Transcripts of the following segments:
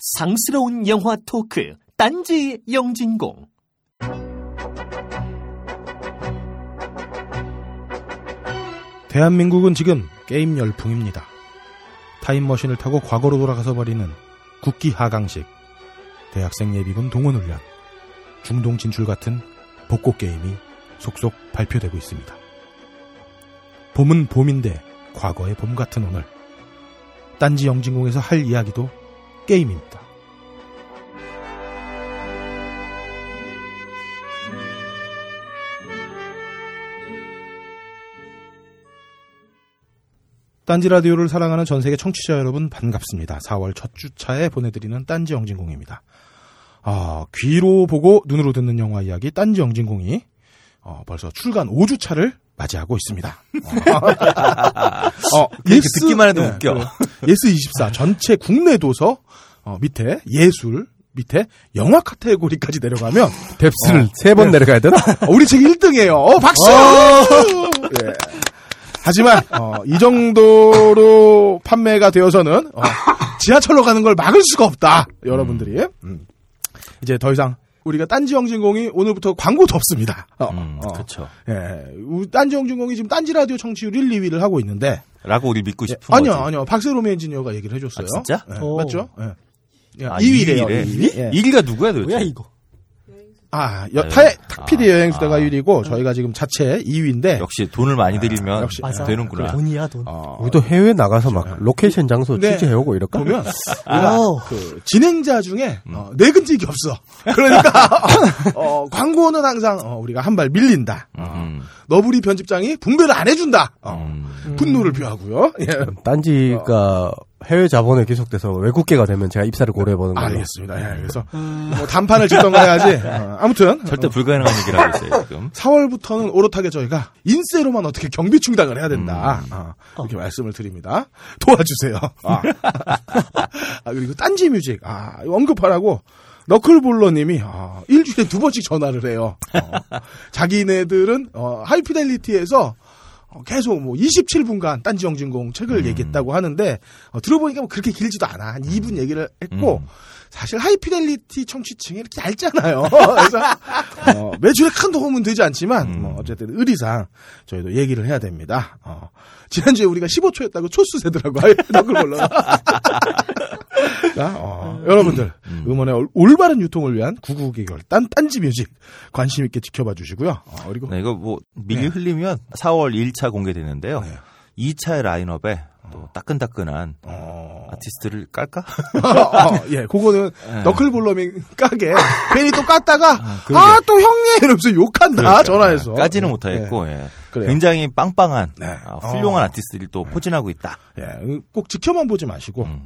상스러운 영화 토크 딴지 영진공 대한민국은 지금 게임 열풍입니다. 타임머신을 타고 과거로 돌아가서 버리는 국기 하강식, 대학생 예비군 동원 훈련, 중동 진출 같은 복고 게임이 속속 발표되고 있습니다. 봄은 봄인데 과거의 봄 같은 오늘. 딴지 영진공에서 할 이야기도 게임입니다. 딴지 라디오를 사랑하는 전 세계 청취자 여러분 반갑습니다. 4월 첫 주차에 보내드리는 딴지 영진공입니다. 아, 귀로 보고 눈으로 듣는 영화 이야기 딴지 영진공이 어, 벌써 출간 5주차를 맞이하고 있습니다. 어, 그렇게 듣기만 해도 웃겨. Yes 24 전체 국내 도서 어, 밑에 예술 밑에 영화 카테고리까지 내려가면 depth를 어, 세번 네. 내려가야 되나? 어, 우리 책 1등이에요. 어, 박수! 예. 하지만 어, 이 정도로 판매가 되어서는 어, 지하철로 가는 걸 막을 수가 없다. 여러분들이 음. 이제 더 이상 우리가 딴지 영진공이 오늘부터 광고도 없습니다. 어, 음, 어. 그렇죠. 예, 우- 딴지 영진공이 지금 딴지 라디오 청취율 1, 2위를 하고 있는데 라고 우리 믿고 예, 싶은 아니요, 거지. 아니요. 박세롬 엔지니어가 얘기를 해줬어요. 아, 진짜? 예, 오. 맞죠? 예. 예, 아, 2위래요. 2위래? 2위? 예. 1위가 누구야 도대체? 뭐야 이거? 아, 여, 네. 타의 탁피디 아, 여행수다가 아. 1위고 저희가 지금 자체 2위인데 역시 돈을 많이 들이면 역시. 맞아. 되는구나. 돈이야 돈. 어, 우리도 해외 나가서 막 로케이션 장소 네. 취재해오고 이럴까? 보면. 그 진행자 중에 음. 어, 내근직이 없어. 그러니까 어, 광고는 항상 어, 우리가 한 발 밀린다. 음, 너부리 편집장이 분배를 안 해준다. 어, 음. 분노를 표하고요. 예. 딴지가 해외 자본에 계속돼서 외국계가 되면 제가 입사를 고려해보는 걸로. 알겠습니다. 예, 그래서 뭐 단판을 짓던가 해야지. 어, 아무튼 절대 불가능한 얘기를 하고 있어요 지금. 4월부터는 오롯하게 저희가 인세로만 어떻게 경비 충당을 해야 된다. 음. 어, 이렇게 말씀을 드립니다. 도와주세요. 아, 아, 그리고 딴지 뮤직. 아, 이거 언급하라고 너클볼러님이 아, 일주일에 두 번씩 전화를 해요. 어, 자기네들은 어, 하이피델리티에서 어, 계속 뭐 27분간 딴지 영진공 책을 음. 얘기했다고 하는데 어, 들어보니까 뭐 그렇게 길지도 않아. 한 2분 얘기를 했고 음. 사실 하이피델리티 청취층이 이렇게 얇잖아요. 그래서 어, 매출에 큰 도움은 되지 않지만 음. 뭐 어쨌든 의리상 저희도 얘기를 해야 됩니다. 어, 지난주에 우리가 15초였다고 초수 세더라고. 너클 몰라. 자, 어, 여러분들 음. 음원의 올- 올바른 유통을 위한 구구개결 딴 딴지 뮤직 관심 있게 지켜봐 주시고요. 어, 그리고 네, 이거 뭐 밀리 네. 흘리면 4월 1차 공개되는데요. 네. 2차의 라인업에 또 따끈따끈한 어, 아티스트를 깔까? 어, 예, 그거는 네. 너클볼러밍 까게 괜히 또 깠다가 그러게. 아또 형님 이러면서 욕한다 그러니까. 전화해서 까지는 예, 못하겠고 예. 그래요. 굉장히 빵빵한 네. 아, 훌륭한 어. 아티스트들이 또 포진하고 있다. 예, 꼭 지켜만 보지 마시고 음.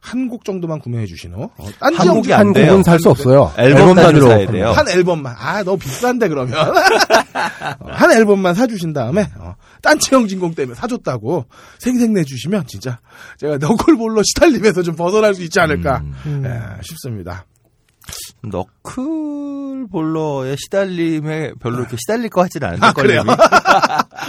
한곡 정도만 구매해 주신 후 어, 한 곡이 안한 돼요. 곡은 살 수 없어요. 앨범 단위로 사야 돼요. 한 앨범만 아 너무 비싼데 그러면 어, 한 앨범만 사주신 다음에 어, 딴지 영진공 때문에 사줬다고 생색내 주시면 진짜 제가 너클볼러 시달림에서 좀 벗어날 수 있지 않을까 음. 예, 싶습니다. 너클볼러의 시달림에 별로 이렇게 시달릴 것 같지는 않은데 아? 걸림이.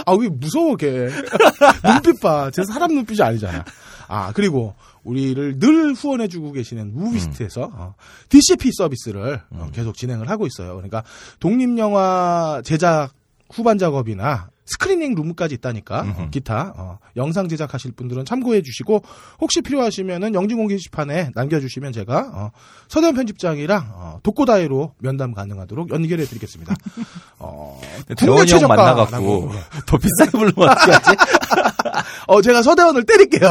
아왜 무서워 걔 눈빛 봐. 제 사람 눈빛이 아니잖아. 아 그리고 우리를 늘 후원해주고 계시는 무비스트에서 어, DCP 서비스를 어, 계속 진행을 하고 있어요. 그러니까 독립영화 제작 후반 작업이나 screening room까지 있다니까 어, 음흠. 기타 어, 영상 제작하실 분들은 참고해 주시고 혹시 필요하시면은 영진공 게시판에 남겨주시면 제가 어, 서대원 편집장이랑 어, 독고다이로 면담 가능하도록 연결해 드리겠습니다. 어, 대원이 형 최저가라고, 만나갖고 예. 더 비싸게 어떡하지? 어, 제가 서대원을 때릴게요.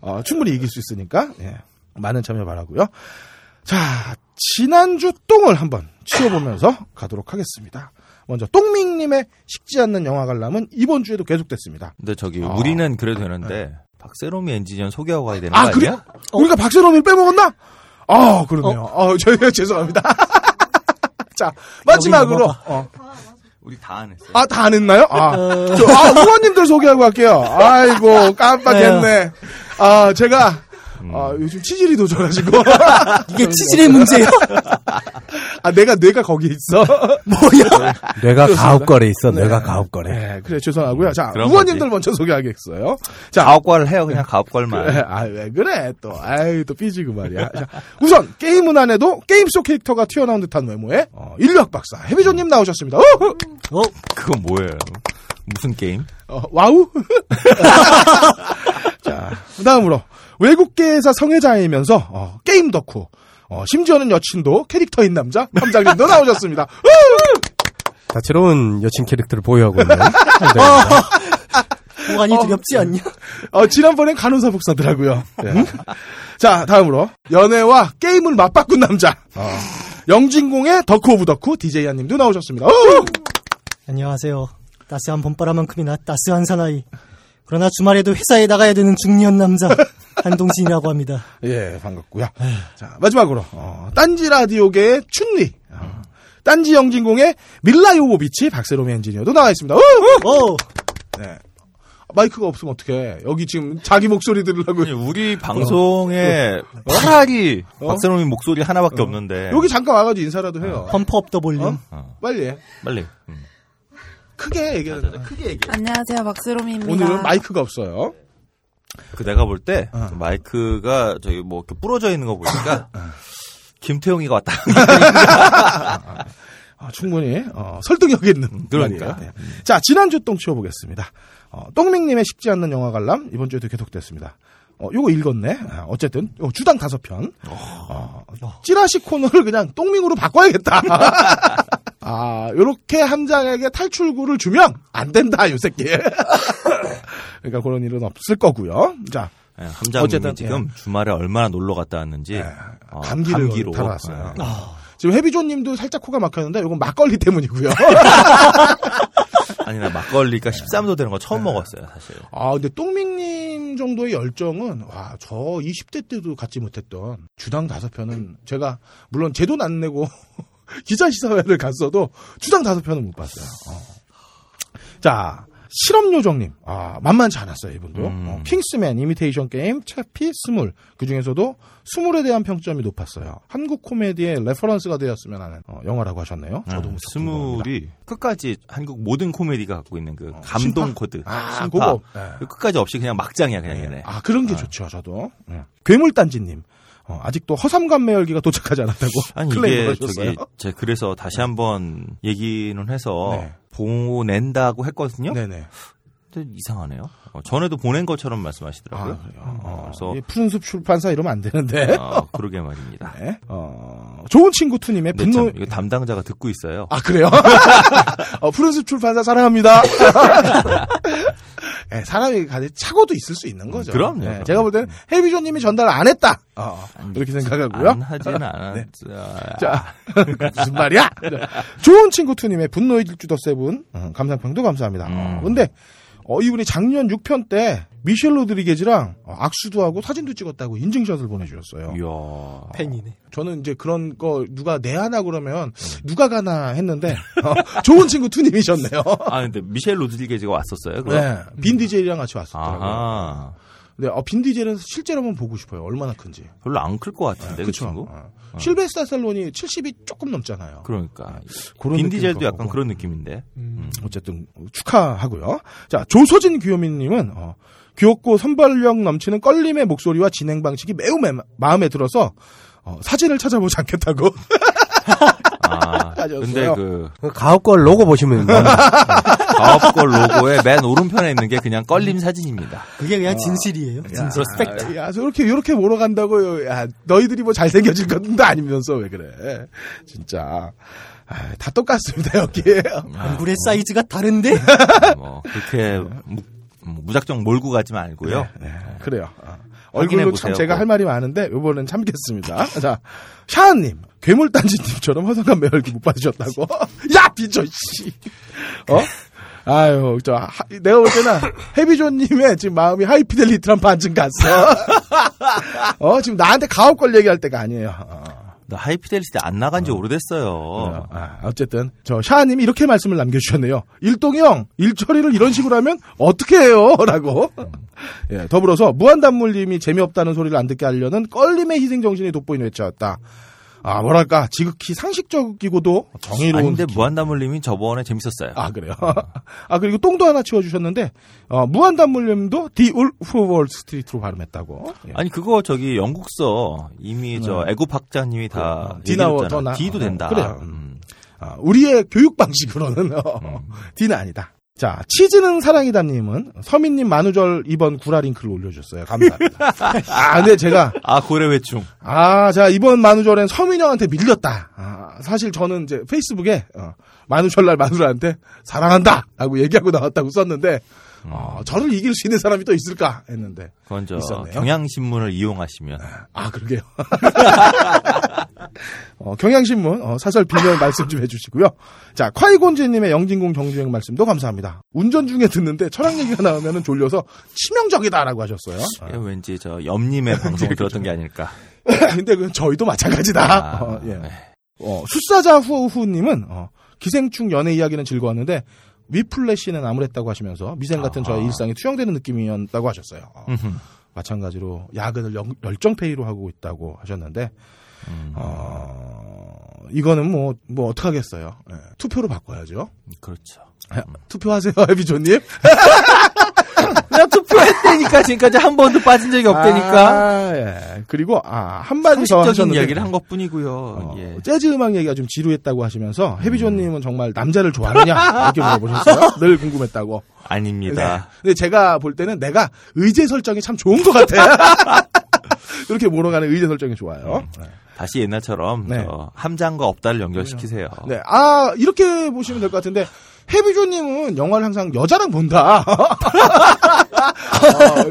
어, 충분히 이길 수 있으니까, 예. 많은 참여 바라고요 자, 지난주 똥을 한번 치워보면서 가도록 하겠습니다. 먼저, 똥밍님의 식지 않는 영화 관람은 이번 주에도 계속됐습니다. 근데 저기 아. 우리는 그래도 되는데 박세롬이 엔지니어 소개하고 가야 되는 아, 거 그래? 아니야? 우리가 박세롬이를 빼먹었나? 아, 그러네요. 어, 저희가 죄송합니다. 자, 마지막으로, 어, 우리 다 안 했어요. 아, 다 안 했나요? 아, 저, 아, 후원님들 소개하고 갈게요. 아이고, 깜빡했네. 아, 제가, 아, 요즘 치질이 도져가지고. 이게 치질의 문제예요? 아, 내가, 뇌가 거기 있어. 뭐야? 뇌가 그렇습니다. 가옥거래 있어. 네. 뇌가 가옥거래. 네, 그래, 죄송하고요. 자, 거지. 먼저 소개하겠어요. 자, 가업과를 해요. 그냥 가업과만. 그래, 아, 왜 그래, 또. 아이, 또 삐지고 말이야. 자, 우선, 게임은 안 해도 게임 속 캐릭터가 튀어나온 듯한 외모의 어, 인류학 박사, 해비조님 나오셨습니다. 어, 어? 그건 뭐예요? 무슨 게임? 어, 와우? 자, 그 다음으로, 외국계에서 성애자이면서, 어, 게임 덕후, 어, 심지어는 여친도 캐릭터인 남자, 함장님도 나오셨습니다. 다채로운 여친 캐릭터를 보유하고 있는. 보안이 두렵지 않냐? 어, 지난번엔 간호사 복사더라고요. 예. 자, 다음으로, 연애와 게임을 맞바꾼 남자, 어, 영진공의 덕후 of 덕후, DJ 한님도 나오셨습니다. 어! 안녕하세요. 따스한 봄바람만큼이나 따스한 사나이. 그러나 주말에도 회사에 나가야 되는 중년 남자 한동진이라고 합니다. 예, 반갑고요. 자, 마지막으로 어, 딴지 라디오계의 춘리. 어, 딴지 영진공의 밀라 요보비치 박세롬 엔지니어도 나와 있습니다. 어! 오, 네. 마이크가 없으면 어떡해. 여기 지금 자기 목소리 들으려고. 아니, 우리 방송에 차라리 어? 박세롬이 목소리 하나밖에 없는데. 여기 잠깐 와가지고 인사라도 해요. pump up the volume. 어, 빨리 해. 빨리. 음. 크게 얘기해. 크게 얘기해. 안녕하세요, 박세롬입니다. 오늘은 마이크가 없어요. 그 내가 볼때 어. 마이크가 저기 뭐 이렇게 부러져 있는 거 보니까 김태용이가 왔다. 아, 충분히 어, 설득력 있는 그러니까. 말이에요. 예. 자 지난주 똥 치워보겠습니다. 어, 똥맹님의 쉽지 않는 영화 관람 이번 주에도 계속됐습니다. 어, 요거 읽었네. 아, 어쨌든 요 주당 다섯 편. 어, 찌라시 코너를 그냥 똥밍으로 바꿔야겠다. 아, 요렇게 함장에게 탈출구를 주면 안 된다, 요 새끼. 그러니까 그런 일은 없을 거고요. 자, 예, 함장님이 어쨌든, 지금 주말에 얼마나 놀러 갔다 왔는지 예, 어, 감기를 감기로 달아왔어요. 예. 지금 해비조님도 살짝 코가 막혔는데 요건 막걸리 때문이고요. 아니 나 막걸리가 13도 되는 거 처음 먹었어요 사실. 아, 근데 똥밍님 정도의 열정은, 와, 저 20대 때도 갖지 못했던 주당 다섯 편은 제가, 물론 제돈 안 내고 기자시사회를 갔어도 주당 다섯 편은 못 봤어요. 어. 자, 실험요정님. 아, 만만치 않았어요, 이분도. 음. 어, 킹스맨, 이미테이션 게임, 채피, 스물. 그 중에서도 스물에 대한 평점이 높았어요. 한국 코미디의 reference가 되었으면 하는 어, 영화라고 하셨네요. 저도 음. 스물이 끝까지 한국 모든 코미디가 갖고 있는 그 감동 신파? 코드. 아, 신파. 그거. 네. 그 끝까지 없이 그냥 막장이야 그냥 얘네. 아, 그런 게 좋죠, 저도. 예. 괴물단지님. 어, 아직도 허삼관 매혈기가 도착하지 않았다고 아니 이게. 저기 제 그래서 다시 한번 얘기는 해서 네. 보낸다고 했거든요. 네네. 근데 이상하네요. 어, 전에도 보낸 것처럼 아, 말씀하시더라고요. 그래요. 어, 어, 그래서 이 푸른숲 출판사 이러면 안 되는데. 어, 그러게 말입니다. 네. 어, 좋은 친구 투님의 근데 분노. 참 담당자가 듣고 있어요. 아, 그래요? 어, 푸른숲 출판사 사랑합니다. 예, 사람이 가지 착오도 있을 수 있는 거죠. 그럼요, 예, 그럼요. 제가 볼 때는 해비조님이 전달 안 했다. 어, 이렇게 생각하고요. 안 하지는 않았. 네. 자, 무슨 말이야? 좋은 친구 투님의 분노의 질주 더 세븐 음, 감상평도 감사합니다. 어, 음. 근데 어, 이분이 작년 6편 때 미셸 로드리게즈랑 어, 악수도 하고 사진도 찍었다고 인증샷을 보내주셨어요. 이야. 팬이네. 저는 이제 그런 거 누가 내 하나 그러면 음. 누가 가나 했는데 어, 좋은 친구 투님이셨네요. 아 근데 미셸 로드리게즈가 왔었어요. 그럼? 네, 빈 디젤이랑 같이 왔었더라고요. 아하. 네, 어, 빈 디젤은 실제로 한번 보고 싶어요. 얼마나 큰지. 별로 안 클 것 같은데 그 그쵸? 친구. 어. 실베스타 셀론이 70이 조금 넘잖아요. 그러니까 그런 빈 느낌일 디젤도 것 약간. 그런 느낌인데. 어쨌든 축하하고요. 자 조소진 귀요미님은 어, 귀엽고 선발력 넘치는 껄림의 목소리와 진행 방식이 매우 매- 마음에 들어서 어, 사진을 찾아보지 않겠다고. 아. 근데 그그 가옥걸 로고 보시면 가업걸 로고의 맨 오른편에 있는 게 그냥 껄림 사진입니다. 그게 그냥 진실이에요. 진실. 스펙. 야, 저렇게 요렇게 몰아 간다고요. 야, 너희들이 뭐 잘생겨질 것도 아니면서 왜 그래? 진짜 아, 다 똑같습니다 여기. 얼굴의 사이즈가 다른데? 뭐 그렇게 무, 뭐 무작정 몰고 가지 말고요. 네, 그래요. 어. 얼굴로 참 제가 꼭. 할 말이 많은데 요번엔 참겠습니다. 자, 샤아님 괴물단지님처럼 허성한 매열기 못 받으셨다고? 야 비춰 씨. 어? 아유, 저 하- 내가 볼 때는 해비존님의 지금 마음이 하이피델리티란 반증 갔어. 어, 지금 나한테 가업걸 얘기할 때가 아니에요. 어. 나 하이피델리티 안 나간 지 오래됐어요. 아, 어쨌든 저 샤아님이 이렇게 말씀을 남겨주셨네요. 일동이 형 일처리를 이런 식으로 하면 어떻게 해요?라고. 예, 더불어서 무한단물님이 재미없다는 소리를 안 듣게 하려는 껄림의 희생 정신이 돋보이는 회차였다. 아 뭐랄까 지극히 상식적이고도 정의로운. 아닌데 무한다물님이 저번에 재밌었어요. 아 그래요. 아 그리고 똥도 하나 치워주셨는데 어, 무한단물님도 디 울프 월 스트리트로 발음했다고. 예. 아니 그거 저기 영국서 이미 저 애굽 학자님이 다 어, 디나워. 더나. 디도 어, 된다. 그래요. 음. 아, 우리의 교육 방식으로는 어, D는 아니다. 자, 치즈는 사랑이다님은 서민님 만우절 이번 구라 링크를 올려주셨어요. 감사합니다. 아, 근데 제가 아 고래회충. 아, 자 이번 만우절엔 서민이 형한테 밀렸다. 아, 사실 저는 이제 페이스북에 어, 만우절날 만우절한테 사랑한다 라고 얘기하고 나왔다고 썼는데 어, 저를 이길 수 있는 사람이 또 있을까 했는데 그건 저 있었네요. 경향신문을 이용하시면 아, 그러게요. 어, 경향신문 어, 사설 비밀 말씀 좀 해주시고요. 자, 콰이곤즈님의 영진공 정주행 말씀도 감사합니다. 운전 중에 듣는데 철학 얘기가 나오면 졸려서 치명적이다라고 하셨어요. 예, 왠지 저 염님의 방송을 들었던 게 아닐까. 근데 그 저희도 마찬가지다. 아, 어, 예. 네. 어, 숫사자 후후님은 어, 기생충 연애 이야기는 즐거웠는데 위플래시는 암울했다고 하시면서 미생 같은 저의 일상이 투영되는 느낌이었다고 하셨어요. 어. 마찬가지로 야근을 영- 열정페이로 하고 있다고 하셨는데 음, 어, 이거는 뭐, 뭐, 어떡하겠어요. 예, 투표로 바꿔야죠. 그렇죠. 투표하세요, 해비조님. 나 투표했다니까 지금까지 한 번도 빠진 적이 없다니까. 아, 예. 그리고, 아, 한마디 더 상식적인 하셨는데. 이야기를 한 것뿐이고요. 어, 예. 재즈 음악 얘기가 좀 지루했다고 하시면서, 해비조님은 정말 남자를 좋아하느냐? 이렇게 물어보셨어요. 늘 궁금했다고. 아닙니다. 근데 제가 볼 때는 내가 의제 설정이 참 좋은 것 같아요. 그렇게 몰아가는 의제 설정이 좋아요. 다시 옛날처럼 네. 저 함장과 없다를 연결시키세요. 네. 아, 이렇게 보시면 될 것 같은데, 해비조님은 영화를 항상 여자랑 본다. 어,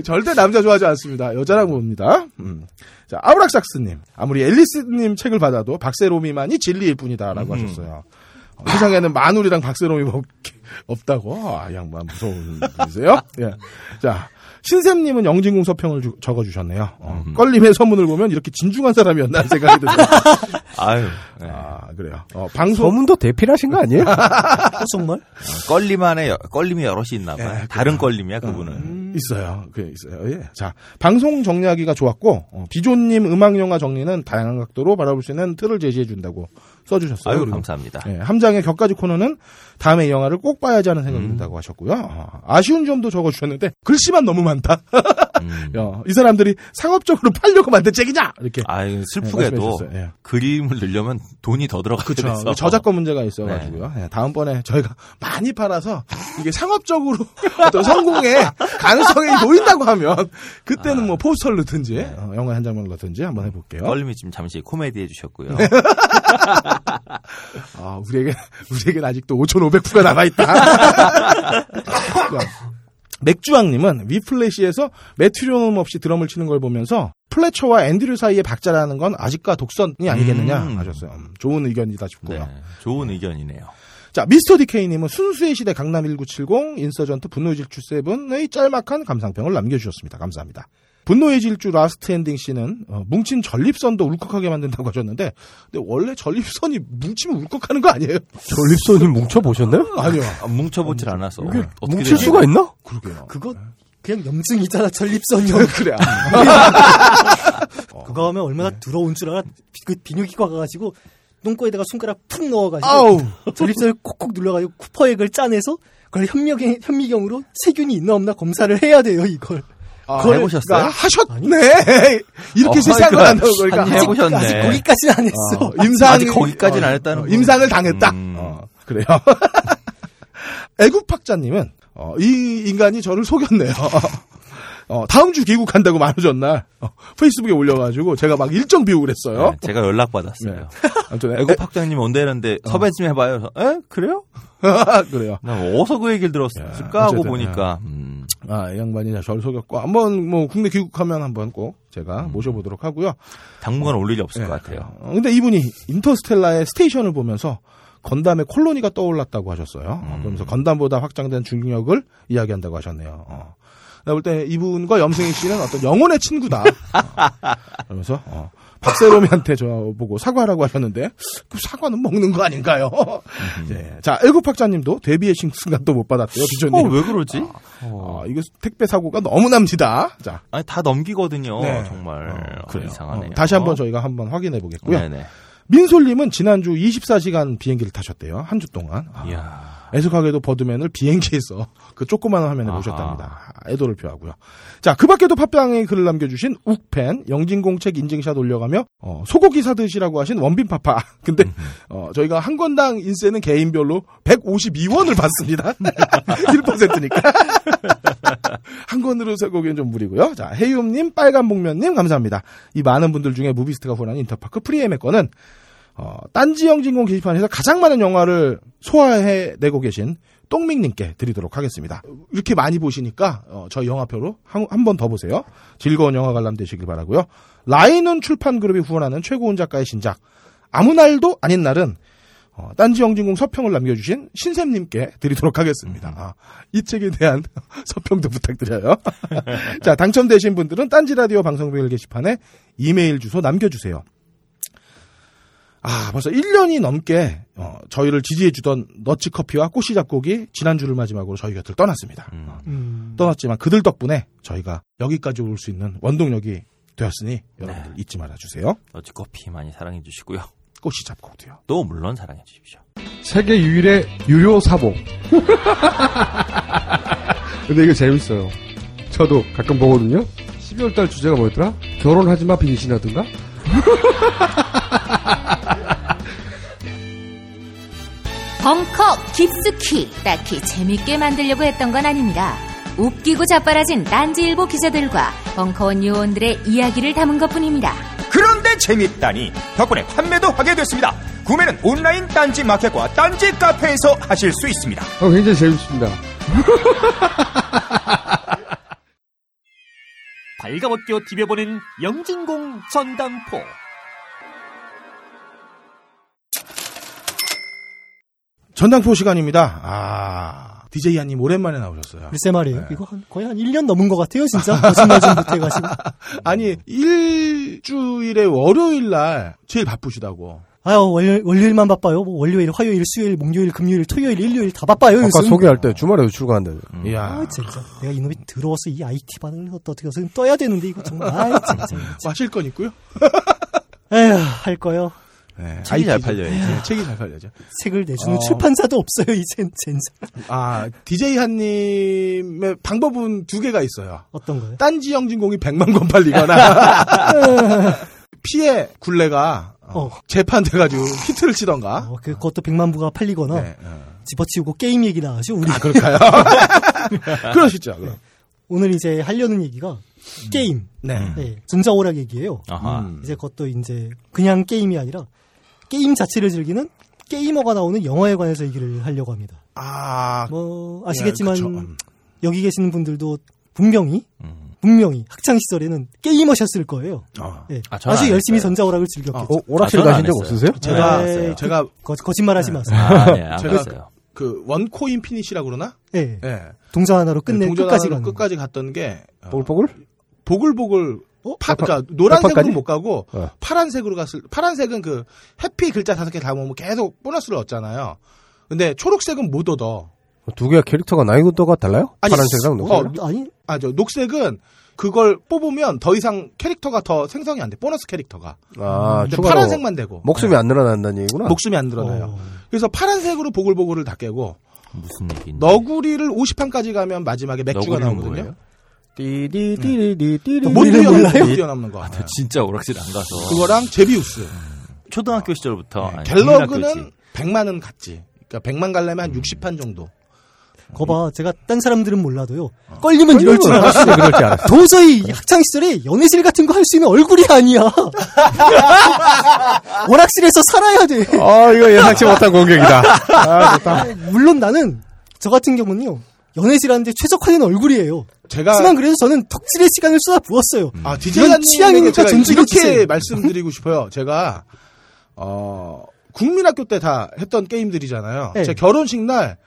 절대 남자 좋아하지 않습니다. 여자랑 봅니다. 음. 자, 아우락삭스님. 아무리 앨리스님 책을 받아도 박세롬이만이 진리일 뿐이다 라고 음. 하셨어요. 어, 세상에는 마눌이랑 박세롬이 없, 없다고. 아, 이 양반 무서운 분이세요. 예. 자, 신샘님은 영진공 서평을 주- 적어주셨네요. 어, 음. 껄림의 서문을 보면 이렇게 진중한 사람이었나 생각이 듭니다. 아유, 네. 아, 그래요. 어, 방송. 소문도 대필하신 거 아니에요? 어, 정말? 껄림 안에 여- 껄림이 여럿이 있나 봐요. 예, 다른 껄림이야 그분은. 음, 있어요. 그 있어요. 예. 자, 방송 정리하기가 좋았고 어, 비조님 음악 영화 정리는 다양한 각도로 바라볼 수 있는 틀을 제시해 준다고 써주셨어요. 아유 그리고, 감사합니다. 예, 함장의 격가지 코너는 다음에 이 영화를 꼭 봐야지 하는 생각이 음. 든다고 하셨고요. 어, 아쉬운 점도 적어주셨는데 글씨만 너무 많다. 음. 야, 이 사람들이 상업적으로 팔려고 만든 책이냐 이렇게. 아유 예, 슬프게도 말씀해주셨어요. 예. 그림을 넣으려면 돈이 더 들어가게. 돼서 저작권 문제가 있어가지고요. 예, 다음번에 저희가 많이 팔아서 이게 상업적으로 어떤 성공의 가능성이 보인다고 하면 그때는 뭐 포스터를 넣든지 어, 영화 한 장면을 넣든지 한번 해볼게요. 껄림이 지금 잠시 코미디 해주셨고요. 네. 아, 우리에게 우리에겐 아직도 5,500부가 남아 있다. 맥주왕님은 위플래시에서 메트로놈 없이 드럼을 치는 걸 보면서 플레처와 앤드류 사이의 박자라는 건 아집과 독선이 아니겠느냐 음. 하셨어요. 음, 좋은 의견이다 싶고요. 네, 좋은 의견이네요. 자, 미스터 디케이님은 순수의 시대 강남 1970, 인서전트 분노의 질주 세븐의 짤막한 감상평을 남겨주셨습니다. 감사합니다. 분노의 질주 라스트 엔딩 신은 어, 뭉친 전립선도 울컥하게 만든다고 하셨는데, 근데 원래 전립선이 뭉치면 울컥하는 거 아니에요? 전립선이 뭉쳐 보셨나요? 아니요. 아, 뭉쳐 보질 않아서 이게 어떻게 뭉칠 되지? 수가 있나? 그러게요. 그거 그냥 염증이잖아 전립선 염. 그래. 그거 하면 얼마나 더러운 줄 알아? 비- 그 비뇨기과 가가지고 똥꼬에다가 손가락 푹 넣어가지고 아우. 전립선을 콕콕 눌러가지고 쿠퍼액을 짜내서 그걸 현미경, 현미경으로 세균이 있나 없나 검사를 해야 돼요 이걸. 아, 그걸 해보셨어요? 그러니까 하셨네. 이렇게 어, 세상을 그러니까 한다고 그러니까. 한 해보셨네. 아직 거기까지는 안 했어. 어, 임상 아직 거기까지는 안 했다는 어, 거예요. 임상을 당했다. 음. 어, 그래요. 애국학자님은 어, 이 인간이 저를 속였네요. 어, 다음 주 귀국한다고 만우전 날 어, 페이스북에 올려가지고 제가 막 일정 비우고 그랬어요. 네, 제가 연락 받았어요. 네. 아무튼 애국 학장님 온다는데 섭외 좀 해봐요. 에 그래요? 그래요. 나 어디서 그 얘기를 들었을까 야, 하고 보니까 음, 아, 이 양반이 저를 속였고 한번 뭐 국내 귀국하면 한번 꼭 제가 음. 모셔보도록 하고요. 당분간 올 일이 없을 네. 것 같아요. 어, 근데 이분이 인터스텔라의 스테이션을 보면서 건담의 콜로니가 떠올랐다고 하셨어요. 어, 음. 그러면서 건담보다 확장된 중력을 이야기한다고 하셨네요. 어. 내가 볼 때 이분과 염승희 씨는 어떤 영혼의 친구다. 어, 그러면서 어, 박세롬이한테 저 보고 사과하라고 하셨는데 그 사과는 먹는 거 아닌가요? 네. 자, 일곱 학자님도 데뷔의 순간도 못 받았대요, 비조님. 어, 왜 그러지? 어, 이거 택배 사고가 너무 납니다. 자, 아니, 다 넘기거든요. 네. 정말. 어, 그래요. 이상하네요. 어, 다시 한번 저희가 한번 확인해 보겠고요. 민솔님은 지난주 24시간 비행기를 타셨대요. 한 주 동안. 아, 이야. 애석하게도 버드맨을 비행기에서 그 조그마한 화면에. 보셨답니다. 애도를 표하고요. 자, 그 밖에도 팟빵에 글을 남겨주신 욱팬, 영진공책 인증샷 올려가며, 어, 소고기 사드시라고 하신 원빈파파. 근데, 어, 저희가 한 건당 인세는 개인별로 152원을 받습니다. 1%니까. 한 권으로 소고기는 좀 무리고요. 자, 해유님, 빨간복면님, 감사합니다. 이 많은 분들 중에 무비스트가 후원하는 인터파크 프리예매권은 어, 딴지 영 진공 게시판에서 가장 많은 영화를 소화해내고 계신 똥밍님께 드리도록 하겠습니다. 이렇게 많이 보시니까 어, 저희 영화표로 한 번 더 보세요. 즐거운 영화 관람 되시길 바라고요. 라인은 출판그룹이 후원하는 최고운 작가의 신작 아무 날도 아닌 날은 어, 딴지 영진공 서평을 남겨주신 신샘님께 드리도록 하겠습니다. 아, 이 책에 대한 서평도 부탁드려요. 자, 당첨되신 분들은 딴지 라디오 방송별 게시판에 이메일 주소 남겨주세요. 아, 벌써 1년이 넘게 어, 저희를 지지해주던 너치 커피와 꼬시 작곡이 지난주를 마지막으로 저희 곁을 떠났습니다. 어, 음, 떠났지만 그들 덕분에 저희가 여기까지 올 수 있는 원동력이 되었으니 여러분들 잊지 말아주세요. 어찌 커피 많이 사랑해 주시고요. 꼬시 작곡도요. 또 물론 사랑해 주십시오. 세계 유일의 유료 사복. 근데 이거 재밌어요. 저도 가끔 보거든요. 12월달 주제가 뭐였더라? 결혼하지 마 빙신하든가? 벙커 깊숙이 딱히 재밌게 만들려고 했던 건 아닙니다. 웃기고 자빠라진 딴지일보 기자들과 벙커원 요원들의 이야기를 담은 것뿐입니다. 그런데 재밌다니 덕분에 판매도 하게 됐습니다. 구매는 온라인 딴지 마켓과 딴지 카페에서 하실 수 있습니다. 어, 굉장히 재밌습니다. 발가벗겨 디벼보는 영진공 전당포. 전당포 시간입니다. 아, DJ 한님 오랜만에 나오셨어요. 글쎄 말이에요. 이거 한, 거의 한 1년 넘은 것 같아요, 진짜. 거짓말 좀 못해가지고. 아니, 일주일에 월요일 날 제일 바쁘시다고. 아유, 월요일, 월요일만 바빠요. 뭐 월요일, 화요일, 수요일, 목요일, 금요일, 토요일, 일요일 다 바빠요, 아까 요즘. 소개할 때 주말에도 출근한다. 이야. 아, 진짜. 내가 이놈이 들어와서 이 IT 반응을 어떻게 해서 떠야 되는데, 이거 정말. 아이, 진짜. 마실 건 있고요. 에휴, 할 거요. 네, 책이 잘. 팔려야지. 네, 책이 잘 팔려야죠. 책을 내주는 어. 출판사도 없어요, 이젠, 젠장. 아, DJ 한님의 방법은 두 개가 있어요. 어떤 거요? 딴지 영진공이 100만 권 팔리거나 피해 굴레가 어, 어. 재판돼가지고 히트를 치던가. 어, 그, 그것도 백만 부가 팔리거나, 네, 어. 집어치우고 게임 얘기 나가죠, 우리. 아, 그럴까요? 그러시죠. 그럼. 오늘 이제 하려는 얘기가, 게임. 네. 네, 전자오락 얘기예요. 아하. 음. 이제 그것도 이제, 그냥 게임이 아니라, 게임 자체를 즐기는 게이머가 나오는 영화에 관해서 얘기를 하려고 합니다. 아, 뭐, 아시겠지만, 예, 그쵸. 음. 여기 계시는 분들도 분명히, 음. 분명히 학창 시절에는 게이머셨을 거예요. 어. 예. 아, 저는 아주 안 열심히 했어요. 전자오락을 즐겼겠죠. 어, 오락실 아, 가신 적. 없으세요? 제가, 에이, 제가 거, 거짓말하지 마세요. 아, 네, 안 제가. 그 one coin finish라 그러나? 예. 예. 동전 하나로 끝내 동전 끝까지 하나로. 끝까지 갔던 게 어, 보글보글? 보글보글 어? 파, 그러니까 노란색으로? 못 가고 어. 파란색으로 갔을 파란색은 그 해피 글자 다섯 개 담으면 계속 보너스를 얻잖아요. 근데 초록색은 못 얻어. 두 개가 캐릭터가 난이도가 달라요? 아니, 파란색이랑 어, 녹색? 아니, 아, 저 녹색은 그걸 뽑으면 더 이상 캐릭터가 더 생성이 안 돼. 보너스 캐릭터가. 아, 근데 파란색만 되고. 목숨이 안 늘어난다는 얘기구나. 목숨이 안 늘어나요. 어. 그래서 파란색으로 보글보글을 다 깨고 무슨 얘기인지. 너구리를 50판까지 가면 마지막에 맥주가 나오거든요. 못 우리는 몰라요? 뛰어넘는, 거. 저 진짜 오락실 안 가서. 그거랑 제비우스. 초등학교 시절부터. 아니, 갤러그는 국민학교지. 100만은 갔지. 그러니까 100만 갈려면 한 60판 정도. 거봐, 제가 딴 사람들은 몰라도요. 걸리면 이럴 줄 알았어. 그럴 줄 알았어. 도저히 학창 시절에 연애실 같은 거 할 수 있는 얼굴이 아니야. 오락실에서 살아야 돼. 아, 이거 예상치 못한 공격이다. 아. 물론 나는 저 같은 경우는요. 연애실 하는데 최적화된 얼굴이에요. 제가 하지만 그래도 저는 덕질의 시간을 쏟아 부었어요. 아, 이건 디제이님 취향이니까 존중해 이렇게 주세요. 말씀드리고 싶어요. 제가 어 국민학교 때 다 했던 게임들이잖아요. 네. 제 결혼식 날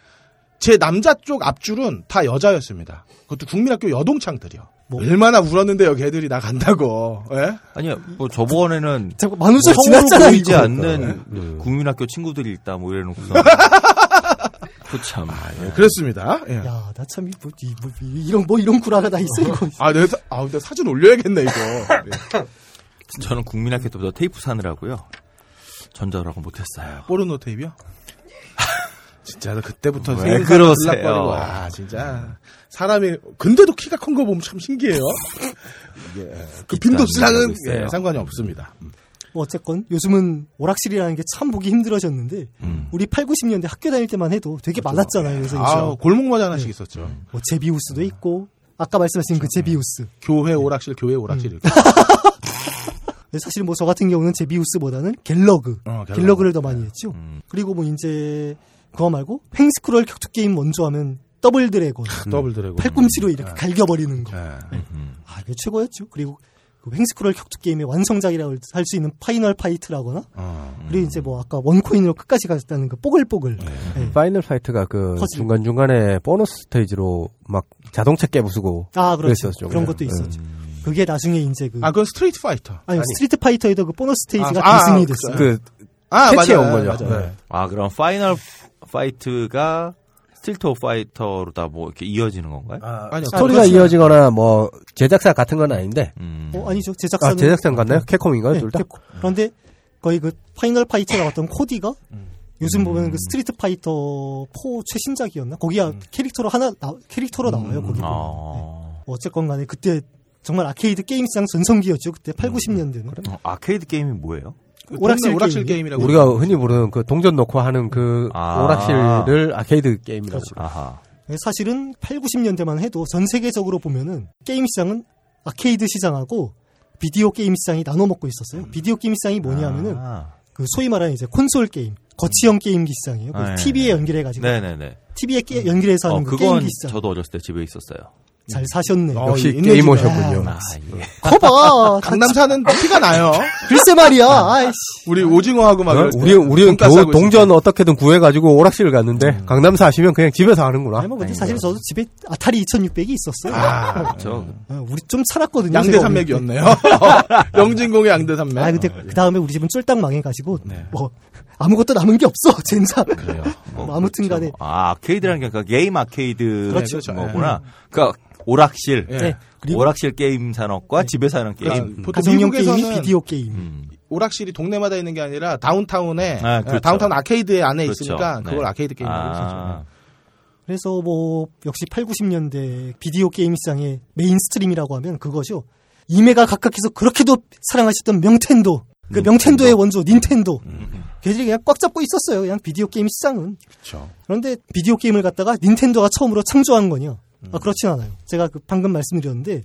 제 남자 쪽 앞줄은 다 여자였습니다. 그것도 국민학교 여동창들이요. 뭐. 얼마나 울었는데요, 걔들이 나 간다고. 예? 아니요, 뭐 저번에는 자꾸 만우절 성으로 지났잖아 보이지. 않는 네. 국민학교 친구들이 있다 뭐 이래놓고서 그참 예, 그렇습니다. 예. 야, 나 참, 이, 뭐, 이, 뭐, 이- 이런, 뭐, 이런 구라가 다 있어, 이거. 아, 내가, 사- 아, 근데 사진 올려야겠네, 이거. 예. 저는 국민학교 때부터 테이프 사느라고요 전자라고 못했어요. 포르노 테이프요? 진짜, 나 그때부터 왜 그러세요? 와, 진짜. 사람이, 근데도 키가 큰 거 보면 참 신기해요. 이게, 그 빈도수랑은. 예, 상관이 없습니다. 뭐, 어쨌건, 요즘은 오락실이라는 게 참 보기 힘들어졌는데, 음. 우리 8, 90년대 학교 다닐 때만 해도 되게 많았잖아요. 그래서 아, 골목마다 하나씩 있었죠. 뭐, 제비우스도 있고, 아까 말씀하신 그 제비우스. 교회 오락실, 교회 오락실. 이렇게. 근데 사실 뭐, 저 같은 경우는 제비우스보다는 갤러그. 어, 갤러그. 갤러그를 더 많이 했죠. 음. 그리고 뭐, 이제, 그거 말고, 횡스크롤 격투 게임 원조하면, 더블 드래곤. 더블 드래곤. 팔꿈치로 이렇게 갈겨버리는 거. 예. 음. 아, 이게 최고였죠. 그리고 그 횡스크롤 격투 게임의 완성작이라고 할 수 있는 파이널 파이트라거나 어. 그리고 이제 뭐 아까 one coin으로 끝까지 갔다는 그 뽀글뽀글. 네. 파이널 파이트가 그 퍼즐. 중간 중간에 보너스 스테이지로 막 자동차 깨부수고 아, 그렇죠. 그랬었죠. 그런 네. 것도 있었죠. 그게 나중에 이제 그 아, 그건 스트리트 파이터. 아니, 스트리트 파이터에도 그 보너스 스테이지가 아, 아, 계승이 그- 됐어요. 그 아, 패치해 맞아요. 온 거죠. 맞아요. 네. 아 그럼 파이널 파이트가 스트리트 파이터로 다 뭐 이렇게 이어지는 건가요? 아니요. 스토리가 그렇죠. 이어지거나 뭐 제작사 같은 건 아닌데 음. 어, 아니죠. 제작사는 아 제작사는 같나요? 캡콤인가요? 네, 둘 다? 캡콤. 그런데 거의 그 파이널 파이터 나왔던 코디가 요즘 보면 그 스트리트 파이터 4 최신작이었나? 거기야 캐릭터로 하나 나, 캐릭터로 나와요. 거기 보면. 아. 어쨌건 간에 그때 정말 아케이드 게임 시장 전성기였죠. 그때 8, 90년대는. 어, 아케이드 게임이 뭐예요? 그 오락실 오락실 게임이요? 게임 이라고. 우리가 흔히 부르는 그 동전 넣고 하는 그 아. 오락실을 아케이드 게임이라고 그렇죠. 아하. 사실은 8, 90년대만 해도 전 세계적으로 보면은 게임 시장은 아케이드 시장하고 비디오 게임 시장이 나눠 먹고 있었어요. 비디오 게임 시장이 뭐냐면은 아. 그 소위 말하는 이제 콘솔 게임, 거치형 게임기 시장이에요. 그 네. TV에 연결해 가지고 네네네. TV에 깨, 연결해서 하는 어, 그 게임기 시장. 저도 어렸을 때 집에 있었어요. 잘 사셨네. 어, 역시 게이머셨군요. 아, 예. 커봐. 강남 사는 티가 나요. 글쎄 말이야. 아이씨. 우리 오징어하고 막. 어? 우리 우리는 겨우 동전 어떻게든 구해가지고 오락실을 갔는데 강남 사시면 그냥 집에서 하는구나. 아니 뭐 근데 사실 저도 집에 아타리 2600이 있었어요. 아, 저 어, 우리 좀 살았거든요. 양대 산맥이었네요. 영진공의 양대 산맥. 아 근데 그 다음에 우리 집은 쫄딱 망해가지고 네. 뭐 아무것도 남은 게 없어 젠장. 그래요. 뭐 아무튼 간에 아 아케이드라는 게 그 게임 아케이드 그렇죠. 그런 거구나. 그러니까 오락실, 예. 네. 그리고 오락실 게임 산업과 집에서 하는 그러니까 게임. 보통 가정용 게임이 미국에서는 비디오 게임. 음. 오락실이 동네마다 있는 게 아니라 다운타운에 아, 예, 그렇죠. 다운타운 아케이드 안에 그렇죠. 있으니까 그걸 네. 아케이드 게임이라고 아. 했었죠. 그래서 뭐 역시 8, 90년대 비디오 게임 시장의 mainstream이라고 하면 그거죠. 이메가 각하께서 그렇게도 사랑하셨던 명텐도. 그 명텐도의 원조 닌텐도. 걔들이 그냥 꽉 잡고 있었어요. 그냥 비디오 게임 시장은. 그렇죠. 그런데 비디오 게임을 갖다가 닌텐도가 처음으로 창조한 거냐? 아, 그렇진 않아요. 제가 그 방금 말씀드렸는데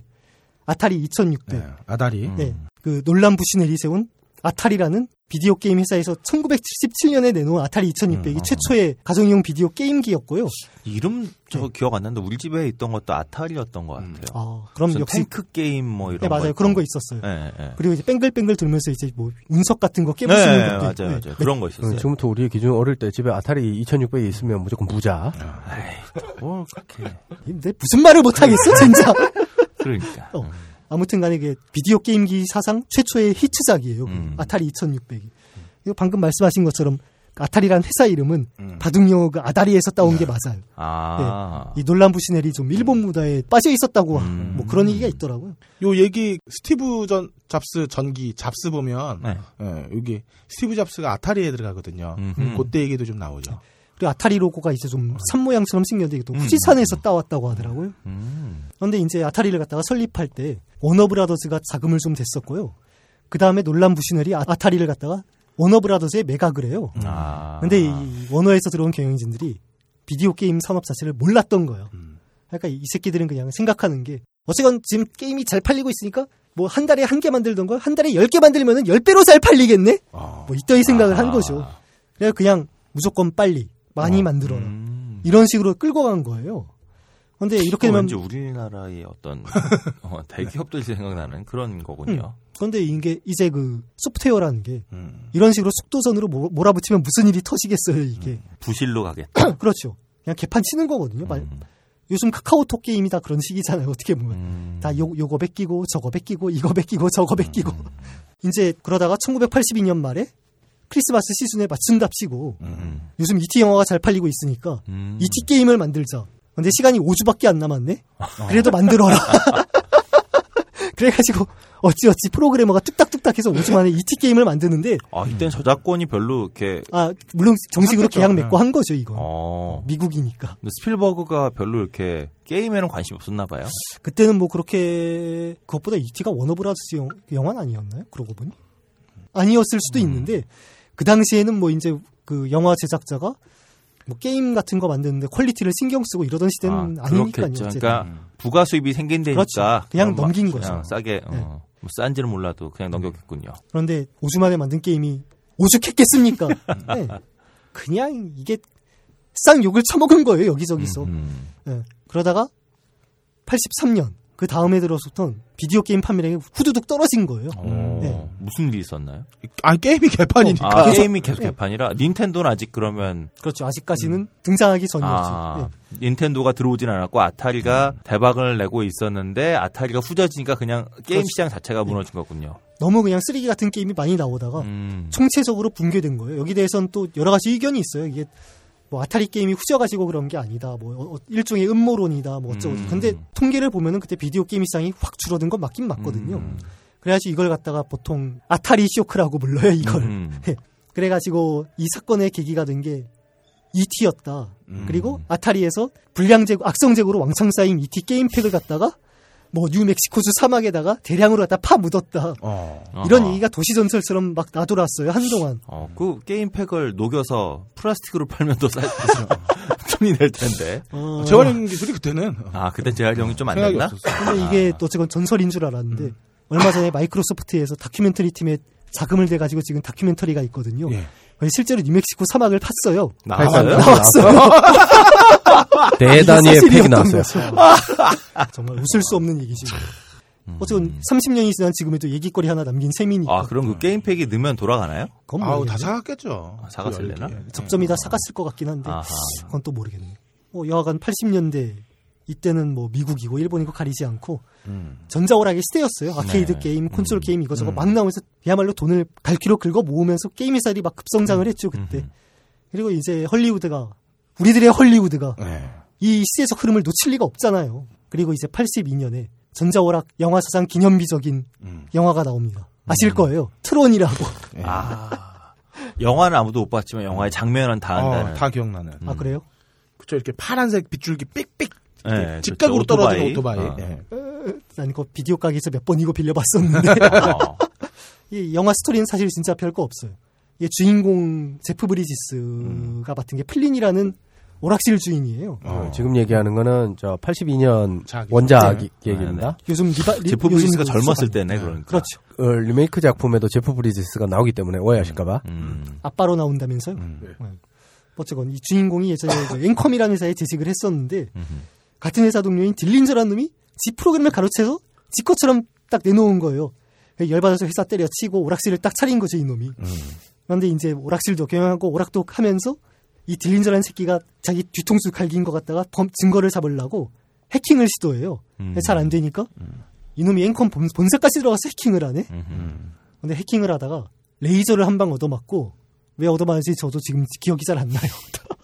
아타리 2600. 네. 아다리. 네. 그 놀란 부시 내리세운 아타리라는 비디오 게임 회사에서 1977년에 내놓은 아타리 2600이 최초의 가정용 비디오 게임기였고요. 이름 저 네. 기억 안 나는데 우리 집에 있던 것도 아타리였던 것 같아요. 아, 그럼 역시 탱크 게임 뭐 이런 네, 맞아요. 거 그런 거 있었어요. 네, 네. 그리고 이제 뺑글뺑글 돌면서 이제 뭐 운석 같은 거 네, 깨부수는 네, 것도 맞아요. 맞아요. 네. 그런 거 음, 있었어요. 지금부터 우리 기준 어릴 때 집에 아타리 2600이 있으면 무조건 부자. 뭘 그렇게 내 무슨 말을 못 하겠어, 진짜. 그러니까. 어. 아무튼 간에 이게 비디오 게임기 사상 최초의 히트작이에요. 그 음. 아타리 2600이. 이거 방금 말씀하신 것처럼 아타리란 회사 이름은 음. 바둑용어 그 아다리에서 따온 게 맞아요. 아. 이 놀란 부시넬이 좀 일본 문화에 빠져 있었다고 음. 뭐 그런 얘기가 있더라고요. 요 얘기 스티브 전 잡스 전기 잡스 보면 네. 예, 여기 스티브 잡스가 아타리에 들어가거든요. 음흠. 그때 얘기도 좀 나오죠. 그리고 아타리 로고가 이제 좀 산 모양처럼 생겼는데 또 후지산에서 따왔다고 하더라고요. 음. 그런데 이제 아타리를 갖다가 설립할 때 워너브라더스가 자금을 좀 댔었고요. 그 다음에 놀란 부시넬이 아- 아타리를 갖다가 워너브라더스에 매각을 해요. 아. 근데 이 워너에서 들어온 경영진들이 비디오 게임 산업 자체를 몰랐던 거예요. 음. 그러니까 이 새끼들은 그냥 생각하는 게 어쨌건 지금 게임이 잘 팔리고 있으니까 뭐 한 달에 한 개 만들던 걸 한 달에 열 개 만들면은 열 배로 잘 팔리겠네? 아. 뭐 이따위 생각을 한 아. 거죠. 그래서 그냥 무조건 빨리 많이 만들어라. 음. 이런 식으로 끌고 간 거예요. 근데 이렇게 어, 되면 왠지 우리나라의 어떤 어, 대기업들 생각나는 그런 거군요. 그런데 이게 이제 그 소프트웨어라는 게 음. 이런 식으로 속도전으로 모- 몰아붙이면 무슨 일이 터지겠어요, 이게. 부실로 가겠다. 그렇죠. 그냥 개판 치는 거거든요. 말- 음. 요즘 카카오톡 게임이 다 그런 식이잖아요. 어떻게 보면 음. 다 요, 요거 베끼고 저거 베끼고 이거 베끼고 저거 베끼고 이제 그러다가 1982년 말에 크리스마스 시즌에 맞춘답시고 음. 요즘 ET 영화가 잘 팔리고 있으니까 음. ET 게임을 만들자. 근데 시간이 5주밖에 안 남았네. 그래도 만들어라. 그래가지고 어찌어찌 프로그래머가 뚝딱뚝딱해서 5주 만에 ET 게임을 만드는데 아, 이때는 저작권이 별로 이렇게 아 물론 정식으로. 계약 맺고 한 거죠 이거. 어. 미국이니까. 스필버그가 별로 이렇게 게임에는 관심이 없었나 봐요. 그때는 뭐 그렇게 그것보다 ET가 워너브라더스 영, 영화는 아니었나요? 그러고 보니 아니었을 수도 있는데 그 당시에는 뭐 이제 그 영화 제작자가 뭐 게임 같은 거 만드는데 퀄리티를 신경 쓰고 이러던 시대는 아, 니니까요. 그러니까 부가 수입이 생긴다니까 그렇죠. 그냥 막 넘긴 그냥 거죠. 싸게 어, 네. 뭐 싼지는 몰라도 그냥 넘겼겠군요. 그런데 5주 만에 만든 게임이 오죽했겠습니까? 네. 그냥 이게 쌍 욕을 처먹은 거예요 여기저기서. 음. 네. 그러다가 83년 그 다음에 들어서부터 비디오 게임 판매량이 후두둑 떨어진 거예요. 어, 네. 무슨 일이 있었나요? 아니 게임이 개판이니까. 아, 게임이 계속 개판이라 닌텐도는 아직 그러면 그렇죠. 아직까지는 등장하기 전이었죠. 아, 네. 닌텐도가 들어오진 않았고 아타리가 대박을 내고 있었는데 아타리가 후져지니까 그냥 게임 그렇죠. 시장 자체가 무너진 거군요. 너무 그냥 쓰레기 같은 게임이 많이 나오다가 음. 총체적으로 붕괴된 거예요. 여기 대해서는 또 여러 가지 의견이 있어요. 이게 뭐 아타리 게임이 후져가지고 그런 게 아니다. 뭐 어- 어- 일종의 음모론이다. 뭐 어쩌고. 음. 근데 통계를 보면은 그때 비디오 게임 시장이 확 줄어든 건 맞긴 맞거든요. 음. 그래가지고 이걸 갖다가 보통 아타리 쇼크라고 불러요. 이걸. 음. 그래가지고 이 사건의 계기가 된 게 ET였다. 음. 그리고 아타리에서 불량재고 악성재고로 왕창 쌓인 ET 게임팩을 갖다가 뭐 뉴멕시코주 사막에다가 대량으로 갖다 파 묻었다. 어. 이런 아하. 얘기가 도시 전설처럼 막 나돌았어요 한동안. 어, 그 게임 팩을 녹여서 플라스틱으로 팔면 더 싸, 돈이 될 텐데. 어, 재활용 기술이 그때는 아, 그때 재활용이 좀 안 됐나? 근데 이게 또 어쨌건 전설인 줄 알았는데 얼마 전에 마이크로소프트에서 다큐멘터리 팀에 자금을 대 가지고 지금 다큐멘터리가 있거든요. 예. 실제로 뉴멕시코 사막을 팠어요. 나왔어요? 나왔어요. 대단위의 이게 팩이 나왔어요. 정말 웃을 수 없는 얘기지. 어쨌든 30년이 지난 지금에도 얘기거리 하나 남긴 셈이니까. 아, 그럼 그 게임팩이 넣으면 돌아가나요? 그건 아우 모르겠네. 다 삭았겠죠. 아, 삭았을래나? 그 열기에. 접점이 다 삭았을 것 같긴 한데 아하. 그건 또 모르겠네. 뭐 여하간 80년대 이때는 뭐 미국이고 일본이고 가리지 않고 음. 전자오락의 시대였어요. 아케이드 네. 게임, 콘솔 음. 게임 이거저거 음. 막 나오면서 그야말로 돈을 갈퀴로 긁어 모으면서 게임 회사들이 막 급성장을 했죠 그때. 음. 그리고 이제 헐리우드가 우리들의 헐리우드가 네. 이 시대적 흐름을 놓칠 리가 없잖아요. 그리고 이제 82년에 전자오락 영화 사상 기념비적인 음. 영화가 나옵니다. 아실 거예요. 트론이라고. 예. 아. 영화는 아무도 못 봤지만 영화의 장면은 다 안다는. 어, 다 기억나는. 아 그래요? 그쵸 이렇게 파란색 빗줄기 삑삑 네, 직각으로 그렇죠. 떨어지는 오토바이. 어. 예. 난 그 비디오 가게에서 몇 번 이거 빌려봤었는데 어. 이 영화 스토리는 사실 진짜 별거 없어요. 이게 주인공 제프 브리지스가 맡은 게 플린이라는 오락실 주인이에요. 어. 지금 얘기하는 거는 저 82년 자기. 원작 네. 얘기입니다. 요즘 리바 리, 제프 브리스가 그 젊었을. 때네, 그러니까. 그렇죠. 어, 리메이크 작품에도 제프 브리지스가 나오기 때문에 오해하실까봐. 음. 아빠로 나온다면서요? 음. 네. 어쨌건 이 주인공이 예전에 그 앵컴이라는 회사에 재직을 했었는데. 같은 회사 동료인 딜린저라는 놈이 지 프로그램을 가로채서 지 것처럼 딱 내놓은 거예요. 열받아서 회사 때려치고 오락실을 딱 차린 거죠, 이놈이. 음. 그런데 이제 오락실도 경영하고 오락도 하면서 이 딜린저라는 새끼가 자기 뒤통수 갈긴 것 같다가 범, 증거를 잡으려고 해킹을 시도해요. 음. 잘안 되니까 이놈이 앵컴 본, 본사까지 들어가서 해킹을 하네. 음흠. 근데 해킹을 하다가 레이저를 한 방 얻어맞고 왜 얻어맞는지 저도 지금 기억이 잘 안 나요.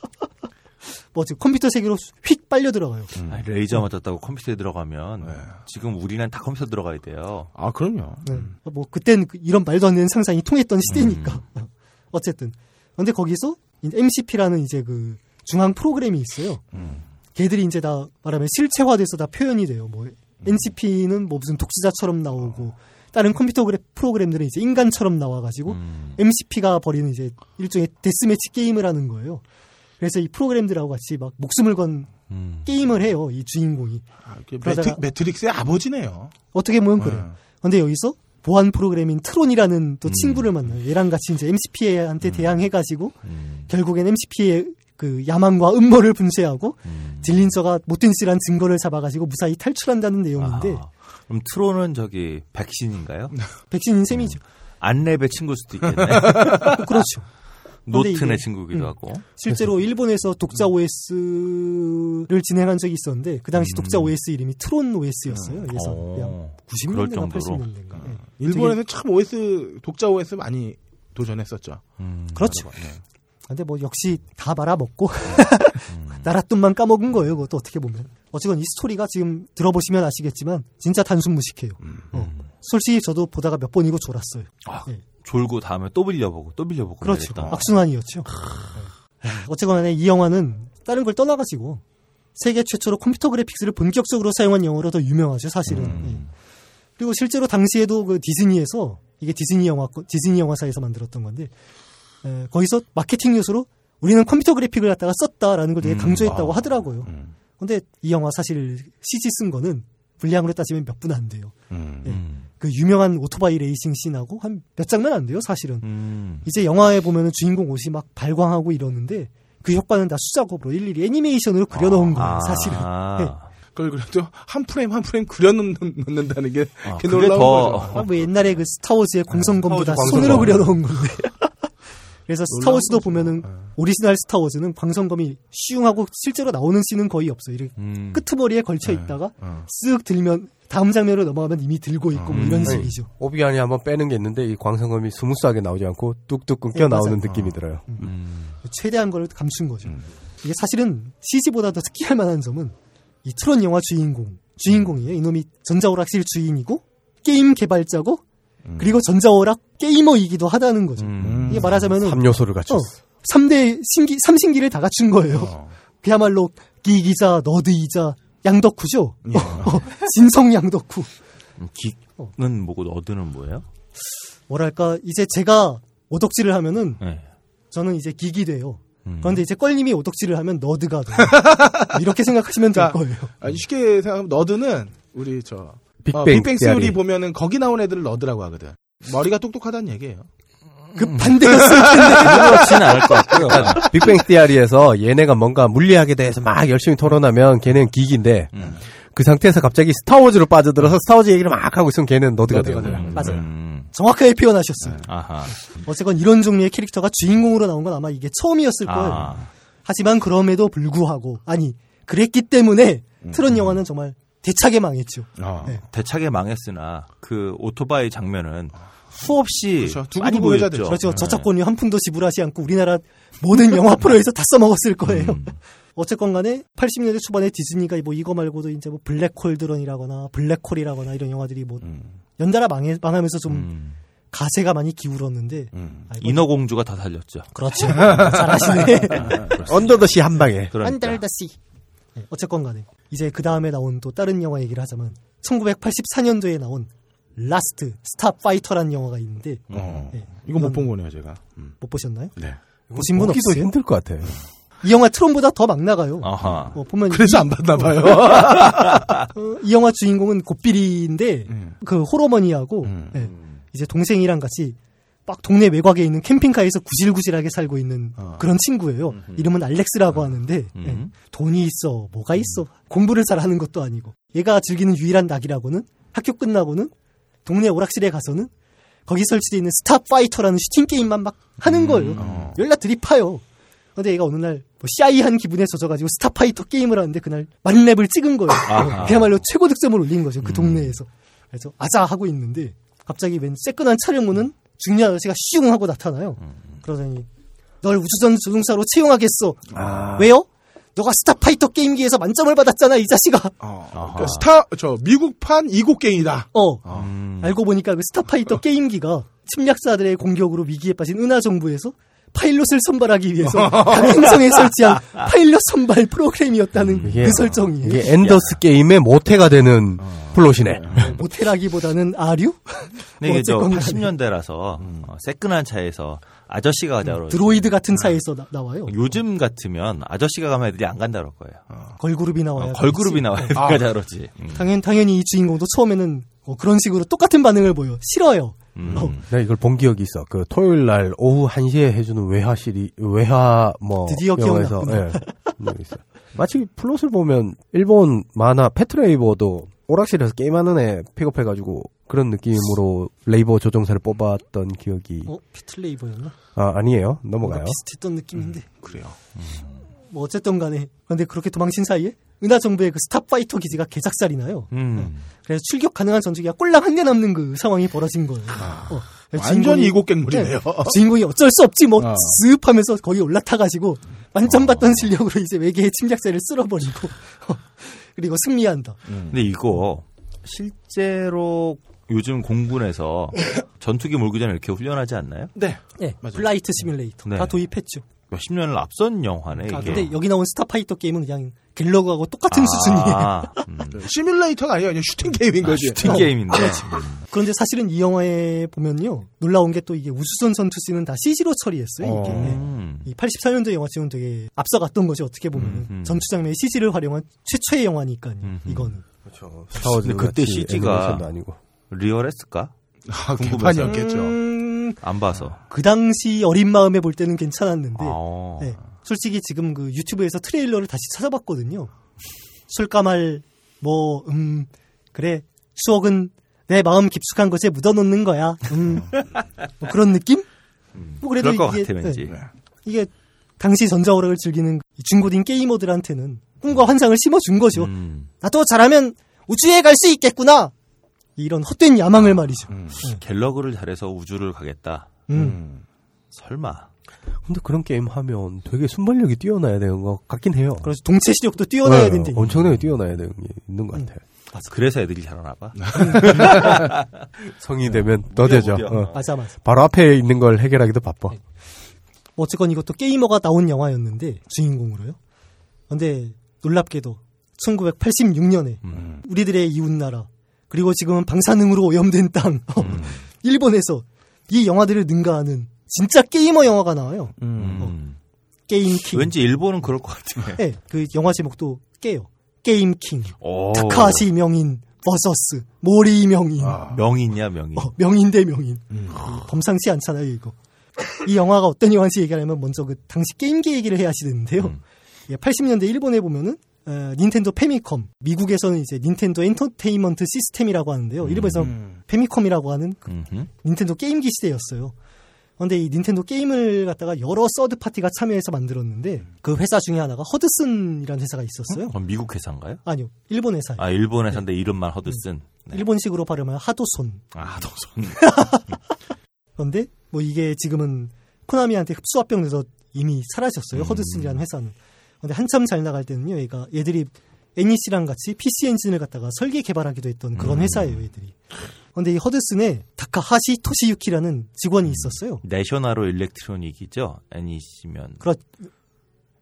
뭐 지금 컴퓨터 세계로 휙 빨려 들어가요. 아, 레이저 맞았다고 컴퓨터에 들어가면 네. 지금 우리는 다 컴퓨터 들어가야 돼요. 아 그럼요. 네. 뭐 그땐 그 이런 말도 안 되는 상상이 통했던 시대니까. 어쨌든. 근데 거기서 MCP라는 이제 그 중앙 프로그램이 있어요. 음. 걔들이 이제 다 말하면 실체화돼서 다 표현이 돼요. 뭐 MCP는 뭐 무슨 독재자처럼 나오고 다른 컴퓨터 그래- 프로그램들은 이제 인간처럼 나와가지고 음. MCP가 벌이는 이제 일종의 death match 게임을 하는 거예요. 그래서 이 프로그램들하고 같이 막 목숨을 건 음. 게임을 해요. 이 주인공이. 아, 매트, 매트릭스의 아버지네요. 어떻게 보면 그래요. 근데 여기서 보안 프로그램인 트론이라는 또 친구를 만나요. 얘랑 같이 이제 MCP한테 대항해가지고 음. 결국엔 MCP의 그 야망과 음모를 분쇄하고 음. 딜린저가 못된 씨란 증거를 잡아가지고 무사히 탈출한다는 내용인데 아, 그럼 트론은 저기 백신인가요? 백신인 셈이죠. 안랩의 친구일 수도 있겠네. 그렇죠. 노트네 친구기도 음, 하고. 실제로 일본에서 독자 OS를 진행한 적이 있었는데 그 당시 독자 OS 이름이 트론 OS였어요. 그래서 그냥 어, 그럴 90년대나 정도로. 80년대인가. 예. 일본에서 참 OS 독자 OS 많이 도전했었죠. 음. 그렇죠. 네. 근데 뭐 역시 다 말아먹고 나랏돈만 까먹은 거예요. 그것도 어떻게 보면. 어쨌건 이 스토리가 지금 들어보시면 아시겠지만 진짜 단순 무식해요. 어. 솔직히 저도 보다가 몇 번이고 졸았어요. 아, 예. 졸고 다음에 또 빌려보고 또 빌려보고. 그렇죠. 악순환이었죠. 예. 어쨌거나 이 영화는 다른 걸 떠나가지고 세계 최초로 컴퓨터 그래픽스를 본격적으로 사용한 영화로 더 유명하죠, 사실은. 예. 그리고 실제로 당시에도 그 디즈니에서 이게 디즈니 영화 디즈니 영화사에서 만들었던 건데 에, 거기서 마케팅 요소로 우리는 컴퓨터 그래픽을 갖다가 썼다라는 걸 되게 음, 강조했다고 아. 하더라고요. 근데 이 영화 사실 CG 쓴 거는 분량으로 따지면 몇 분 안 돼요. 예. 음. 그 유명한 오토바이 레이싱 씬하고 한 몇 장면 안 돼요, 사실은. 음. 이제 영화에 보면은 주인공 옷이 막 발광하고 이러는데 그 효과는 다 수작업으로 일일이 애니메이션으로 그려놓은 거예요, 아. 사실은. 예. 그걸 그래도 한 프레임 한 프레임 그려놓는다는 게 아, 게 그게 놀라운 더- 거죠. 아, 뭐 옛날에 그 스타워즈의 공성검도 다 스타워즈 손으로. 그려놓은 건데. 그래서 스타워즈도 보면은 오리지널 스타워즈는 광선검이 슝하고 실제로 나오는 씬은 거의 없어요. 이렇게 음. 끄트머리에 걸쳐 있다가 쓱 들면 다음 장면으로 넘어가면 이미 들고 있고 뭐 이런 아니, 식이죠. 오비완이 한번 빼는 게 있는데 이 광선검이 smooth하게 나오지 않고 뚝뚝 끊겨 예, 나오는. 느낌이 들어요. 음. 최대한 걸 감춘 거죠. 이게 사실은 CG보다 더 특이할 만한 점은 이 트론 영화 주인공, 주인공이에요. 이놈이 전자오락실 주인이고 게임 개발자고 그리고 전자오락 게이머이기도 하다는 거죠. 음. 이게 말하자면은 3요소를 갖췄어. 어, 3대 신기, 삼신기를 다 갖춘 거예요. 그야말로 기기자, 너드이자, 양덕후죠? 예. 어, 진성 양덕후. 음, 기는 뭐고 너드는 뭐예요? 뭐랄까, 이제 제가 오덕질을 하면은 네. 저는 이제 기기 돼요. 음. 그런데 이제 껄님이 오덕질을 하면 너드가 돼요. 이렇게 생각하시면 될 거예요. 아, 쉽게 생각하면 너드는 우리 저 빅뱅, 어, 빅뱅. 스토리 보면은 거기 나온 애들을 nerd라고 하거든. 머리가 똑똑하다는 얘기예요. 그 반대였을 그렇진 않을 것 같고요. 그러니까 빅뱅 Theory에서 얘네가 뭔가 물리학에 대해서 막 열심히 토론하면 걔는 geek인데 음. 그 상태에서 갑자기 스타워즈로 빠져들어서 스타워즈 얘기를 막 하고 있으면 걔는 nerd가. 돼요. 맞아요. 음. 정확하게 표현하셨어요. 아하. 어쨌건 이런 종류의 캐릭터가 주인공으로 나온 건 아마 이게 처음이었을 거예요. 아. 하지만 그럼에도 불구하고 아니 그랬기 때문에 트론 영화는 정말 대차게 망했죠. 어. 네. 대차게 망했으나 그 오토바이 장면은 수없이 그렇죠. 많이 보였죠. 되죠. 그렇죠. 네. 저작권료 한 푼도 지불하지 않고 우리나라 모든 영화 프로에서 다 써먹었을 거예요. 음. 어쨌건 간에 80년대 초반에 디즈니가 뭐 이거 말고도 이제 뭐 블랙홀 드론이라거나 블랙홀이라거나 이런 영화들이 뭐 연달아 망해, 망하면서 좀 음. 가세가 많이 기울었는데 음. 아이고, 인어공주가 다 살렸죠. 그렇죠. 잘하시네. 언더더시 한 방에. 그러니까. 안달다시. 네, 어쨌건 간에 이제 그 다음에 나온 또 다른 영화 얘기를 하자면 1984년도에 나온 라스트 스타 파이터라는 영화가 있는데 어. 네, 이거 못 본 거네요, 제가. 음. 못 보셨나요? 네. 보신 분 없어요? 힘들 것 같아요. 이 영화 트론보다 더 막 나가요. 어, 보면 그래서 안 봤나 봐요. 어, 이 영화 주인공은 고삐리인데 음. 그 홀어머니하고 음. 네, 이제 동생이랑 같이 막 동네 외곽에 있는 캠핑카에서 구질구질하게 살고 있는 어. 그런 친구예요. 이름은 알렉스라고 하는데 음. 네, 돈이 있어 뭐가 있어 공부를 잘 하는 것도 아니고 얘가 즐기는 유일한 낙이라고는 학교 끝나고는 동네 오락실에 가서는 거기 설치되어 있는 스타파이터라는 슈팅 게임만 막 하는 거예요. 어. 열나 들이파요. 근데 얘가 어느 날 뭐 shy한 기분에 젖어가지고 스타파이터 게임을 하는데 그날 만렙을 찍은 거예요. 아하. 그야말로 최고 득점을 올린 거죠. 그 동네에서. 그래서 아자 하고 있는데 갑자기 웬 새끈한 차량 모는 중년 아저씨가 슝 하고 나타나요. 그러더니 널 우주전 조종사로 채용하겠어. 왜요? 너가 스타파이터 게임기에서 만점을 받았잖아, 이 자식아. 어. 아하. 그러니까 스타, 저, 미국판 이고깽이다. 어. 음. 알고 보니까 그 스타파이터 게임기가 침략자들의 공격으로 위기에 빠진 은하 정부에서 파일럿을 선발하기 위해서 각 행성에 설치한 파일럿 선발 프로그램이었다는 이게- 그 설정이에요. 이게 엔더스 게임의 모태가 되는 플롯이네. 모텔하기보다는 아류? 근데 이게 저 어쨌건 간에. 80년대라서 어, 새끈한 차에서 아저씨가 가자 그러죠. 드로이드 같은 차에서 나, 와요 요즘 같으면 아저씨가 가면 애들이 안 간다 그럴 거예요. 걸그룹이 어, 나와요. 걸그룹이 나와야 애들 가자 그러지. 음. 당연, 당연히 이 주인공도 처음에는 어, 그런 식으로 똑같은 반응을 보여. 싫어요. 음. 어, 내가 이걸 본 기억이 있어. 그 토요일 날 오후 1시에 해주는 외화 시리, 외화 뭐. 드디어 영화에서, 기억났구나. 예. 있어요. 마치 플롯을 보면 일본 만화 패트레이버도 오락실에서 게임하는 애 픽업해가지고 그런 느낌으로 레이버 조종사를 뽑았던 기억이 어, 패틀레이버였나? 아 아니에요 넘어가요. 비슷했던 느낌인데. 그래요. 뭐 어쨌든 간에. 근데 그렇게 도망친 사이에 은하 정부의 그 스타파이터 기지가 개작살이 나요. 음. 그래서 출격 가능한 전투기가 꼴랑 한 개 남는 그 상황이 벌어진 거예요. 어, 완전히 이고깽물이네요. 네, 주인공이 어쩔 수 없지 뭐 어. 쓱 하면서 거기 올라타가지고 만점 받던 실력으로 이제 외계의 침략자를 쓸어버리고 그리고 승리한다. 근데 이거 실제로 요즘 공군에서 전투기 몰기 전에 이렇게 훈련하지 않나요? 네. 네, 맞아요. flight simulator 네. 다 도입했죠. 몇십 년을 앞선 영화네 이게. 아, 근데 여기 나온 스타파이터 게임은 그냥 갤러그하고 똑같은 수준이에요. 아, 음. 시뮬레이터가 아니라 그냥 슈팅 게임인 거지. 슈팅 어, 게임인데. 그런데 사실은 이 영화에 보면요 놀라운 게 또 이게 우주선 전투scene은 다 CG로 처리했어요. 이게. 네. 음. 이 84년도 영화치고는 되게 앞서갔던 거죠 어떻게 보면 음, 음. 전투 장면에 CG를 활용한 최초의 영화니까요. 음, 음. 이거는 그렇죠. 근데 그때 같이 CG 가 애니메이션도 아니고. 리얼했을까? 아, 궁금해서. 개판이었겠죠. 음, 안 봐서. 그 당시 어린 마음에 볼 때는 괜찮았는데 아. 네. 솔직히 지금 그 유튜브에서 트레일러를 다시 찾아봤거든요. 술까말 뭐 음 그래 추억은 내 마음 깊숙한 곳에 묻어놓는 거야. 음. 뭐 그런 느낌? 뭐 그래도 이게 같아. 네. 이게 당시 전자오락을 즐기는 이 중고딩 게이머들한테는 꿈과 환상을 심어준 거죠. 음. 나도 잘하면 우주에 갈 수 있겠구나. 이런 헛된 야망을 말이죠. 갤러그를 잘해서 우주를 가겠다. 음. 설마. 근데 그런 게임 하면 되게 순발력이 뛰어나야 되는 것 같긴 해요. 그래서 동체 시력도 뛰어나야 네, 된대. 엄청나게 뛰어나야 되는 게 있는 것 같아요. 그래서 애들이 잘하나 봐. 성이 되면 더 되죠. 무려. 어. 맞아 맞아. 바로 앞에 있는 걸 해결하기도 바빠. 뭐 어쨌건 이것도 게이머가 나온 영화였는데 주인공으로요. 근데 놀랍게도 1986년에 음. 우리들의 이웃나라 그리고 지금은 방사능으로 오염된 땅 음. 일본에서 이 영화들을 능가하는 진짜 게이머 영화가 나와요. 음. 게임 킹. 왠지 일본은 그럴 것 같아. 네, 그 영화 제목도 깨요. 게임 킹. 오. 타카하시 명인 versus 모리 명인. 명인이야 명인. 어, 명인 대 명인. 범상치 않잖아요, 이거. 이 영화가 어떤 영화인지 얘기하려면 먼저 그 당시 게임기 얘기를 해야 하는데요. 음. 예, 80년대 일본에 보면은 어, 닌텐도 패미컴, 미국에서는 이제 닌텐도 엔터테인먼트 시스템이라고 하는데요. 일본에서는 패미컴이라고 하는 그. 닌텐도 게임기 시대였어요. 그런데 이 닌텐도 게임을 갖다가 여러 서드 파티가 참여해서 만들었는데 그 회사 중에 하나가 허드슨이라는 회사가 있었어요. 어, 미국 회사인가요? 아니요, 일본 회사예요. 아 일본 회사인데 이름만 허드슨. 네. 일본식으로 발음하면 하도손. 아 도선. 그런데 뭐 이게 지금은 코나미한테 흡수합병 돼서 이미 사라졌어요. 음. 허드슨이라는 회사는. 근데 한참 잘 나갈 때는요, 얘가 얘들이 애니씨랑 같이 PC 엔진을 갖다가 설계 개발하기도 했던 그런 음. 회사예요, 얘들이. 근데 이 허드슨에 다카하시 토시유키라는 직원이 있었어요. 내셔나로 일렉트로닉이죠. 애니시면. 그렇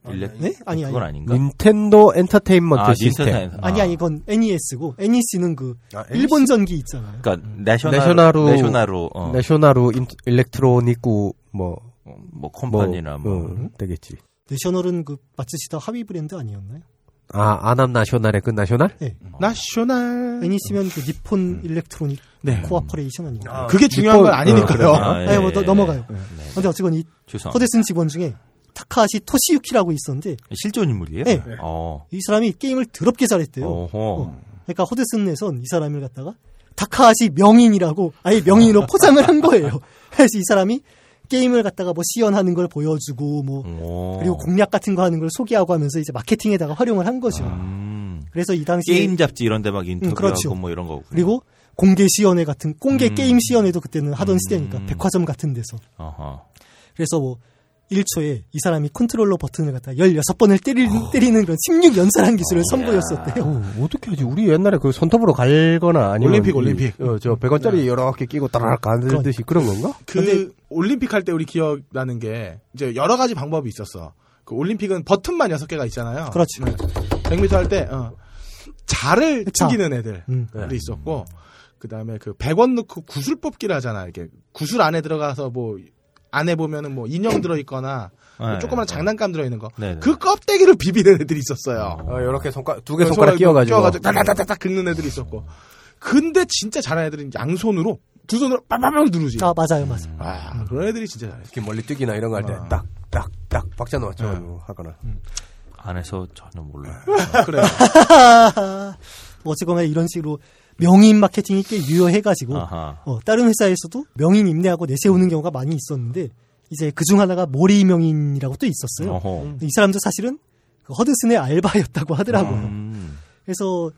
일렉. 네? 아니 아니. 그건 아닌가? 닌텐도 엔터테인먼트 아, 시스템. 닌텐도 아니 아니 이건 NES고 NEC는 그 아, 일본 전기 있잖아요. 그러니까 내셔나로 내셔나로- 내셔나로 어, 내셔나루 인- 일렉트로닉구 뭐, 뭐뭐 컴퍼니나 뭐, 어, 되겠지. 내셔널은 그 마츠시타 하위 브랜드 아니었나요? 아 아남 나셔널의 그 나셔널? 네. 나셔널. NEC면 그 니폰 electronic 네. corporation 아닌가? 그게 중요한 니폰- 건 아니니까요. 어, 아, 아니, 뭐 너- 넘어가요. 네. 근데 어쨌건 이 죄송. 허드슨 직원 중에 타카하시 토시유키라고 있었는데 실존 인물이에요? 네. 어. 이 사람이 게임을 더럽게 잘했대요. 어허. 그러니까 허드슨에선 이 사람을 갖다가 타카하시 명인이라고 아예 명인으로 포장을 한 거예요. 그래서 이 사람이 게임을 갖다가 뭐 시연하는 걸 보여주고 뭐 오. 그리고 공략 같은 거 하는 걸 소개하고 하면서 이제 마케팅에다가 활용을 한 거죠. 음. 그래서 이 당시에 게임 잡지 이런 데 막 인터뷰하고 그렇죠. 뭐 이런 거고. 그리고 공개 시연회 같은 공개 음. 게임 시연회도 그때는 하던 음. 시대니까 백화점 같은 데서 어허. 그래서 뭐 1초에 이 사람이 컨트롤러 버튼을 갖다 16번을 때리, 때리는 그런 16연사라는 기술을 선보였었대요. 어, 어떻게 하지? 우리 옛날에 그 손톱으로 갈거나 아니면 올림픽, 이- 올림픽. 어, 저 100원짜리 여러 개 끼고 따라락 가듯이 그런 건가? 그 올림픽 할 때 우리 기억나는 게 이제 여러 가지 방법이 있었어. 그 올림픽은 버튼만 여섯 개가 있잖아요. 그렇죠. 100m 할 때 어, 자를 자. 튕기는 애들이 음. 있었고 그다음에 그 100원 넣고 구슬 뽑기를 하잖아. 이렇게 구슬 안에 들어가서 뭐 안에 보면은 뭐 인형 들어 있거나 네. 조그만 장난감 들어 있는 거. 네, 네. 그 껍데기를 비비는 애들이 있었어요. 어, 이렇게 손가락 두 개 손가락 끼워 가지고 끼워 가지고 따다다다닥 긁는 애들이 있었고. 근데 진짜 잘하는 애들은 양손으로 두 손으로 빰빰빰 누르지. 아, 맞아요, 맞아요. 아, 그런 애들이 진짜 잘해. 이렇게 멀리 뛰기나 이런 거 할때 어. 딱딱딱 박자 맞춰가지고 하거나. 안에서 전혀 몰라. 그래요. 뭐 어쨌거나 이런 식으로 명인 마케팅이 꽤 유효해가지고. 어, 다른 회사에서도 명인 입네하고 내세우는 경우가 많이 있었는데 이제 그 중 하나가 모리 명인이라고 또 있었어요. 어허. 이 사람도 사실은 그 허드슨의 알바였다고 하더라고요. 음. 그래서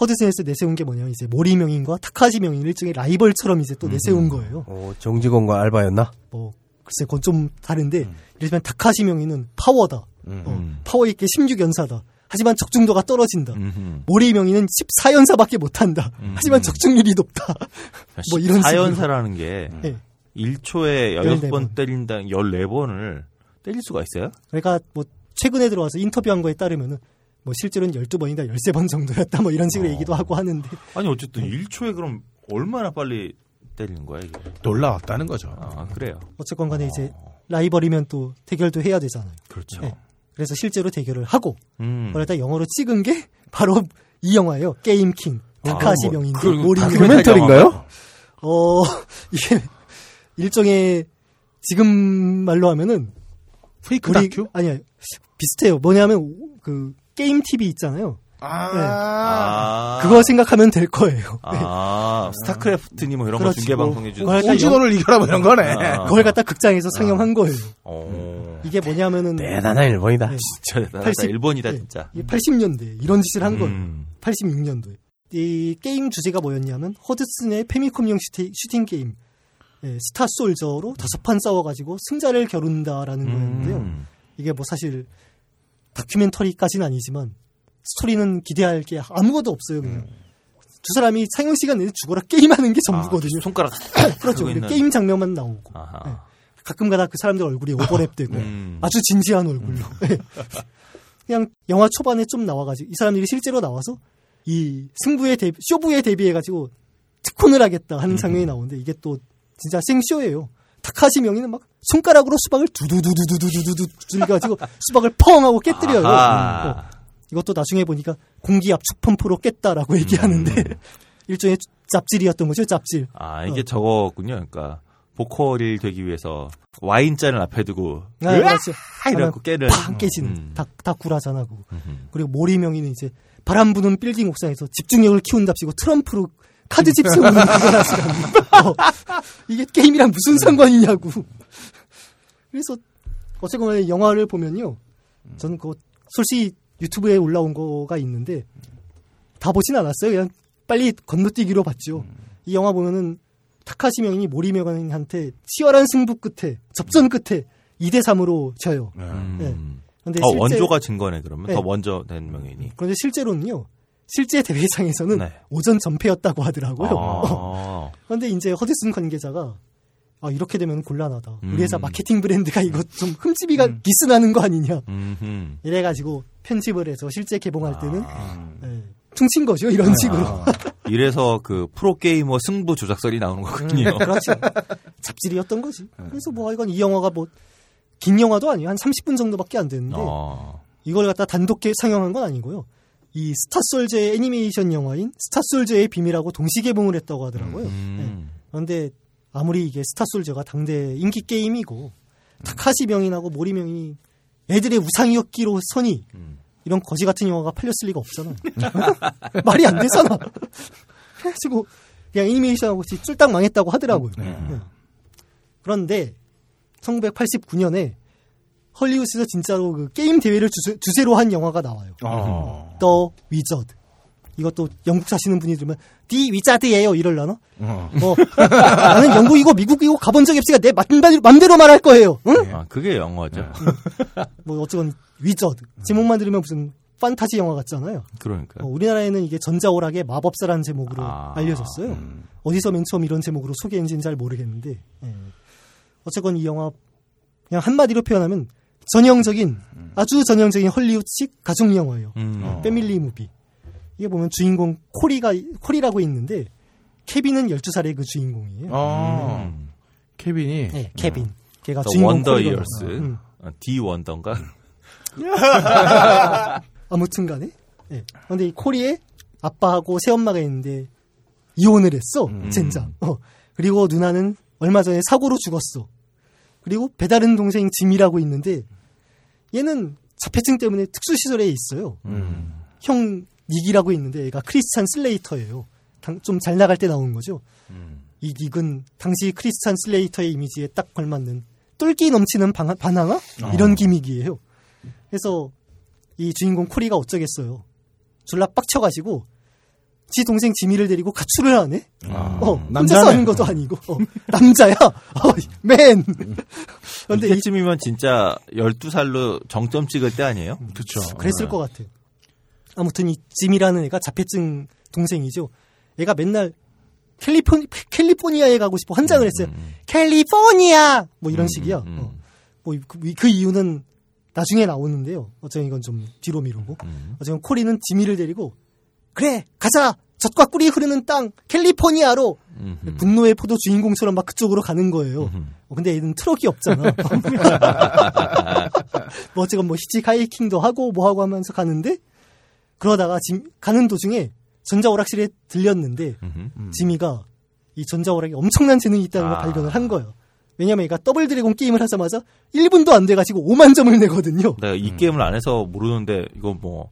허드슨에서 내세운 게 뭐냐면 이제 모리 명인과 타카하시 명인 일종의 라이벌처럼 이제 또 내세운 거예요. 어, 정직원과 알바였나? 뭐 글쎄 그건 좀 다른데 이를테면 타카하시 명인은 파워다. 어, 파워 있게 16연사다. 하지만 적중도가 떨어진다. 음흠. 모리 명인은 14연사밖에 못한다. 하지만 적중률이 높다. 뭐 이런 식으로. 4연사라는 게 예. 1초에 14 16번 때린다 14번을 때릴 수가 있어요? 그러니까 뭐 최근에 들어와서 인터뷰한 거에 따르면은 뭐 실제로는 12번이다 13번 정도였다 뭐 이런 식으로 얘기도 하고 하는데 아니 어쨌든 1초에 그럼 얼마나 빨리 때리는 거야 이게? 놀라웠다는 거죠. 아 그래요. 어쨌건 간에 이제 라이벌이면 또 대결도 해야 되잖아요. 그렇죠. 네. 그래서 실제로 대결을 하고 음. 그러다 영어로 찍은 게 바로 이 영화예요. 게임킹. 타카시 뭐, 명인데 모리 명인. 다큐멘터리인가요? 어 이게 일종의 지금 말로 하면은 페이크 우리 다큐? 아니야 비슷해요. 뭐냐면 그 게임 TV 있잖아요. 아, 아. 그거 생각하면 될 거예요. 아, 스타크래프트니 뭐 이런 거 그렇지. 중계 뭐, 방송해 주는 갖다 홍진호를 이겨라 뭐 이런 거네. 아. 그걸 갖다 극장에서 상영한 거예요. 어. 이게 뭐냐면은 대단한 일본이다. 네. 진짜 대단하다. 80 일본이다 네. 진짜. 이게 80년대 이런 짓을 한 거예요. 음. 86년도에. 이 게임 주제가 뭐였냐면 허드슨의 패미컴용 슈팅, 슈팅 게임 예, 스타 솔저로 다섯 판 싸워가지고 승자를 겨룬다라는 거였는데요. 음. 이게 뭐 사실 다큐멘터리까지는 아니지만 스토리는 기대할 게 아무것도 없어요. 그냥 두 사람이 상영 시간 내내 죽어라 게임하는 게 전부거든요. 아, 손가락 그렇죠. 게임 장면만 나오고. 네. 가끔가다 그 사람들 얼굴이 오버랩되고 음. 아주 진지한 얼굴로 그냥 영화 초반에 좀 나와가지고 이 사람들이 실제로 나와서 이 승부에 대비, 쇼부에 대비해가지고 특훈을 하겠다 음. 하는 장면이 나오는데 이게 또 진짜 생쇼예요. 타카시 명이는 막 손가락으로 수박을 두두두두두두두두 들가지고 수박을 펑 하고 깨뜨려요. 어. 이것도 나중에 보니까 공기 압축 펌프로 깼다라고 얘기하는데 일종의 짭질이었던 거죠, 짭질. 아, 이게 어. 저거군요. 그러니까 보컬이 되기 위해서 와인잔을 앞에 두고 아. 이래갖고 깨는 팡 깨지는 음. 다, 다 구라잖아. 그리고 모리명이는 이제 바람 부는 빌딩 옥상에서 집중력을 키운답시고 트럼프로 카드 집 세우는 그걸 하시라고. 어, 이게 게임이랑 무슨 상관이냐고. 그래서 어쨌건 간에 영화를 보면요. 저는 그 솔직히 유튜브에 올라온 거가 있는데 다 보진 않았어요. 그냥 빨리 건너뛰기로 봤죠. 이 영화 보면은 타카시 명인이 모리명한테 치열한 승부 끝에 접전 끝에 2대 3으로 져요. 음. 네. 근데 어, 실제- 원조가 진 거네 그러면 네. 더 먼저 된 명인이. 그런데 실제로는요. 실제 대회장에서는 네. 오전 전패였다고 하더라고요. 아. 그런데 이제 허드슨 관계자가 아 이렇게 되면 곤란하다. 음. 우리 회사 마케팅 브랜드가 이거 좀 흠집이가 기스나는 거 아니냐. 음흠. 이래가지고 편집을 해서 실제 개봉할 때는 아. 예, 퉁친 거죠. 이런 식으로. 이래서 그 프로 게이머 승부 조작설이 나오는 거군요. 그렇죠. 짭질이었던 거지. 그래서 뭐 이건 이 영화가 뭐 긴 영화도 아니에요. 한 30분 정도밖에 안 됐는데 어. 이걸 갖다 단독 개- 상영한 건 아니고요. 이 스타솔저의 애니메이션 영화인 스타솔저의 비밀하고 동시 개봉을 했다고 하더라고요. 음. 그런데 아무리 이게 스타솔저가 당대 인기 게임이고 타카하시 명인하고 모리 명인이 애들의 우상이었기로 서니 음. 이런 거지 같은 영화가 팔렸을 리가 없잖아. 말이 안 되잖아. 그래가지고 그냥 애니메이션하고 쫄딱 망했다고 하더라고요. 네. 그런데 1989년에 헐리우드에서 진짜로 그 게임 대회를 주제, 주제로 한 영화가 나와요. 어. The Wizard. 이것도 영국 사시는 분이 들으면 The Wizard예요 이럴라나? 어. 뭐 나는 영국이고 미국이고 가본 적이 없으니까 내 맘대로, 말할 거예요. 응? 아, 그게 영어죠. 뭐 어쨌건 위저드 제목만 들으면 무슨 판타지 영화 같잖아요. 그러니까. 어, 우리나라에는 이게 전자오락의 마법사라는 제목으로 아, 알려졌어요. 어디서 맨 처음 이런 제목으로 소개했는지는 잘 모르겠는데 예. 어쨌건 이 영화 그냥 한마디로 표현하면 전형적인 아주 전형적인 헐리우드식 가족 영화예요. 음. 패밀리 무비. 이게 보면 주인공 코리가 코리라고 있는데 케빈은 12살의 그 주인공이에요. 어. 음. 케빈이 네, 케빈. 걔가 더 주인공 Wonder. Years. 음. 어, D 원더인가? 아무튼 간에. 예. 근데 이 코리에 아빠하고 새엄마가 있는데 이혼을 했어. 젠장. 어. 그리고 누나는 얼마 전에 사고로 죽었어. 그리고 배다른 동생 짐이라고 있는데 얘는 자폐증 때문에 특수 시설에 있어요. 음. 형 닉이라고 있는데 얘가 크리스찬 슬레이터예요. 좀 잘 나갈 때 나온 거죠. 음. 이 닉은 당시 크리스찬 슬레이터의 이미지에 딱 걸맞는 똘끼 넘치는 방, 반항아 이런 gimmick이에요. 그래서 이 주인공 코리가 어쩌겠어요. 졸라 빡쳐가지고 지 동생 지미를 데리고 가출을 하네. 아, 어, 남자네. 사는 것도 아니고 어, 남자야. 어, Man. 근데 이, 이때쯤이면 진짜 12살로 정점 찍을 때 아니에요? 그쵸. 그랬을 것 같아요. 아무튼 이 짐이라는 애가 자폐증 동생이죠. 얘가 맨날 캘리포, 캘리포니아에 가고 싶어 환장을 했어요. 캘리포니아! 뭐 이런 식이야. 음, 음. 어. 뭐 그, 그 이유는 나중에 나오는데요. 어쩌면 이건 좀 뒤로 미루고. 음. 어쩌면 코리는 지미를 데리고 그래 가자 젖과 꿀이 흐르는 땅 캘리포니아로 음흠. 분노의 포도 주인공처럼 막 그쪽으로 가는 거예요. 음흠. 어, 근데 얘는 트럭이 없잖아. 뭐 어쨌건 뭐 히치 하이킹도 하고 뭐 하고 하면서 가는데 그러다가 짐 가는 도중에 전자오락실에 들렸는데 음흠. 지미가 이 전자오락에 엄청난 재능이 있다는 걸 아. 발견을 한 거예요. 왜냐면 얘가 더블 드래곤 게임을 하자마자 1분도 안 돼가지고 5만 점을 내거든요. 내가 이 게임을 안 해서 모르는데 이거 뭐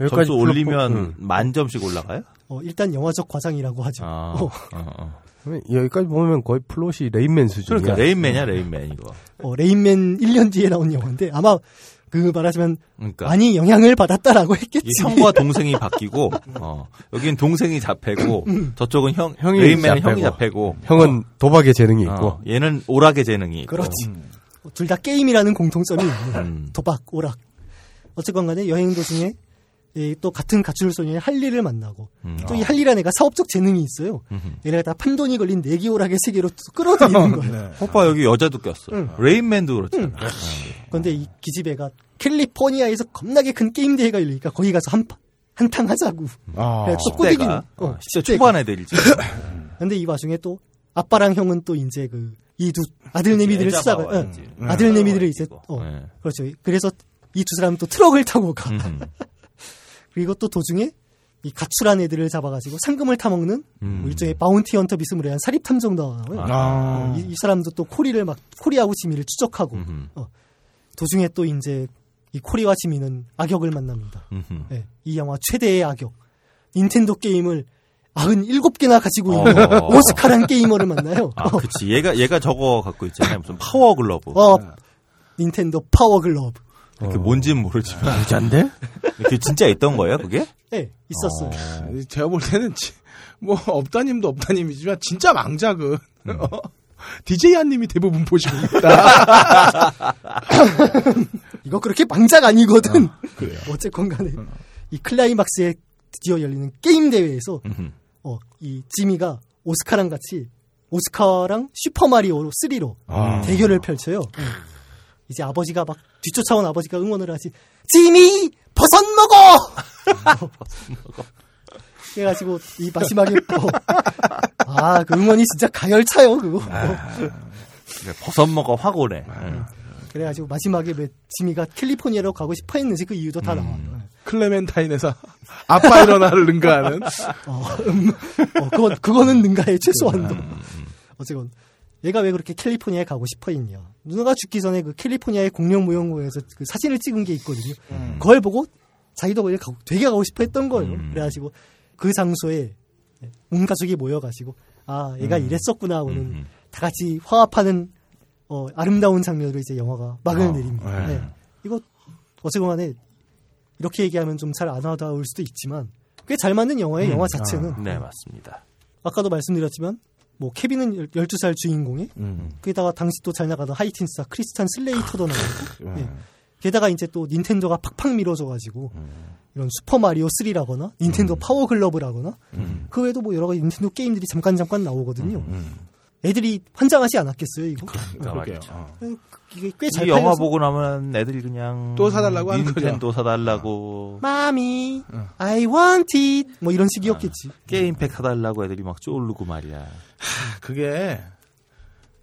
여기까지 점수 올리면 불렀고, 응. 만 점씩 올라가요? 어, 일단 영화적 과장이라고 하죠. 아, 어, 어, 어. 여기까지 보면 거의 플롯이 레인맨 수준이야. 그러니까 레인맨이야 레인맨 이거. 어, 레인맨 1년 뒤에 나온 영화인데 아마 그 말하자면 그러니까 많이 영향을 받았다라고 했겠지. 이 형과 동생이 바뀌고 어, 여긴 동생이 자폐고 저쪽은 형 형이 레인맨은 자폐고. 형이 자폐고 형은 도박의 재능이 있고 어, 얘는 오락의 재능이 있고. 그렇지. 둘다 게임이라는 공통점이 있는 음. 도박, 오락. 어쨌건 간에 여행 도중에 이또 같은 가출 소녀의 할리를 만나고 음. 또이 할리라는 애가 사업적 재능이 있어요. 얘네가 다 판돈이 걸린 내기 오락의 세계로 또 끌어들이는 거예요. 오빠 여기 여자도 꼈어. 응. 레인맨도 그렇잖아. 그런데 이 기집애가 캘리포니아에서 겁나게 큰 게임 대회가 열리니까 거기 가서 한 한탕 하자고. 아, 그래, 또. 때가 어, 어, 진짜 10대가. 초반 애들이지. 근데 이 와중에 또 아빠랑 형은 또 이제 그 이 두 아들내미들을 잡아와야지. 응. 아들내미들을 이제 어 네. 그렇죠. 그래서 이 두 사람은 또 트럭을 타고 가. 그리고 또 도중에 이 가출한 애들을 잡아가지고 상금을 타먹는 음. 뭐 일종의 bounty hunter 비스무리한 사립 탐정도 나와요. 아. 어, 이, 이 사람도 또 코리를 막 코리하고 지미를 추적하고 음흠. 도중에 또 이제 이 코리와 지미는 악역을 만납니다. 예, 이 영화 최대의 악역 닌텐도 게임을 97개나 가지고 있는 어. 오스카란 게이머를 만나요. 아, 그치. 얘가, 얘가 저거 갖고 있잖아요. 무슨 Power Glove. 어, 닌텐도 Power Glove. 그게 뭔지는 모르지만. 부자인데? 그게 진짜 있던 거예요, 그게? 예, 있었어요. 제가 볼 때는 지- 뭐 업다님도 업다님이지만 진짜 망작은 어, DJ 한님이 대부분 보시고 있다. 이거 그렇게 망작 아니거든. 그래요. 어쨌건 간에 이 클라이막스에 드디어 열리는 게임 대회에서 음흠. 어, 이 지미가 오스카랑 같이 오스카랑 슈퍼마리오 3로 아. 대결을 펼쳐요. 응. 이제 아버지가 막 뒤쫓아온 아버지가 응원을 하지. 지미 버섯 먹어. 그래가지고 이 마지막에 또 아그 응원이 진짜 가열차요 그거. 그래, 버섯 먹어 확 오네. 응. 그래가지고 마지막에 왜 지미가 캘리포니아로 가고 싶어 했는지 그 이유도 다 나와. 클레멘타인에서 아빠 일어나를 능가하는 어, 음, 어, 그건, 그거는 능가해, 최소한도. 어쨌건, 얘가 왜 그렇게 캘리포니아에 가고 싶어 했냐. 누나가 죽기 전에 그 캘리포니아의 공룡 모형고에서 그 사진을 찍은 게 있거든요. 그걸 보고 자기도 거기 가고, 되게 가고 싶어 했던 거예요. 음. 그래가지고 그 장소에 온 가족이 모여가지고, 아, 얘가 이랬었구나 하고는 음. 다 같이 화합하는 어, 아름다운 장면으로 이제 영화가 막을 어, 내립니다. 네. 네. 이거 어쨌건 간에 이렇게 얘기하면 좀 잘 안 와닿을 수도 있지만 꽤 잘 맞는 영화의 영화 자체는 네, 맞습니다. 아까도 말씀드렸지만 뭐 케빈은 12살 주인공에 음. 게다가 당시 또 잘 나가던 하이틴스타 크리스찬 슬레이터도 나오고 음. 예. 게다가 이제 또 닌텐도가 팍팍 밀어줘가지고 이런 슈퍼 마리오 3라거나 닌텐도 Power Glove라거나 음. 그 외에도 뭐 여러 가지 닌텐도 게임들이 잠깐 잠깐 나오거든요. 음. 애들이 환장하지 않았겠어요 이거? 그러니까 그러게요. 말이죠. 어. 이게 꽤잘이 영화 보고 나면 애들이 그냥 또 사달라고 하는 거죠. 닌텐도 사달라고 마미, 어. I want it 뭐 이런 식이었겠지. 게임팩 사달라고 애들이 막 쫄르고 말이야. 그게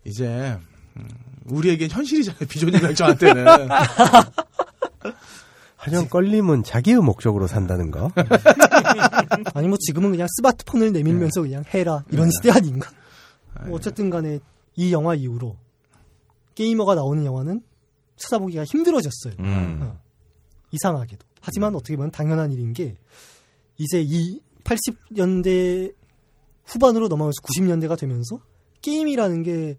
이제 음, 우리에겐 현실이잖아요. 비전이랑 저한테는 하지만 껄림은 자기의 목적으로 산다는 거. 아니 뭐 지금은 그냥 스마트폰을 내밀면서 그냥 해라 이런 시대 아닌가? 뭐 어쨌든 간에 이 영화 이후로 게이머가 나오는 영화는 찾아보기가 힘들어졌어요. 음. 어. 이상하게도. 하지만 어떻게 보면 당연한 일인 게 이제 이 80년대 후반으로 넘어가면서 90년대가 되면서 게임이라는 게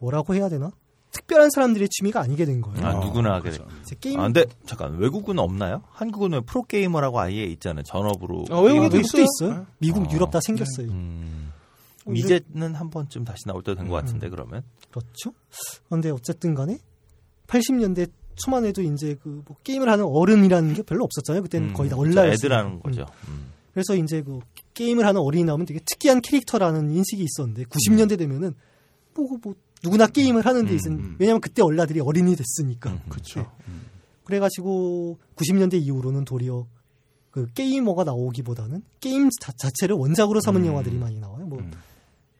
뭐라고 해야 되나? 특별한 사람들의 취미가 아니게 된 거예요. 아, 누구나 하게 돼. 이제 게임 아, 근데 잠깐 외국은 없나요? 한국은 왜 프로 게이머라고 아예 있잖아요. 전업으로. 어, 외국에도 있어요. 있어요. 미국, 아. 유럽 다 생겼어요. 음. 어, 이제는 한 번쯤 다시 나올 때 된 것 같은데 그러면. 그렇죠. 근데 어쨌든 간에 80년대 초만 해도 이제 그 뭐 게임을 하는 어른이라는 게 별로 없었잖아요. 그때는 음, 거의 다 그렇죠. 온라인. 애들 하는 거죠. 음. 그래서 이제 그 게임을 하는 어린이 나오면 되게 특이한 캐릭터라는 인식이 있었는데 90년대 되면은 뭐, 뭐 누구나 게임을 하는 데 있은 음. 왜냐면 그때 얼라들이 어린이 됐으니까. 음. 그렇죠. 그래가지고 90년대 이후로는 도리어 그 게이머가 나오기보다는 게임 자, 자체를 원작으로 삼은 음. 영화들이 많이 나와요.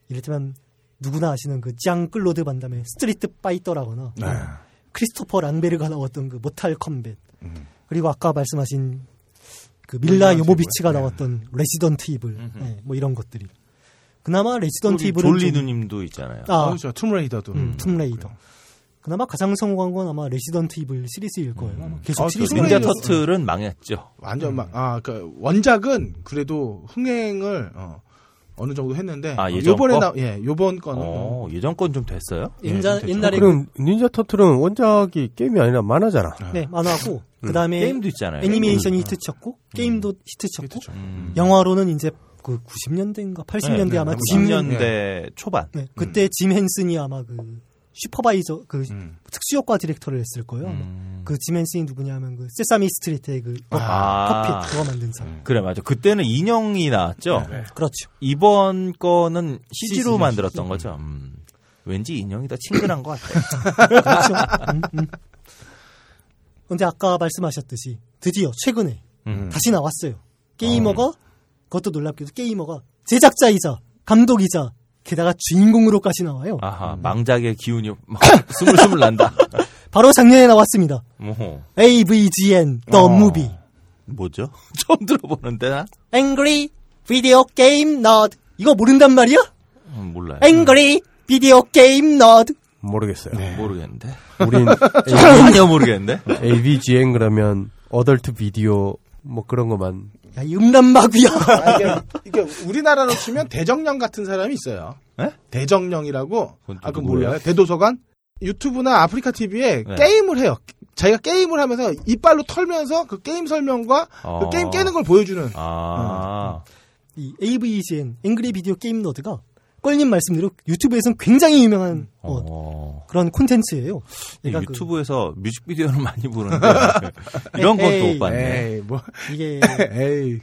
뭐 음. 이를테면 누구나 아시는 그 짱클로드 반담의 스트리트 파이터라거나 네. 크리스토퍼 랑베르가 나왔던 그 모탈 컴뱃 음. 그리고 아까 말씀하신 그 밀라 이블. 네. 나왔던 레지던트 이블. 네, 뭐 이런 것들이 그나마 레지던트 이블은 졸리 좀- 누님도 있잖아요. 아, 그렇죠. 툼레이더도. 음, 툼레이더 그나마 가장 성공한 건 아마 레지던트 이블 시리즈일 거예요. 아마 계속 아, 시리즈 그 닌자 터틀은 망했죠. 완전 막, 아, 그, 원작은 그래도 흥행을, 어, 어느 정도 했는데. 아, 어, 예전 요번에 거? 나, 예, 요번 거는. 어, 예전 건 좀 됐어요? 예, 됐죠. 옛날에 그럼 닌자 터틀은 원작이 게임이 아니라 만화잖아. 그, 네 만화고 그 다음에 게임도 있잖아요. 애니메이션이 히트쳤고 게임도 히트쳤고 히트죠. 음. 영화로는 이제 그 90년대인가 80년대 네, 아마 네, 짐 90년대 초반. 네, 그때 짐 헨슨이 아마 그 supervisor 그 음. 특수효과 디렉터를 했을 거예요. 음. 그짐 헨슨이 누구냐면 그 세사미 스트리트의 그 아. puppet 그거 만든 사람. 그래 맞아. 그때는 인형이 나왔죠. 네. 그렇죠. 이번 거는 CG로 CG. 만들었던 거죠. 음. 왠지 인형이 더 친근한 것 같아요. 그렇죠. 음, 음. 근데 아까 말씀하셨듯이 드디어 최근에 음. 다시 나왔어요. 게이머가 그것도 놀랍게도 게이머가 제작자이자 감독이자 게다가 주인공으로까지 나와요. 아하 망작의 기운이 막 스물스물 난다. 바로 작년에 나왔습니다. 뭐 AVGN The 어. Movie 뭐죠? 처음 들어보는데 나 Angry Video Game Nerd 이거 모른단 말이야? 음, 몰라요. Angry Video Game Nerd 모르겠어요. 모르겠는데. 우린 전혀 모르겠는데. AVGN 그러면 어덜트 비디오 뭐 그런 것만 야, 이 음란마귀야. 아, 이게, 이게 우리나라로 치면 대정령 같은 사람이 있어요. 에? 대정령이라고. 아, 그? 몰라요? 대도서관? 유튜브나 아프리카 TV에 네. 게임을 해요. 자기가 게임을 하면서 이빨로 털면서 그 게임 설명과 어. 그 게임 깨는 걸 보여주는. 아. 이 AVGN Angry Video Game Nerd가 껄님 말씀대로 유튜브에서는 굉장히 유명한 어, 어. 그런 콘텐츠예요. 그러니까 그- 유튜브에서 뮤직비디오는 많이 보는데 이런 것도 에이, 못 봤네. 에이, 뭐, 이게 에이.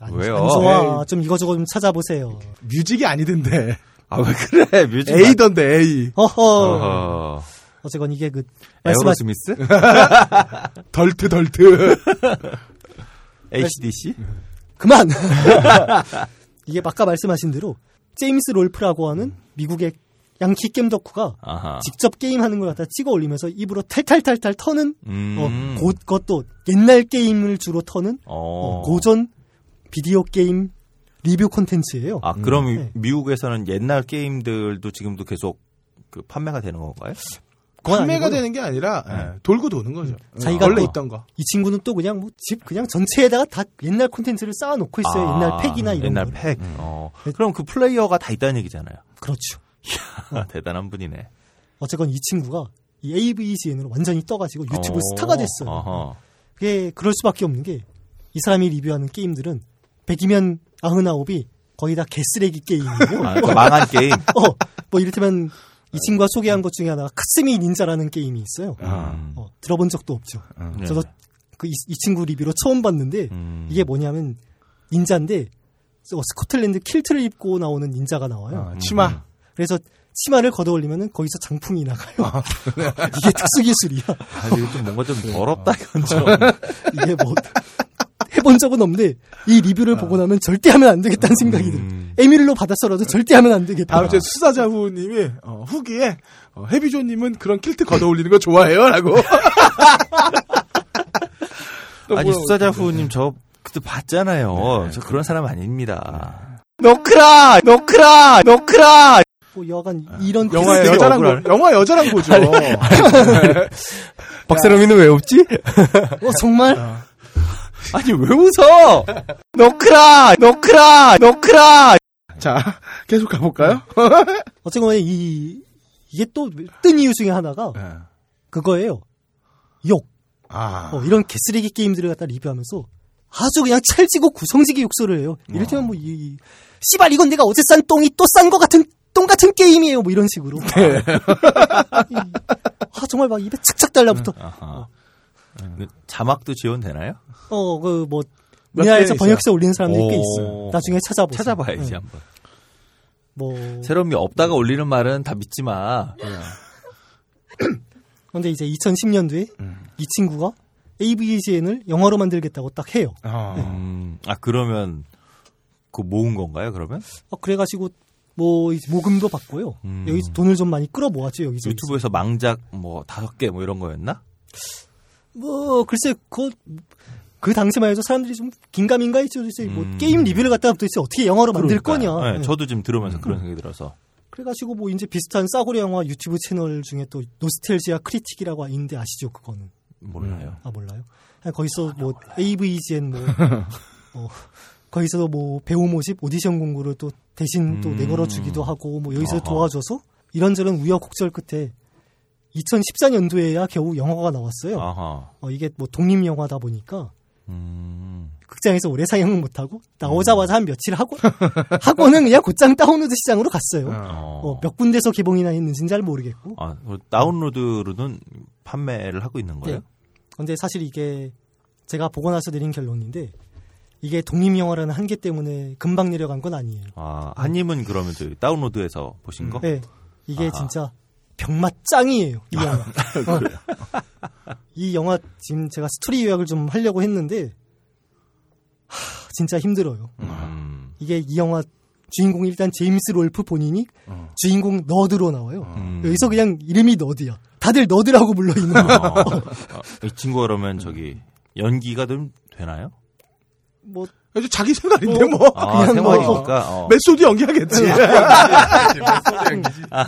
안, 왜요? 안 좋아. 좀 이거저거 좀 찾아보세요. music이 아니던데. 아 왜 그래? music A던데, A. 어허. 어허. 어쨌건 이게 그 말씀하 에어로 스미스? 덜트, 덜트. HDC? 그만. 이게 아까 말씀하신 대로 제임스 롤프라고 하는 미국의 양키 게임 덕후가 아하. 직접 게임하는 걸 갖다 찍어 올리면서 입으로 탈탈탈탈 터는 음. 어, 곧 그것도 옛날 게임을 주로 터는 어, 어. 고전 비디오 게임 리뷰 콘텐츠예요. 아, 그럼 네. 미국에서는 옛날 게임들도 지금도 계속 그 판매가 되는 건가요? 그건 판매가 아니고요. 되는 게 아니라 네. 예, 돌고 도는 거죠. 자기가 원래 또- 있던 거. 이 친구는 또 그냥 뭐 집 그냥 전체에다가 다 옛날 콘텐츠를 쌓아놓고 있어요. 아, 옛날 팩이나 이런 옛날 거. 팩. 어. 그럼 그 플레이어가 다 있다는 얘기잖아요. 그렇죠. 대단한 분이네. 어쨌건 이 친구가 이 AVGN으로 완전히 떠가지고 유튜브 어, 스타가 됐어요. 어허. 그게 그럴 수밖에 없는 게 이 사람이 리뷰하는 게임들은 100이면 99이 거의 다 개쓰레기 게임이에요. 아, 그 망한 게임. 어, 뭐 이를테면 이 친구가 소개한 것 중에 하나가 카스미 닌자라는 게임이 있어요. 음. 어, 들어본 적도 없죠. 네. 저도 그이 친구 리뷰로 처음 봤는데 음. 이게 뭐냐면 닌자인데 어, 스코틀랜드 킬트를 입고 나오는 닌자가 나와요. 어, 치마. 그래서 치마를 걷어올리면은 거기서 장풍이 나가요. 이게 특수 기술이야. 아, 이거 좀 뭔가 좀 더럽다 이건 좀. 이게 뭐 해본 적은 없는데 이 리뷰를 보고 나면 절대 하면 안 되겠다는 생각이 들어. 음. 에뮬로 받아서라도 절대 하면 안 되겠다. 다음 주에 수사자 후님이 어, 후기에 어, 해비조님은 그런 킬트 걷어올리는 거 좋아해요라고. 또 아니 뭐- 수사자 후님 저 그때 봤잖아요. 저 그런 사람 아닙니다. 노크라 노크라 노크라 뭐 여간 이런 영화 여자랑 억울하네. 보, 영화 여자랑 보죠. 박세롬이는 왜 없지? 어, 정말 아니 왜 웃어? 노크라 노크라 노크라 자, 계속 가볼까요? 어쨌거나 이 이게 또 뜬 이유 중에 하나가 네. 그거예요. 욕. 아. 어, 이런 개쓰레기 게임들을 갖다 리뷰하면서 아주 그냥 찰지고 구성지게 욕설을 해요. 이를테면 뭐, 이, 이, 씨발, 이건 내가 어제 싼 똥이 또 싼 거 같은, 똥 같은 게임이에요. 뭐 이런 식으로. 이, 아, 정말 막 입에 착착 달라붙어. 아하. 그 자막도 지원되나요? 어, 그, 뭐, 몇 우리나라에서. 번역서 올리는 사람들이 꽤 오. 있어요. 나중에 찾아보세요. 찾아봐야지 네. 한번. 뭐, 새롬이 없다가 올리는 말은 다 믿지 마. 근데 이제 2010년도에 이 친구가 AVGN을 영어로 만들겠다고 딱 해요. 어. 음, 아 그러면 그 모은 건가요? 그러면 어, 그래가지고, 뭐, 이제 모금도 받고요. 음. 여기서 돈을 좀 많이 끌어 모았죠, 여기서. 유튜브에서 망작 뭐 다섯 개 뭐 이런 거였나? 뭐 글쎄 그, 그 당시만 해도 사람들이 좀 긴가민가 했죠. 도대체 뭐 음. 게임 리뷰를 갖다가 도대체 어떻게 영어로 만들 그러니까요. 거냐. 네, 네. 저도 지금 들으면서 그런 생각이 들어서. 그래가지고 뭐 이제 비슷한 싸구려 영화 유튜브 채널 중에 또 노스텔지아 크리틱이라고 있는데 아시죠 그거는 몰라요. 아 몰라요 아니, 거기서 뭐 AVGN 뭐 어, 거기서도 뭐 배우 모집 오디션 공고를 또 대신 또 음. 내걸어 주기도 하고 뭐 여기서 아하. 도와줘서 이런저런 우여곡절 끝에 2014년도에야 겨우 영화가 나왔어요. 아하. 어, 이게 뭐 독립 영화다 보니까 음. 극장에서 오래 상영은 못하고 나오자마자 한 며칠 하고 하고는 그냥 곧장 다운로드 시장으로 갔어요. 어. 어, 몇 군데서 개봉이나 했는지는 잘 모르겠고. 아, 그 다운로드로는 판매를 하고 있는 거예요? 네. 근데 사실 이게 제가 보고 나서 내린 결론인데 이게 독립 영화라는 한계 때문에 금방 내려간 건 아니에요. 아, 한님은 그러면 저기 다운로드해서 보신 거? 네. 이게 아하. 진짜 병맛 짱이에요. 이 영화. 어. 이 영화 지금 제가 스토리 요약을 좀 하려고 했는데 하, 진짜 힘들어요. 음. 이게 이 영화 주인공 이 일단 제임스 롤프 본인이 주인공 nerd로 나와요. 음. 여기서 그냥 이름이 nerd야. 다들 nerd라고 불러 있는 거. 어. 어, 이 친구 그러면 저기 연기가 좀 되나요? 뭐 그래도 자기 생활인데 뭐. 아, 그냥 뭐- 생활이니까. 어. method 연기하겠지.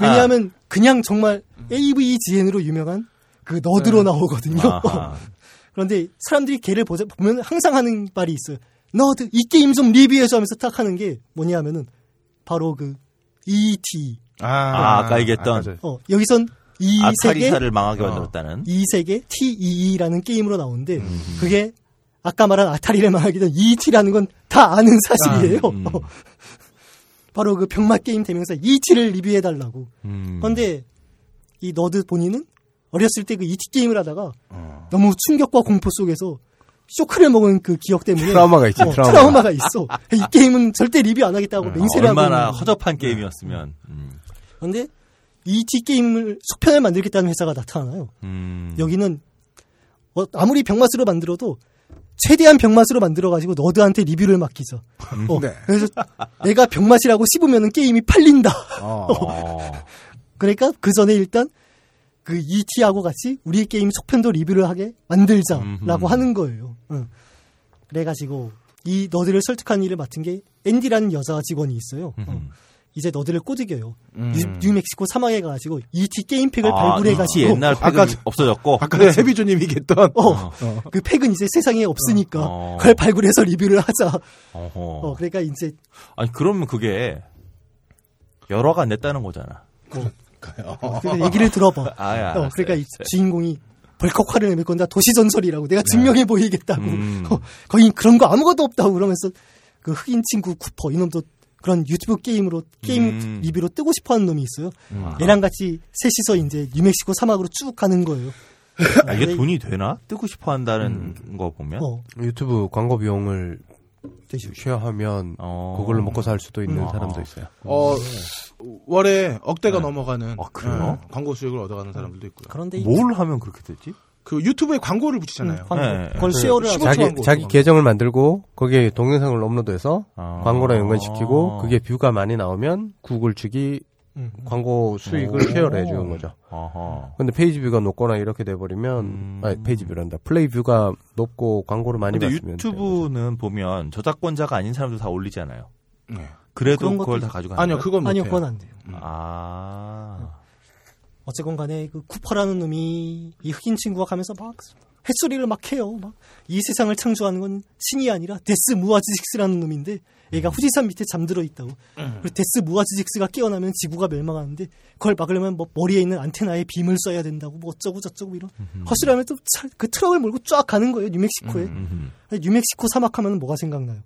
왜냐하면 그냥 정말 AVGN으로 유명한 그 nerd로 나오거든요. 아하. 그런데 사람들이 걔를 보자, 보면 항상 하는 말이 있어요. nerd 이 게임 좀 리뷰해줘 하면서 딱 하는 게 뭐냐면은 바로 그 ET. 아, 아까 얘기했던 아까 저- 어, 여기선 이 세계 아타리사를 망하게 어. 만들었다는. 이 세계 TEE라는 게임으로 나오는데 그게 아까 말한 아타리를 망하게 한 ET라는 건 다 아는 사실이에요. 음. 바로 그 병맛 게임 대명사 ET를 리뷰해 달라고. 음. 그런데 이 nerd 본인은 어렸을 때그 ET 게임을 하다가 어. 너무 충격과 공포 속에서 쇼크를 먹은 그 기억 때문에 트라우마가 있지, 어, 트라우마. 트라우마가 있어. 이 게임은 절대 리뷰 안 하겠다고 맹세를 하고 얼마나. 허접한 게임이었으면. 음. 그런데 ET 게임을 속편을 만들겠다는 회사가 나타나요. 음. 여기는 어, 아무리 병맛으로 만들어도 최대한 병맛으로 만들어가지고 너드한테 리뷰를 맡기자. 어, 네. 그래서 내가 병맛이라고 씹으면 게임이 팔린다. 어. 그러니까 그 전에 일단 그 ET하고 같이 우리 게임 속편도 리뷰를 하게 만들자라고 음흠. 하는 거예요. 응. 그래가지고 이 nerd를 설득한 일을 맡은 게 앤디라는 여자 직원이 있어요. 어. 음. 이제 nerd를 꼬드겨요. 음. 뉴, 뉴멕시코 사막에 가가지고 ET 게임팩을 아, 발굴해가지고 ET 옛날 팩은 아까- 없어졌고. 아까 해비조님 얘기했던 어, 그 팩은 이제 세상에 없으니까 어. 그걸 발굴해서 리뷰를 하자. 어허. 어, 그러니까 이제 아니 그러면 그게 열화가 냈다는 거잖아. 그 얘기를 들어봐. 아, 예, 어, 그러니까 이 알았어요. 주인공이 벌컥 화를 내밀 건데 도시 전설이라고 내가 증명해 보이겠다고. 음. 어, 거긴 그런 거 아무것도 없다고 그러면서 그 흑인 친구 쿠퍼 이놈도 그런 유튜브 게임으로 게임 음. 리뷰로 뜨고 싶어하는 놈이 있어요. 아. 얘랑 같이 셋이서 이제 뉴멕시코 사막으로 쭉 가는 거예요. 아, 이게 돈이 되나? 뜨고 싶어 한다는 거 보면. 어, 유튜브 광고 비용을. share하면 어. 그걸로 먹고 살 수도 있는 음. 사람도 있어요. 어, 월에 억대가 네. 넘어가는 아, 그래요? 예, 광고 수익을 얻어가는 사람들도 있고요. 그런데 이뭘 하면 그렇게 되지? 그 유튜브에 광고를 붙이잖아요. 음, 광고. 네. 그걸 그 하고 15초 자기 광고. 자기 계정을 만들고 거기에 동영상을 업로드해서 아. 광고랑 연관시키고 그게 view가 많이 나오면 구글 측이 음. 광고 수익을 오. share를 해주는 거죠. 어허. 근데 page view가 높거나 이렇게 돼버리면 음. 아니 page view란다 play view가 높고 광고를 많이 근데 받으면 유튜브는 보면 저작권자가 아닌 사람도 다 올리잖아요. 네. 그래도 그걸 것도 다 가져가는 아니요, 거예요? 그건 아니요. 그건 안 돼요. 아. 어쨌건 간에 그 쿠퍼라는 놈이 이 흑인 친구가 가면서 막 헛소리를 막 해요. 막 이 세상을 창조하는 건 신이 아니라 데스 무아지직스라는 놈인데 얘가 후지산 밑에 잠들어 있다고. 그리고 데스 무아지직스가 깨어나면 지구가 멸망하는데 그걸 막으려면 뭐 머리에 있는 안테나에 빔을 써야 된다고 뭐 어쩌고 저쩌고 이런 허술하면 또 그 트럭을 몰고 쫙 가는 거예요 뉴멕시코에. 아니, 뉴멕시코 사막 하면 뭐가 생각나요?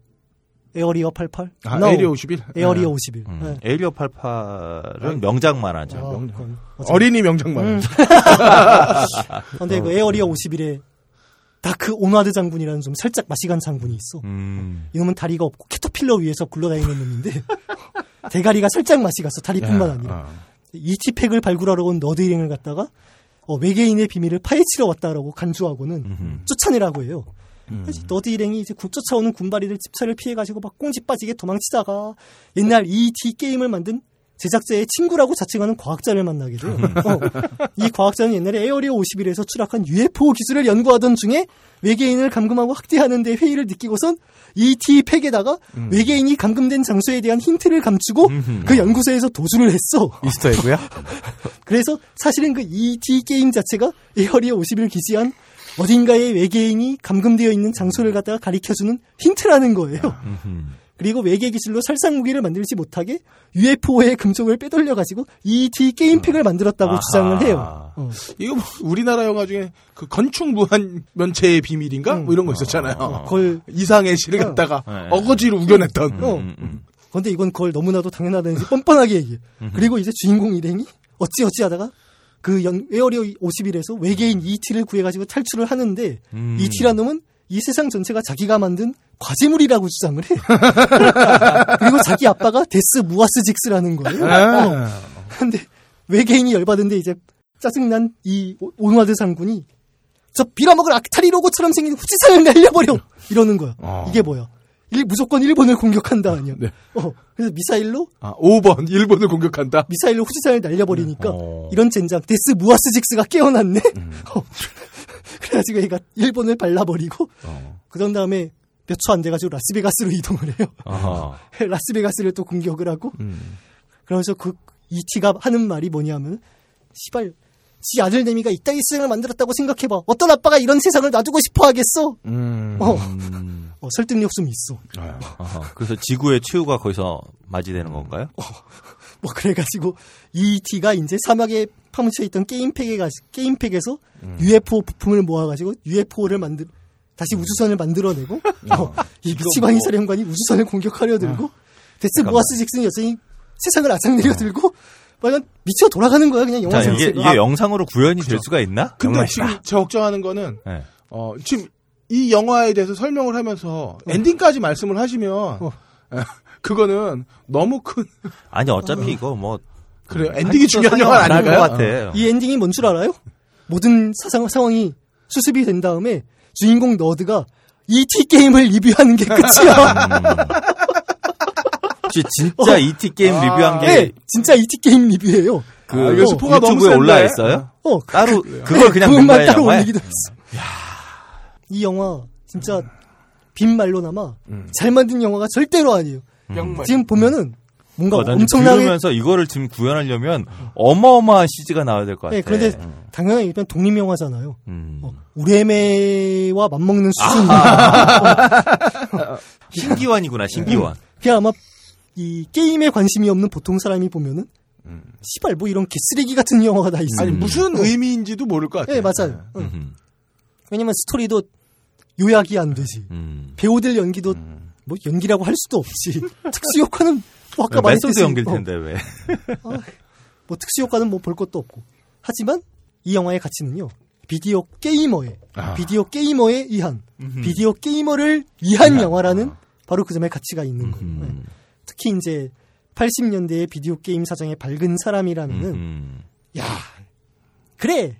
에어리어 88? 아, No. 에리어 51? 에어리어 네. 51. 음. 네. 에리어 88은 명작 만화죠. 아, 명- 어린이 명작만. 음. 근데 그 에어리어 51에 다크 오나드 장군이라는 좀 살짝 맛이 간 장군이 있어. 음. 이놈은 다리가 없고 캐터필러 위에서 굴러다니는 놈인데 대가리가 살짝 맛이 갔어. 다리뿐만 아니라. 어. 이티팩을 발굴하러 온 nerd 일행을 갖다가 어, 외계인의 비밀을 파헤치러 왔다라고 간주하고는 음흠. 쫓아내라고 해요. 그래서 nerd 일행이 이제 군- 쫓아오는 군바리들 집차를 피해가지고 막 꽁지 빠지게 도망치다가 옛날 ET 게임을 만든 제작자의 친구라고 자칭하는 과학자를 만나게 돼요. 어, 이 과학자는 옛날에 에어리어 51에서 추락한 UFO 기술을 연구하던 중에 외계인을 감금하고 학대하는 데 회의를 느끼고선 ET 팩에다가 외계인이 감금된 장소에 대한 힌트를 감추고 그 연구소에서 도주를 했어. Easter egg야? 그래서 사실은 그 ET 게임 자체가 에어리어 51 기지 안 어딘가에 외계인이 감금되어 있는 장소를 갖다가 가리켜주는 힌트라는 거예요. 그리고 외계 기술로 살상 무기를 만들지 못하게 UFO의 금속을 빼돌려 가지고 ET 게임팩을 만들었다고 아하. 주장을 해요. 어. 이거 뭐 우리나라 영화 중에 그 건축 무한 육면각체의 비밀인가? 뭐 이런 거 있었잖아요. 그걸 이상의 시를 갖다가 네. 어거지로 우겨냈던. 어. 음, 음. 근데 이건 그걸 너무나도 당연하다는 듯 뻔뻔하게 얘기해. 그리고 이제 주인공 일행이 어찌어찌 하다가 그 연, 에어리어 51에서 외계인 ET를 구해가지고 탈출을 하는데 음. ET란 놈은 이 세상 전체가 자기가 만든 과제물이라고 주장을 해. 그리고 자기 아빠가 데스 무아스직스라는 거예요. 어. 아. 근데 외계인이 열받은데 이제 짜증난 이 오- 오누아드 장군이 저 빌어먹을 아크타리 로고처럼 생긴 후지산을 날려버려 이러는 거야. 어. 이게 뭐야? 일, 무조건 일본을 공격한다 아니야. 네. 어, 그래서 미사일로 아, 5번 일본을 공격한다. 미사일로 후지산을 날려버리니까 어. 이런 젠장 데스 무아스직스가 깨어났네. 어. 그래가지고 얘가 일본을 발라버리고 그런 다음에 몇 초 안 돼가지고 라스베가스로 이동을 해요. 아하. 라스베가스를 또 공격을 하고 음. 그러면서 그 이티가 하는 말이 뭐냐면 시발 지 아들내미가 이따위 세상을 만들었다고 생각해봐 어떤 아빠가 이런 세상을 놔두고 싶어 하겠어 음. 어, 음. 어, 설득력 좀 있어. 아하. 그래서 지구의 최후가 거기서 맞이되는 건가요? 뭐 그래가지고 이티가 이제 사막에 파묻혀 있던 게임팩에 가 게임팩에서 UFO 부품을 모아가지고 UFO를 만들 다시 우주선을 만들어내고 어, 이 미치광이 사령관이 우주선을 공격하려 들고 데스 무아지직스는 여전히 세상을 아작내려 들고 막 미쳐 돌아가는 거야 그냥 영화 자, 이게, 이게 영상으로 구현이 될 수가 있나? 근데 지금 저 걱정하는 거는 네. 어, 지금 이 영화에 대해서 설명을 하면서 엔딩까지 말씀을 하시면 어. 그거는 너무 큰 아니 어차피 이거 뭐 그래요. 엔딩이 중요한 영화 아닌가요? 같아. 이 엔딩이 뭔 줄 알아요? 모든 사상, 상황이 수습이 된 다음에 주인공 nerd가 ET 게임을 리뷰하는 게 끝이야. 진짜 ET 게임 리뷰한 게 네, 진짜 ET 게임 리뷰예요. 그 아, 이거 스포가 너무 센데. 올라 있어요? 어, 따로 그, 그걸 그냥 거야, 따로 영화에? 올리기도 했어. 이 영화 진짜 빈말로나마 잘 만든 영화가 절대로 아니에요. 지금 보면은 뭔가 어, 난 엄청나게 들으면서 이거를 지금 구현하려면 어마어마한 CG가 나와야 될 것 같아. 네, 그런데 당연히 일단 독립 영화잖아요. 음. 어, 우뢰매와 맞먹는 수준. 신기환이구나, 신기환. 그냥 아마 이 게임에 관심이 없는 보통 사람이 보면은 시발 뭐 이런 개쓰레기 같은 영화가 다 있어. 아니 무슨 의미인지도 모를 것 같아요. 네 맞아요. 응. 음. 왜냐면 스토리도 요약이 안 되지. 음. 배우들 연기도 뭐 연기라고 할 수도 없지. 특수 효과는 뭐 아까 메소드 말했듯이 연기일 어, 텐데 왜? 뭐 특수 효과는 뭐 볼 것도 없고. 하지만 이 영화의 가치는요. 비디오 게이머의 아. 비디오 게이머에 의한 비디오 게이머를 위한 영화라는 바로 그 점에 가치가 있는 거예요. 네. 음. 특히 이제 80년대의 비디오 게임 사장의 밝은 사람이라면은 음. 야 그래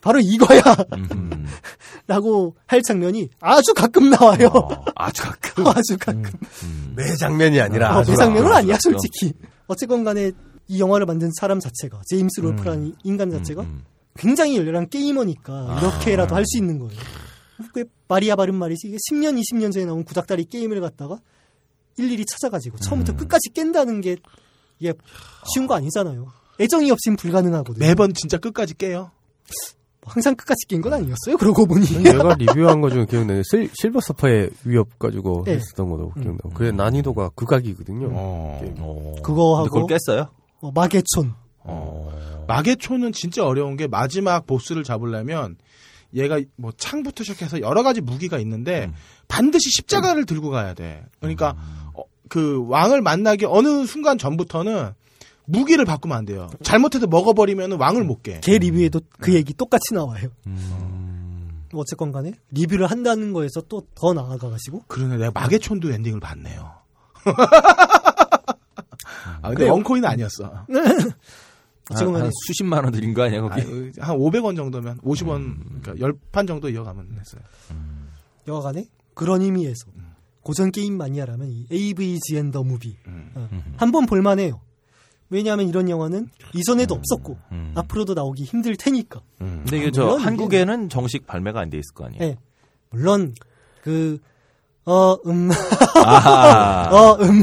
바로 이거야 음. 라고 할 장면이 아주 가끔 나와요. 어, 아주 가끔. 아주 가끔. 매 장면이 아니라 어, 내 장면은 가끔. 아니야 솔직히. 어쨌건 간에 이 영화를 만든 사람 자체가 제임스 롤프라는 인간 자체가 음. 굉장히 열렬한 게이머니까 이렇게라도 할수 있는 거예요. 그 말이야 바른 말이지 이게 10년 20년 전에 나온 구닥다리 게임을 갖다가 일일이 찾아가지고 처음부터 끝까지 깬다는 게 이게 쉬운 거 아니잖아요. 애정이 없이는 불가능하거든요. 매번 진짜 끝까지 깨요. 항상 끝까지 낀 건 아니었어요. 그러고 보니. 내가 리뷰한 거 중에 기억나요. 실, 실버 서퍼의 위협 가지고 네. 했었던 것도 기억나고. 그게 난이도가 극악이거든요. 어. 게임이. 그거 근데 그걸 하고 깼어요? 어, 마계촌. 마계초는 진짜 어려운 게 마지막 보스를 잡으려면 얘가 뭐 창부터 시작해서 여러 가지 무기가 있는데 반드시 십자가를 들고 가야 돼. 그러니까 어, 그 왕을 만나기 어느 순간 전부터는 무기를 바꾸면 안 돼요. 잘못해서 먹어버리면 왕을 못 깨. 걔 리뷰에도 그 얘기 똑같이 나와요. 뭐 어쨌건 간에 리뷰를 한다는 거에서 또 더 나아가가지고 그러네 내가 마계촌도 엔딩을 봤네요. 아 근데 one coin은 아니었어. 지금 한, 한 수십만 원 들인 거 아니야 거기? 아, 한 500원 정도면 50원 그러니까 10판 정도 이어가면 했어요. 여하간에 그런 의미에서 고전 게임 마니아라면 이 AVGN the movie 한번 볼만해요. 왜냐하면 이런 영화는 이전에도 없었고 음. 앞으로도 나오기 힘들 테니까. 근데 이게 저 물론 이게- 한국에는 정식 발매가 안 돼 있을 거 아니에요? 예. 물론 그 어, 음, 아, 어, 음,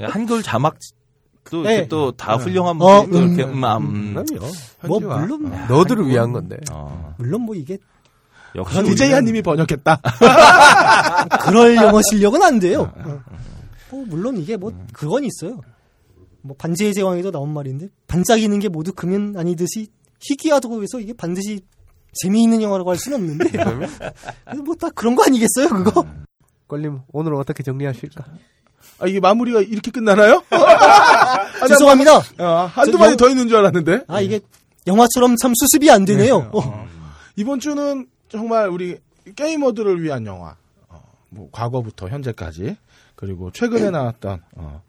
한글 자막도 네. 또다 훌륭한 어, 또 이렇게 음. 음, 아, 음. 그럼요. 뭐. 물론 너들을 위한 건데. 어, 물론 뭐 이게 역시 DJ 우리는 한님이 번역했다. 그럴 영어 실력은 안 돼요. 어. 뭐 물론 이게 뭐 그건 있어요. 뭐 반지의 제왕에도 나온 말인데 반짝이는 게 모두 금은 아니듯이 희귀하다고 해서 이게 반드시 재미있는 영화라고 할 수는 없는데 뭐 다 그런 거 아니겠어요 그거? 걸림 오늘 어떻게 정리하실까? 아, 이게 마무리가 이렇게 끝나나요? 아, 죄송합니다. 어, 한두 저 마디 영- 더 있는 줄 알았는데. 아 이게 영화처럼 참 수습이 안 되네요. 어. 이번 주는 정말 우리 게이머들을 위한 영화. 어, 뭐 과거부터 현재까지 그리고 최근에 나왔던 어,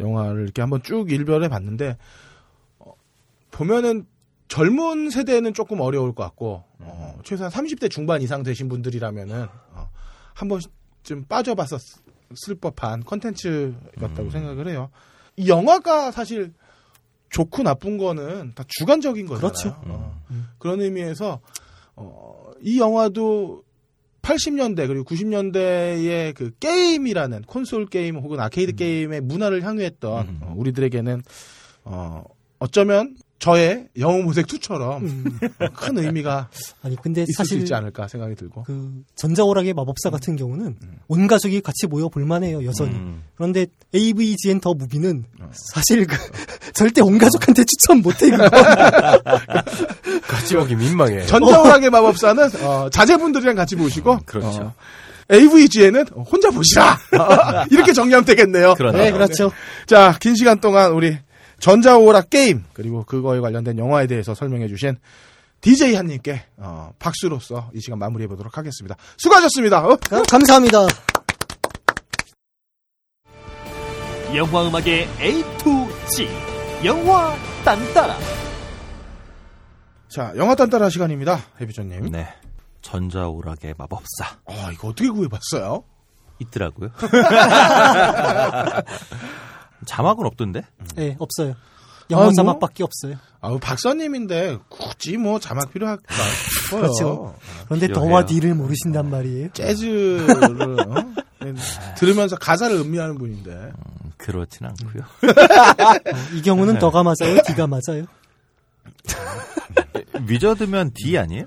영화를 이렇게 한번 쭉 일별해 봤는데 어, 보면은 젊은 세대는 조금 어려울 것 같고 어, 최소한 30대 중반 이상 되신 분들이라면은 어, 한 번쯤 빠져봤었을 법한 컨텐츠였다고 생각을 해요. 이 영화가 사실 좋고 나쁜 거는 다 주관적인 거잖아요. 그렇죠. 어, 그런 의미에서 어, 이 영화도 80년대 그리고 90년대의 그 게임이라는 콘솔 게임 혹은 아케이드 게임의 문화를 향유했던 음. 어, 우리들에게는 어, 어쩌면 저의 영웅모색 2처럼 음. 큰 의미가 아니 근데 있을 수 사실 있지 않을까 생각이 들고 그 전자오락의 마법사 같은 경우는 온 가족이 같이 모여 볼만해요 여전히. 음. 그런데 AVGN 더 무비는 사실 그 절대 온 가족한테 추천 못해 그거. 같이 보기 민망해. 전자오락의 마법사는 어, 자제분들이랑 같이 보시고 그렇죠. 어, AVGN은 혼자 보시라 이렇게 정리하면 되겠네요. 그러네요. 네 그렇죠. 자, 긴 시간 동안 우리 전자오락 게임 그리고 그거에 관련된 영화에 대해서 설명해 주신 DJ 한님께 어, 박수로서 이 시간 마무리해 보도록 하겠습니다. 수고하셨습니다. 어? 가- 감사합니다. 영화 음악의 A to G 영화 딴따라 자, 영화 딴따라 시간입니다. 해비전님. 네. 전자오락의 마법사 아, 이거 어떻게 구해봤어요? 있더라고요. 자막은 없던데? 네 없어요. 영어 아, 뭐? 자막밖에 없어요. 아우 박사님인데 굳이 뭐 자막 필요할까 싶어요. 그렇죠. 그런데 필요해요. 더와 디를 모르신단 말이에요. 재즈를 어? 들으면서 가사를 음미하는 분인데 음, 그렇진 않고요. 이 경우는 더가 맞아요, 디가 맞아요. 위저드면 D 아니에요?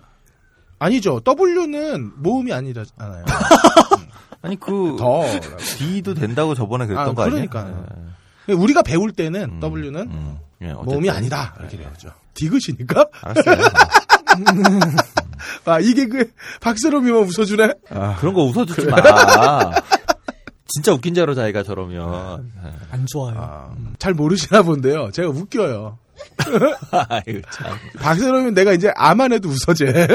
아니죠. W는 모음이 아니잖아요. 아니 그더 D도 된다고 저번에 그랬던 아, 거 아니에요? 그러니까요. 우리가 배울 때는 음, W는 음, 예. 모음이 아니다 이렇게 배웠죠. 디귿이니까 알았어요. 아 이게 그 박세롬이만 웃어주네. 그런 거 웃어주지 마. 진짜 웃긴 자로 자기가 저러면. 안 좋아요. 아, 잘 모르시나 본데요. 제가 웃겨요. 아이고 참 박세롬이 내가 이제 아만 해도 웃어제.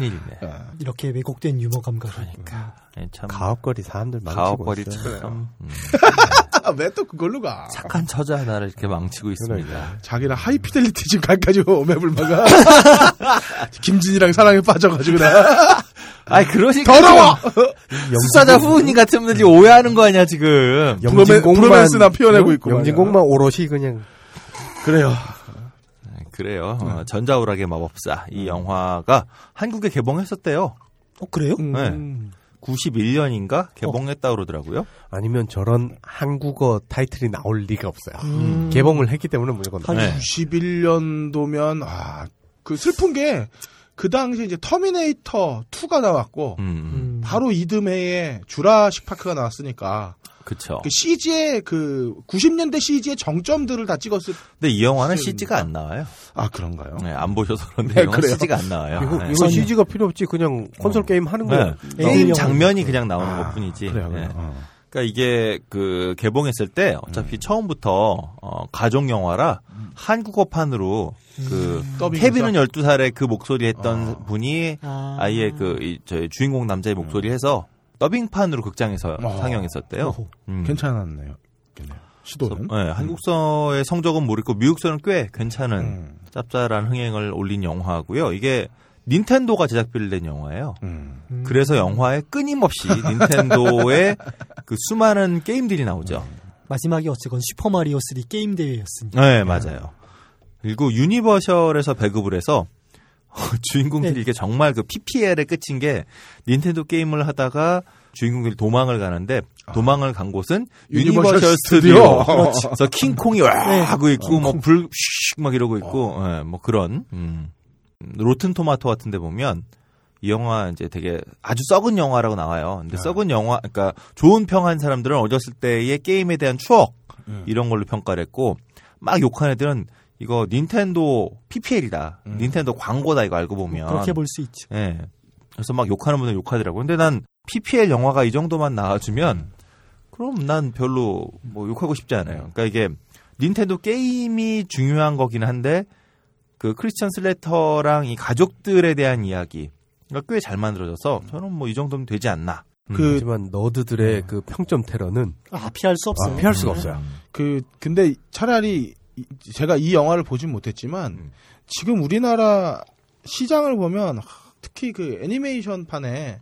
큰일이네. 이렇게 왜곡된 유머 감각을. 그러니까 예, 참 가업거리 사람들 망치고 가업거리 있어요. 참 음, 왜또 그걸로 가? 착한 처자 하나를 이렇게 망치고 있습니다. 자기랑 하이피델리티 집 갈까지고 맵을 막아. 김진이랑 사랑에 빠져가지고 나. 아이 그러니까 더러워. 수사자 후은이 같은 분들이 오해하는 거 아니야 지금. 브로맨- 브로맨스나 피워내고 있고 영진공만 오롯이 그냥 그래요. 네, 그래요. 어, 전자오락의 마법사 이 영화가 한국에 개봉했었대요. 어 그래요? 네. 91년인가 개봉했다 그러더라고요. 아니면 저런 한국어 타이틀이 나올 리가 없어요. 음. 개봉을 했기 때문에 무조건 하긴 네. 91년도면 아그 슬픈 게 그 당시 이제 터미네이터 2가 나왔고 음, 음. 바로 이듬해에 Jurassic Park가 나왔으니까 그쵸. 그 CG의 그 90년대 CG의 정점들을 다 찍었을 근데 이 영화는. CG가 안 나와요. 아 그런가요? 네, 안 보셔서 그런데 네, 그래요? CG가 안 나와요. 이거, 네. 이거 CG가 필요 없지. 그냥 콘솔 게임 하는 거야. 네. 게임 영화. 장면이 그냥 나오는 아, 것뿐이지. 그래요. 네. 그래요. 어. 그러니까 이게 그 개봉했을 때 어차피 처음부터 어, 가족 영화라 한국어판으로 그 더빙해서? 케빈은 12살에 그 목소리 했던 어. 분이 아. 아예 그 이, 저희 주인공 남자의 목소리 해서 더빙판으로 극장에서 어. 상영했었대요. 음. 괜찮았네요. 시도는. 네, 한국서의 성적은 모르겠고 미국서는 꽤 괜찮은 음. 짭짤한 흥행을 올린 영화고요. 이게 닌텐도가 제작비를 낸 영화예요. 음. 음. 그래서 영화에 끊임없이 닌텐도의 그 수많은 게임들이 나오죠. 마지막에 어쨌건 슈퍼마리오 3 게임 대회였으니까. 네, 맞아요. 그리고 유니버셜에서 배급을 해서 주인공들이 네. 이게 정말 그 PPL의 끝인 게 닌텐도 게임을 하다가 주인공들이 도망을 가는데 도망을 간 곳은 유니버셜, 유니버셜 스튜디오. 스튜디오. 그래서 킹콩이 와 네. 하고 있고 뭐 불 막 이러고 있고 예, 뭐 그런 음. 로튼 토마토 같은 데 보면 이 영화 이제 되게 아주 썩은 영화라고 나와요. 근데 썩은 영화 그러니까 좋은 평한 사람들은 어렸을 때의 게임에 대한 추억 이런 걸로 평가를 했고 막 욕한 애들은 이거 닌텐도 PPL이다. 닌텐도 광고다 이거 알고 보면. 그렇게 볼 수 있죠. 예. 그래서 막 욕하는 분들 욕하더라고. 근데 난 PPL 영화가 이 정도만 나와주면 그럼 난 별로 뭐 욕하고 싶지 않아요. 그러니까 이게 닌텐도 게임이 중요한 거긴 한데 그 크리스천 슬래터랑 이 가족들에 대한 이야기가 꽤 잘 만들어져서 저는 뭐 이 정도면 되지 않나. 그- 하지만 nerd들의 그 평점 테러는 아, 피할 수 없어요. 아, 피할 수가 없어요. 그 근데 차라리 이- 제가 이 영화를 보진 못했지만 지금 우리나라 시장을 보면 하, 특히 그 애니메이션 판에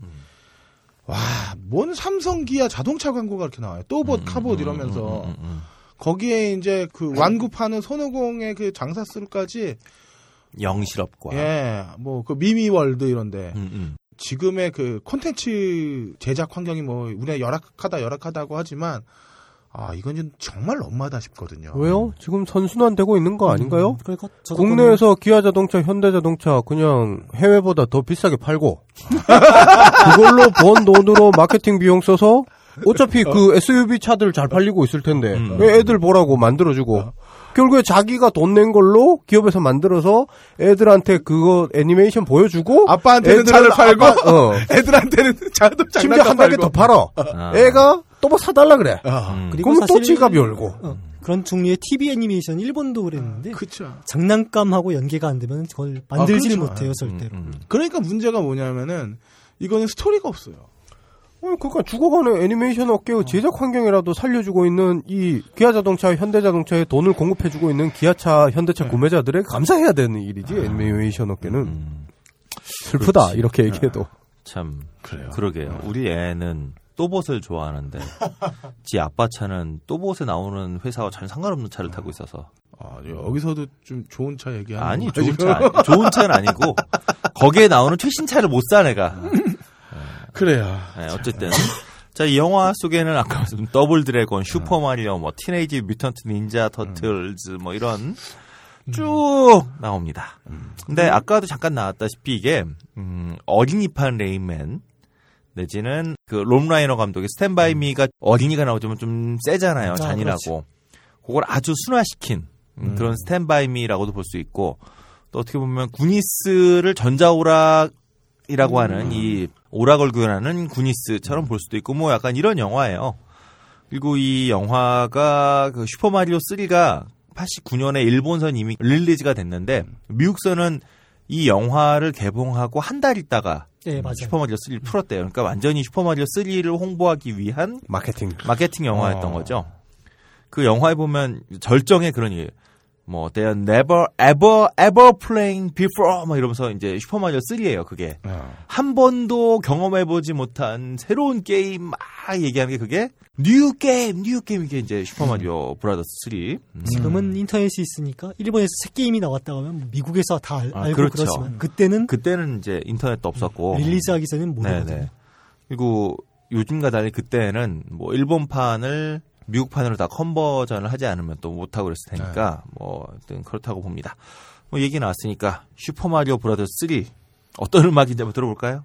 와, 뭔 삼성 기아 자동차 광고가 이렇게 나와요. 또봇 카봇 이러면서 음, 음, 음. 거기에 이제 그 완구파는 손오공의 그 장사스루까지 영실업과. 예, 뭐 그 미미월드 이런데 음, 음. 지금의 그 콘텐츠 제작 환경이 뭐 우리가 열악하다 열악하다고 하지만 아 이건 좀 정말 너무하다 싶거든요. 왜요? 지금 선순환 되고 있는 거 아닌가요? 그러니까 저도 국내에서 기아 자동차, 현대 자동차 그냥 해외보다 더 비싸게 팔고 그걸로 번 돈으로 마케팅 비용 써서 어차피 그 SUV 차들 잘 팔리고 있을 텐데 음. 왜 애들 보라고 만들어주고 결국에 자기가 돈 낸 걸로 기업에서 만들어서 애들한테 그거 애니메이션 보여주고 아빠한테는 차를 팔고 아빠- 어. 애들한테는 차도 심지어 한 단계 더 팔어 아. 애가 또 뭐 사달라 그래 음. 그리고 그러면 또 지갑 열고 어, 그런 종류의 TV 애니메이션 일본도 그랬는데 그렇죠. 장난감하고 연계가 안 되면 그걸 만들지를 그렇죠. 못해요 음, 절대로. 음. 그러니까 문제가 뭐냐면은 이거는 스토리가 없어요. 어, 그러니까 죽어가는 애니메이션 업계의 제작 환경이라도 살려주고 있는 이 기아 자동차, 현대 자동차에 돈을 공급해주고 있는 기아차, 현대차 구매자들에게 감사해야 되는 일이지 애니메이션 업계는 음. 슬프다 그렇지. 이렇게 얘기해도 참 그래요. 그러게요. 우리 애는 또봇을 좋아하는데 지 아빠 차는 또봇에 나오는 회사와 전혀 상관없는 차를 타고 있어서 아, 여기서도 좀 좋은 차 얘기하는 아니 좋은? 차 좋은 차는 아니고 거기에 나오는 최신 차를 못 사 내가. 그래요. 네, 어쨌든 자 이 영화 속에는 아까 말씀 더블 드래곤, 슈퍼 마리오, 뭐 Teenage Mutant Ninja Turtles 뭐 이런 쭉 나옵니다. 근데 아까도 잠깐 나왔다시피 이게 음, 어린이판 레인맨 내지는 그 롭 라이너 감독의 Stand by Me가 어린이가 나오지만 좀 세잖아요. 아, 잔인하고. 그걸 아주 순화시킨 음, 그런 스탠바이 미라고도 볼 수 있고 또 어떻게 보면 구니스를 전자오락이라고 하는 이 오락을 구현하는 구니스처럼 볼 수도 있고 뭐 약간 이런 영화예요. 그리고 이 영화가 그 슈퍼마리오 3가 89년에 일본선 이미 릴리즈가 됐는데 미국선은 이 영화를 개봉하고 한 달 있다가 네. 슈퍼마리오 3를 풀었대요. 그러니까 완전히 슈퍼마리오 3를 홍보하기 위한 마케팅 마케팅 영화였던 어. 거죠. 그 영화에 보면 절정의 그런 일. 뭐 they are never ever ever playing before 막 이러면서 이제 슈퍼마리오 3예요, 그게. 어. 한 번도 경험해 보지 못한 새로운 게임 막 얘기하는 게 그게 new game, new game 이게 이제 슈퍼마리오 브라더스 3. 음. 지금은 인터넷이 있으니까 일본에서 새 게임이 나왔다고 하면 미국에서 다 알, 아, 알고 그렇죠. 그렇지만 그때는 그때는 이제 인터넷도 없었고 release하기 전에는 모르거든요. 네네. 그리고 요즘과 달리 그때는 뭐 일본판을 미국판으로 다 컨버전을 하지 않으면 또 못하고 그랬을 테니까 뭐 하여튼 그렇다고 봅니다. 뭐 얘기 나왔으니까 슈퍼마리오 브라더스 3 어떤 음악인지 한번 들어볼까요?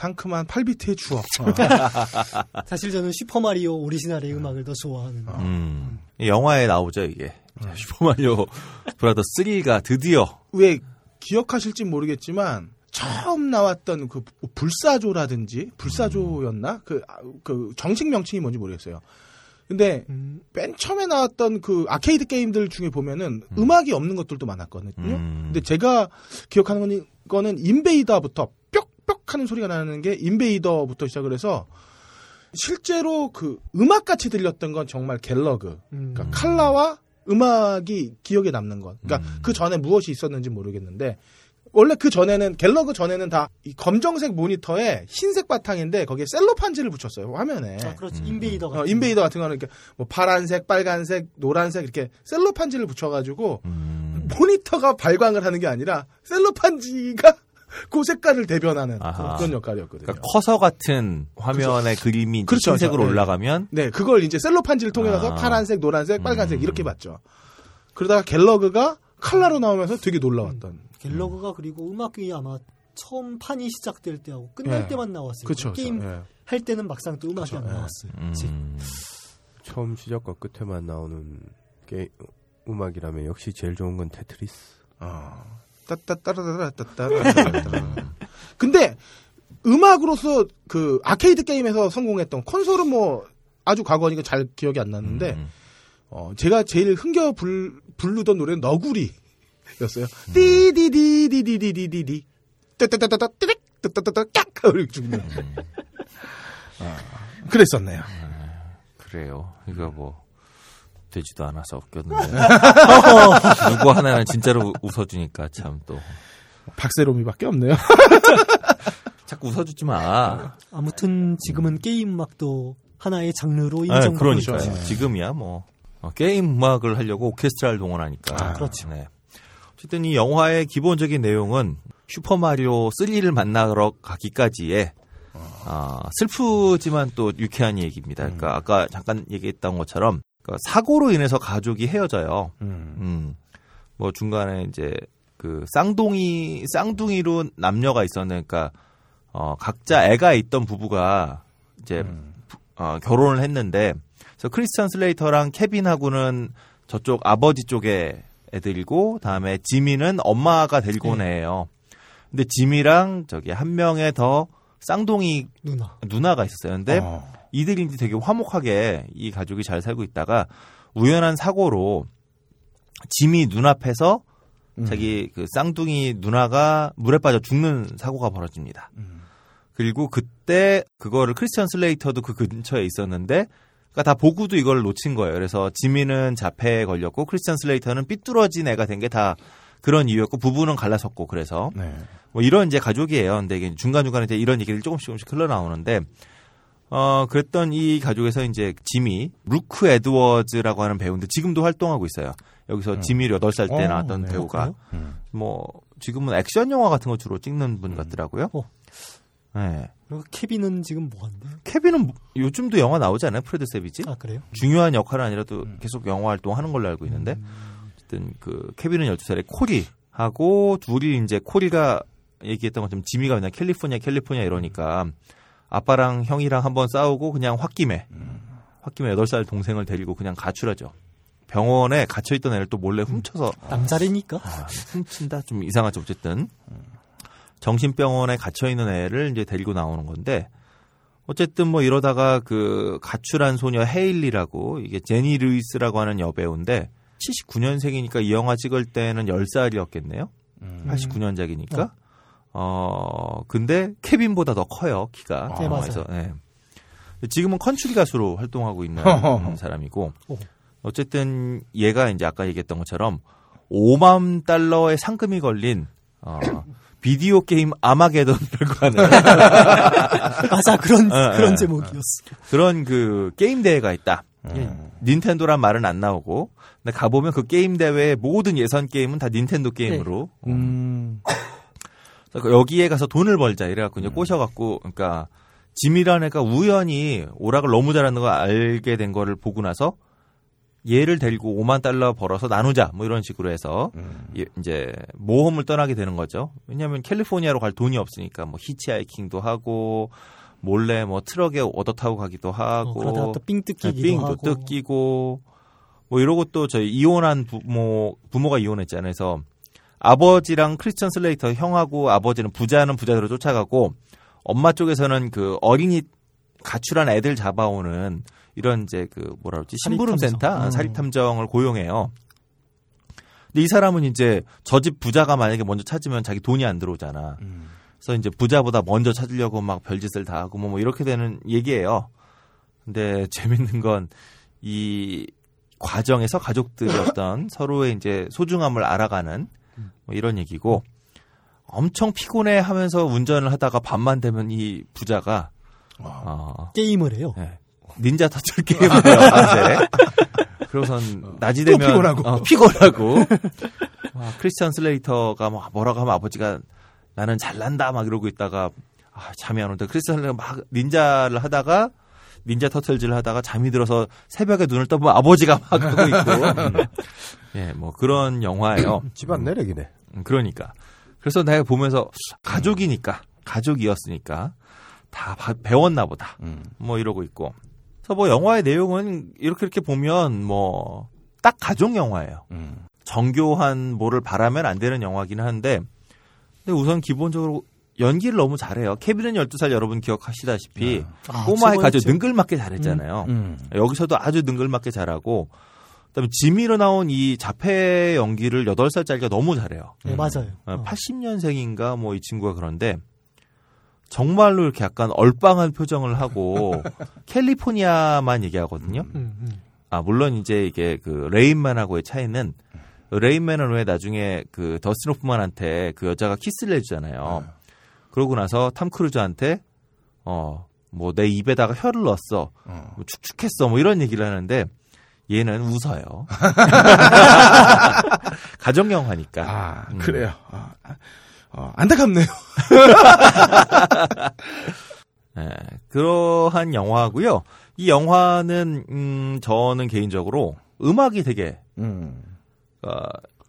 상큼한 8비트의 추억. 어. 사실 저는 슈퍼마리오 오리지널의 음악을 더 좋아하는. 음. 이 영화에 나오죠 이게 슈퍼마리오 브라더스 3가 드디어 왜 기억하실지 모르겠지만 처음 나왔던 그 불사조라든지 불사조였나 그, 아, 그 정식 명칭이 뭔지 모르겠어요. 근데 음, 맨 처음에 나왔던 그 아케이드 게임들 중에 보면은 음. 악이 없는 것들도 많았거든요. 음. 근데 제가 기억하는 거는, 거는 인베이더부터 뾱뾱 하는 소리가 나는 게 인베이더부터 시작을 해서 실제로 그 음악 같이 들렸던 건 정말 갤러그. 음. 그러니까 칼라와 음악이 기억에 남는 것. 그러니까 음. 그 전에 무엇이 있었는지 모르겠는데 원래 그 전에는 갤러그 전에는 다이 검정색 모니터에 흰색 바탕인데 거기에 셀로판지를 붙였어요 화면에. 아, 그렇지. 인베이더 같은. 어, 인베이더 같은 거는 이렇게 뭐 파란색, 빨간색, 노란색 이렇게 셀로판지를 붙여가지고 음. 모니터가 발광을 하는 게 아니라 셀로판지가 그 색깔을 대변하는 아하. 그런 역할이었거든요. 그러니까 커서 같은 화면의 그림이 이제 그렇죠, 흰색으로 그렇죠. 네. 올라가면 네, 그걸 이제 셀로판지를 통해 가서 아. 파란색, 노란색, 빨간색 음. 이렇게 봤죠. 그러다가 갤러그가 칼라로 나오면서 되게 놀라웠던. 갤러그가 그리고 음악이 아마 처음 판이 시작될 때하고 끝날 예. 때만 나왔어요. 그렇죠. 게임 예. 할 때는 막상 또 음악이 그쵸, 안 예. 나왔어요. 음. 처음 시작과 끝에만 나오는 게 음악이라면 역시 제일 좋은 건 테트리스. 어. 따따따라따따따따. 근데 음악으로서 그 아케이드 게임에서 성공했던 콘솔은 뭐 아주 과거니까 잘 기억이 안 나는데 음. 어, 제가 제일 흥겨 불, 부르던 노래는 너구리였어요. 띠디디디디디디디디 따따따따따 띠릭 따따따따 깍 하고 죽는. 아, 그랬었네요. 그래요. 이거 뭐 되지도 않아서 웃겼는데 누구 하나는 진짜로 웃어주니까 참 또 박세롬이밖에 없네요. 자꾸 웃어주지 마. 아무튼 지금은 게임 음악도 하나의 장르로 아, 인정받고 그러니까요. 있죠. 지금이야 뭐 어, 게임 음악을 하려고 오케스트라를 동원하니까. 아, 그렇죠. 네. 어쨌든 이 영화의 기본적인 내용은 슈퍼 마리오 3를 만나러 가기까지의 아, 슬프지만 또 유쾌한 얘기입니다. 그러니까 아까 잠깐 얘기했던 것처럼 그 사고로 인해서 가족이 헤어져요. 음. 음. 뭐 중간에 이제 그 쌍둥이 쌍둥이로 남녀가 있었는 그러니까 어 각자 애가 있던 부부가 이제 부- 어 결혼을 했는데 그래서 크리스천 슬레이터랑 케빈하고는 저쪽 아버지 쪽에 애들이고 다음에 지미는 엄마가 데리고 온 애예요. 근데 지미랑 저기 한 명의 더 쌍둥이 누나. 누나가 있었어요. 근데 어. 이제 되게 화목하게 이 가족이 잘 살고 있다가 우연한 사고로 짐이 눈앞에서 음. 자기 그 쌍둥이 누나가 물에 빠져 죽는 사고가 벌어집니다. 음. 그리고 그때 그거를 크리스천 슬레이터도 그 근처에 있었는데 그러니까 다 보고도 이걸 놓친 거예요. 그래서 지미는 자폐에 걸렸고 크리스천 슬레이터는 삐뚤어진 애가 된 게 다 그런 이유였고 부부는 갈라섰고 그래서 네. 뭐 이런 이제 가족이에요. 근데 이게 중간중간에 이제 이런 얘기를 조금씩 조금씩 흘러나오는데 어 그랬던 이 가족에서 이제 지미 루크 에드워즈라고 하는 배우인데 지금도 활동하고 있어요. 여기서 지미 8살 때 어, 나왔던 네, 배우가 음. 뭐 지금은 액션 영화 같은 거 주로 찍는 분 같더라고요. 어. 네. 그리고 케빈은 지금 뭐 한대요? 케빈은 뭐- 요즘도 영화 나오지 않아요? 프레드 세비지? 아 그래요? 중요한 역할은 아니라도 계속 영화 활동하는 걸로 알고 있는데 어쨌든 그 케빈은 12살에 코리 하고 둘이 이제 코리가 얘기했던 것처럼 지미가 그냥 캘리포니아 캘리포니아 이러니까 아빠랑 형이랑 한번 싸우고 그냥 홧김에 홧김에 8살 동생을 데리고 그냥 가출하죠. 병원에 갇혀있던 애를 또 몰래 훔쳐서 남자래니까. 아, 훔친다 좀 이상하죠 어쨌든 정신병원에 갇혀 있는 애를 이제 데리고 나오는 건데 어쨌든 뭐 이러다가 그 가출한 소녀 헤일리라고 이게 제니 루이스라고 하는 여배우인데 79년생이니까 이 영화 찍을 때는 10살이었겠네요. 89년작이니까. 어 근데 케빈보다 더 커요 키가 네, 영화에서. 네. 지금은 컨츄리 가수로 활동하고 있는 사람이고 오. 어쨌든 얘가 이제 아까 얘기했던 것처럼 5만 달러의 상금이 걸린 어, 비디오 게임 아마게돈이라고 하는 맞아 그런 어, 그런 어, 제목이었어. 그런 그 게임 대회가 있다. 예. 음. 닌텐도란 말은 안 나오고 근데 가보면 그 게임 대회의 모든 예선 게임은 다 닌텐도 게임으로 음. 여기에 가서 돈을 벌자 이래갖고 이제 꼬셔갖고 그러니까 지미라는 애가 우연히 오락을 너무 잘하는 걸 알게 된 거를 보고 나서 얘를 데리고 5만 달러 벌어서 나누자 뭐 이런 식으로 해서 예, 이제 모험을 떠나게 되는 거죠. 왜냐하면 캘리포니아로 갈 돈이 없으니까 뭐 히치하이킹도 하고 몰래 뭐 트럭에 얻어 타고 가기도 하고 어, 그러다가 또삥 뜯기기도 네, 삥도 하고. 뜯기고 뭐 이러고 또 저희 이혼한 부모 부모가 이혼했잖아요. 그래서 아버지랑 크리스천 슬레이터 형하고 아버지는 부자는 부자대로 쫓아가고 엄마 쪽에서는 그 어린이 가출한 애들 잡아오는 이런 이제 그 뭐라 그러지 심부름 센터 사립탐정. 음. 사립 탐정을 고용해요. 근데 이 사람은 이제 저 집 부자가 만약에 먼저 찾으면 자기 돈이 안 들어오잖아. 그래서 이제 부자보다 먼저 찾으려고 막 별짓을 다 하고 뭐, 뭐 이렇게 되는 얘기예요. 근데 재밌는 건 이 과정에서 가족들이 어떤 서로의 이제 소중함을 알아가는 뭐 이런 얘기고 엄청 피곤해 하면서 운전을 하다가 밤만 되면 이 부자가 어, 게임을 해요. 네. 닌자 터틀 게임을 해요, 밤새. 그러고선 낮이 또 되면 피곤하고. 어, 피곤하고 와, 크리스찬 슬레이터가 막 뭐라고 하면 아버지가 나는 잘난다 막 이러고 있다가 아, 잠이 안 온다. 크리스찬 슬레이터 막 닌자를 하다가 닌자 터틀즈를 하다가 잠이 들어서 새벽에 눈을 떠보면 아버지가 막 하고 있고 예, 뭐 그런 영화예요. 집안 내력이네. 음, 그러니까. 그래서 내가 보면서 가족이니까 가족이었으니까 다 바- 배웠나 보다. 뭐 이러고 있고. 그래서 뭐 영화의 내용은 이렇게 이렇게 보면 뭐 딱 가족 영화예요. 정교한 뭐를 바라면 안 되는 영화긴 한데 근데 우선 기본적으로 연기를 너무 잘해요. 케빈은 12살 여러분 기억하시다시피 아, 꼬마의 가족 최고였죠. 능글맞게 잘했잖아요. 음. 여기서도 아주 능글맞게 잘하고 그다음에 지미로 나온 이 자폐 연기를 8살짜리가 너무 잘해요. 네, 맞아요. 어. 80년생인가 뭐 이 친구가 그런데 정말로 이렇게 약간 얼빵한 표정을 하고 캘리포니아만 얘기하거든요. 음, 음. 아 물론 이제 이게 그 Rain Man하고의 차이는 Rain Man은 왜 나중에 그 더스틴 호프만한테 그 여자가 키스를 해주잖아요. 그러고 나서 탐 크루즈한테 어 뭐 내 입에다가 혀를 넣었어, 뭐 축축했어, 뭐 이런 얘기를 하는데 얘는 웃어요. 가정 영화니까. 아, 음. 그래요. 아, 어, 안타깝네요. 예, 그러한 영화고요. 이 영화는 음, 저는 개인적으로 음악이 되게 음. 어,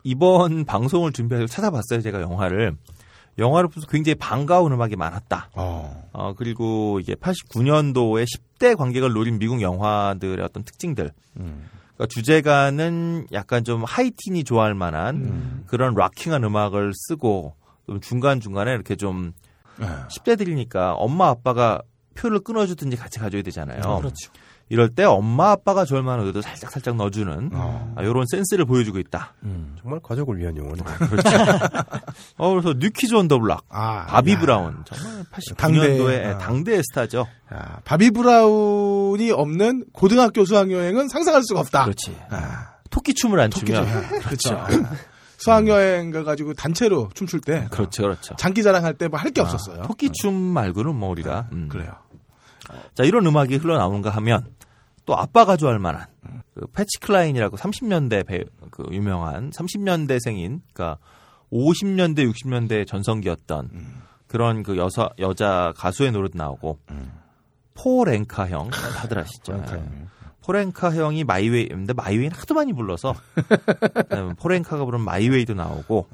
이번 방송을 준비해서 찾아봤어요. 제가 영화를 영화를 보면서 굉장히 반가운 음악이 많았다. 어. 어, 그리고 이게 89년도에 10대 관객을 노린 미국 영화들의 어떤 특징들. 음. 그러니까 주제가는 약간 좀 하이틴이 좋아할 만한 그런 락킹한 음악을 쓰고 좀 중간 중간에 이렇게 좀 네. 10대들이니까 엄마 아빠가 표를 끊어주든지 같이 가져야 되잖아요. 그렇죠. 이럴 때 엄마 아빠가 만한 노래도 살짝 살짝 넣어주는 어. 아, 이런 센스를 보여주고 있다. 음. 정말 가족을 위한 영화네. 그렇죠. 어, 그래서 New Kids on the Block, 아, 바비 야. 브라운 정말 89년도에 당대, 아. 당대 스타죠. 야, 바비 브라운이 없는 고등학교 수학여행은 상상할 수가 없다. 그렇지. 아, 토끼 춤을 안 토끼 추면 좀- 그렇죠. 아, 수학여행 가가지고 단체로 춤출 때 그렇죠, 그렇죠. 장기 자랑 할 때 뭐 할 게 없었어요. 토끼 춤 말고는 뭐 우리가 음. 그래요. 자 이런 음악이 흘러나오는가 하면 또 아빠가 좋아할 만한 그 패치 클라인이라고 30년대 배, 그 유명한 30년대생인 그러니까 50년대 60년대 전성기였던 그런 그 여사 여자 가수의 노래도 나오고 포 랭카 형 다들 아시죠? 예. 포렌카 형이 마이웨이인데 마이웨이는 하도 많이 불러서 그다음에 폴 앵카가 부른 My Way도 나오고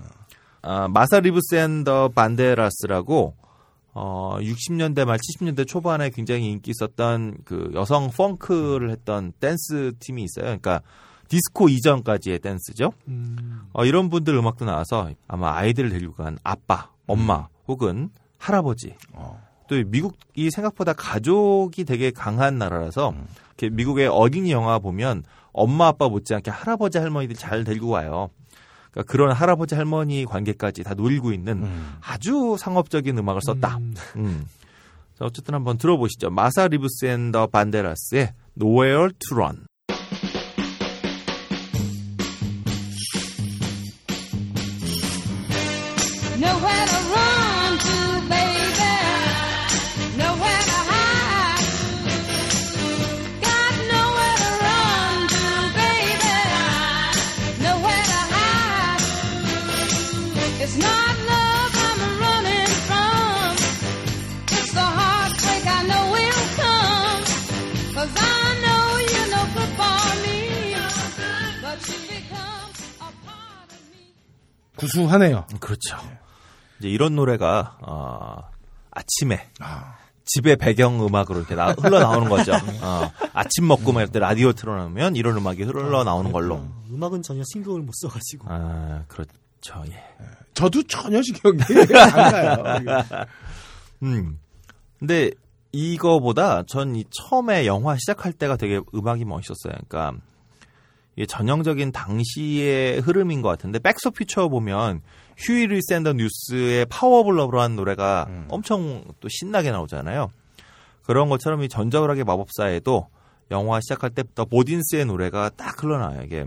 아, Martha Reeves and the Vandellas라고 어 60년대 말 70년대 초반에 굉장히 인기 있었던 그 여성 funk를 했던 댄스 팀이 있어요. 그러니까 디스코 이전까지의 댄스죠. 음, 어, 이런 분들 음악도 나와서 아마 아이들을 데리고 간 아빠, 엄마 혹은 할아버지. 또 미국이 생각보다 가족이 되게 강한 나라라서 이렇게 미국의 어린이 영화 보면 엄마 아빠 못지않게 할아버지 할머니들 잘 데리고 와요. 그러니까 그런 할아버지 할머니 관계까지 다 노리고 있는 아주 상업적인 음악을 썼다. 음, 음. 자, 어쨌든 한번 들어보시죠. Martha Reeves and the Vandellas의 Nowhere to Run. 구수하네요. 그렇죠. 이제 이런 노래가 어, 아침에 집의 배경 음악으로 이렇게 나, 흘러 나오는 거죠. 어, 아침 먹고 막 이때 라디오 틀어놓으면 이런 음악이 흘러 나오는 걸로. 음악은 전혀 신경을 못 써가지고. 아 그렇죠. 예. 저도 전혀 신경이 안 가요. 음. 근데 이거보다 전 이 처음에 영화 시작할 때가 되게 음악이 멋있었어요. 그러니까 전형적인 당시의 흐름인 것 같은데 Back to the Future 보면 휴이 리샌더 뉴스의 파워 오브 러브라는 노래가 엄청 또 신나게 나오잖아요. 그런 것처럼 이 전자오락의 마법사에도 영화 시작할 때부터 보딘스의 노래가 딱 흘러나와요. 이게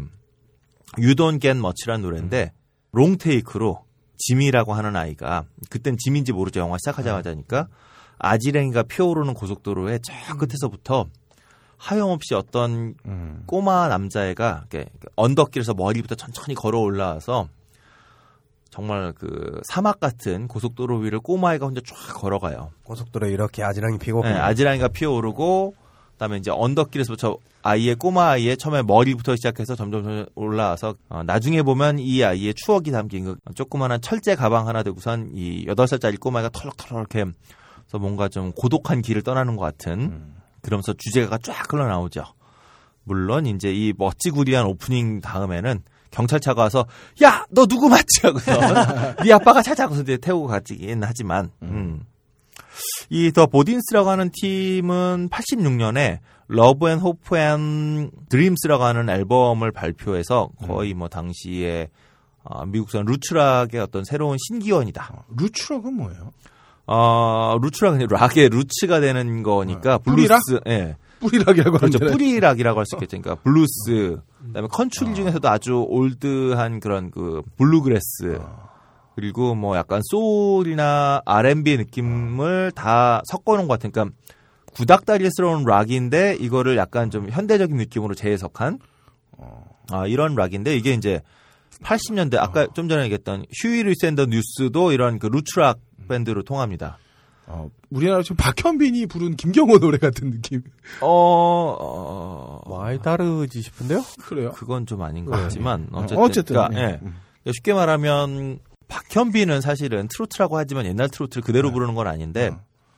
You Don't Get Much라는 노래인데 롱테이크로 지미라고 하는 아이가 그땐 지민지 모르죠. 영화 시작하자마자니까 아지랭이가 피어오르는 고속도로의 저 끝에서부터 하염없이 어떤 음. 꼬마 남자애가 언덕길에서 머리부터 천천히 걸어 올라와서 정말 그 사막 같은 고속도로 위를 꼬마애가 혼자 쫙 걸어가요. 고속도로에 이렇게 아지랑이 피고 네, 아지랑이가 피어오르고 그다음에 이제 언덕길에서부터 아이의 꼬마 아이의 처음에 머리부터 시작해서 점점 올라와서 어, 나중에 보면 이 아이의 추억이 담긴 그 조그마한 철제 가방 하나 들고선 이 여덟 살짜리 꼬마가 털럭털럭 이렇게 그래서 뭔가 좀 고독한 길을 떠나는 것 같은 그러면서 주제가가 쫙 흘러나오죠. 물론 이제 이 멋지구리한 오프닝 다음에는 경찰차가 와서 야 너 누구 맞지 하고서 네 아빠가 찾아가서 이제 태우고 가지긴 하지만 음. 이 더 보딘스라고 하는 팀은 86년에 Love & Hope & Dreams라고 하는 앨범을 발표해서 거의 뭐 당시에 어, 미국산 roots rock의 어떤 새로운 신기원이다. roots rock은 뭐예요? 어, roots rock은 락의 roots가 되는 거니까 블루스, 뿌리락? 예. 뿌리락이라고 그렇죠. 뿌리락이라고 할 수 있겠죠. 그러니까 블루스, 그다음에 country 중에서도 아주 old한 그런 그 bluegrass. 그리고 뭐 약간 소울이나 R&B의 느낌을 다 섞어 놓은 것 같은 그러니까 구닥다리스러운 락인데 이거를 약간 좀 현대적인 느낌으로 재해석한? 아, 이런 락인데 이게 이제 80년대 아까 좀 전에 얘기했던 Huey Lewis and the News도 이런 그 roots rock 밴드로 통합니다. 어, 우리나라 지금 박현빈이 부른 김경호 노래 같은 느낌. 어, 어, 많이 다르지 싶은데요? 그래요? 그건 좀 아닌 것 네. 같지만 어, 어쨌든, 어쨌든, 그러니까, 네. 예. 그러니까 쉽게 말하면 박현빈은 사실은 트로트라고 하지만 옛날 트로트를 그대로 네. 부르는 건 아닌데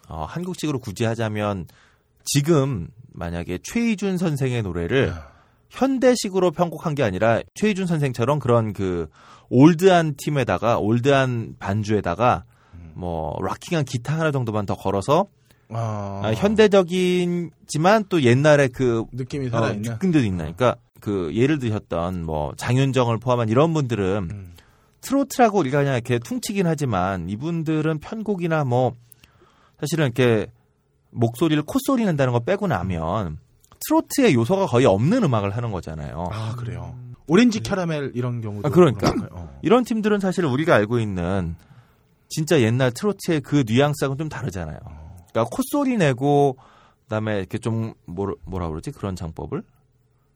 어, 한국식으로 굳이 하자면 지금 만약에 최희준 선생의 노래를 네. 현대식으로 편곡한 게 아니라 최희준 선생처럼 그런 그 올드한 팀에다가 올드한 반주에다가 음. 뭐 락킹한 기타 하나 정도만 더 걸어서 아, 아, 현대적이지만 또 옛날에 그 느낌이 어, 살아있는. 느낌들도 있나. 그러니까 그 예를 드셨던 뭐 장윤정을 포함한 이런 분들은 음. 트로트라고 우리가 그냥 이렇게 퉁치긴 하지만 이분들은 편곡이나 뭐 사실은 이렇게 목소리를 콧소리 낸다는 거 빼고 나면 트로트의 요소가 거의 없는 음악을 하는 거잖아요. 아, 그래요. 오렌지 캐러멜 이런 경우도. 아, 그러니까. 어. 이런 팀들은 사실 우리가 알고 있는 진짜 옛날 트로트의 그 뉘앙스하고는 좀 다르잖아요. 그러니까 콧소리 내고 그다음에 이렇게 좀 뭐라, 뭐라 그러지 그런 장법을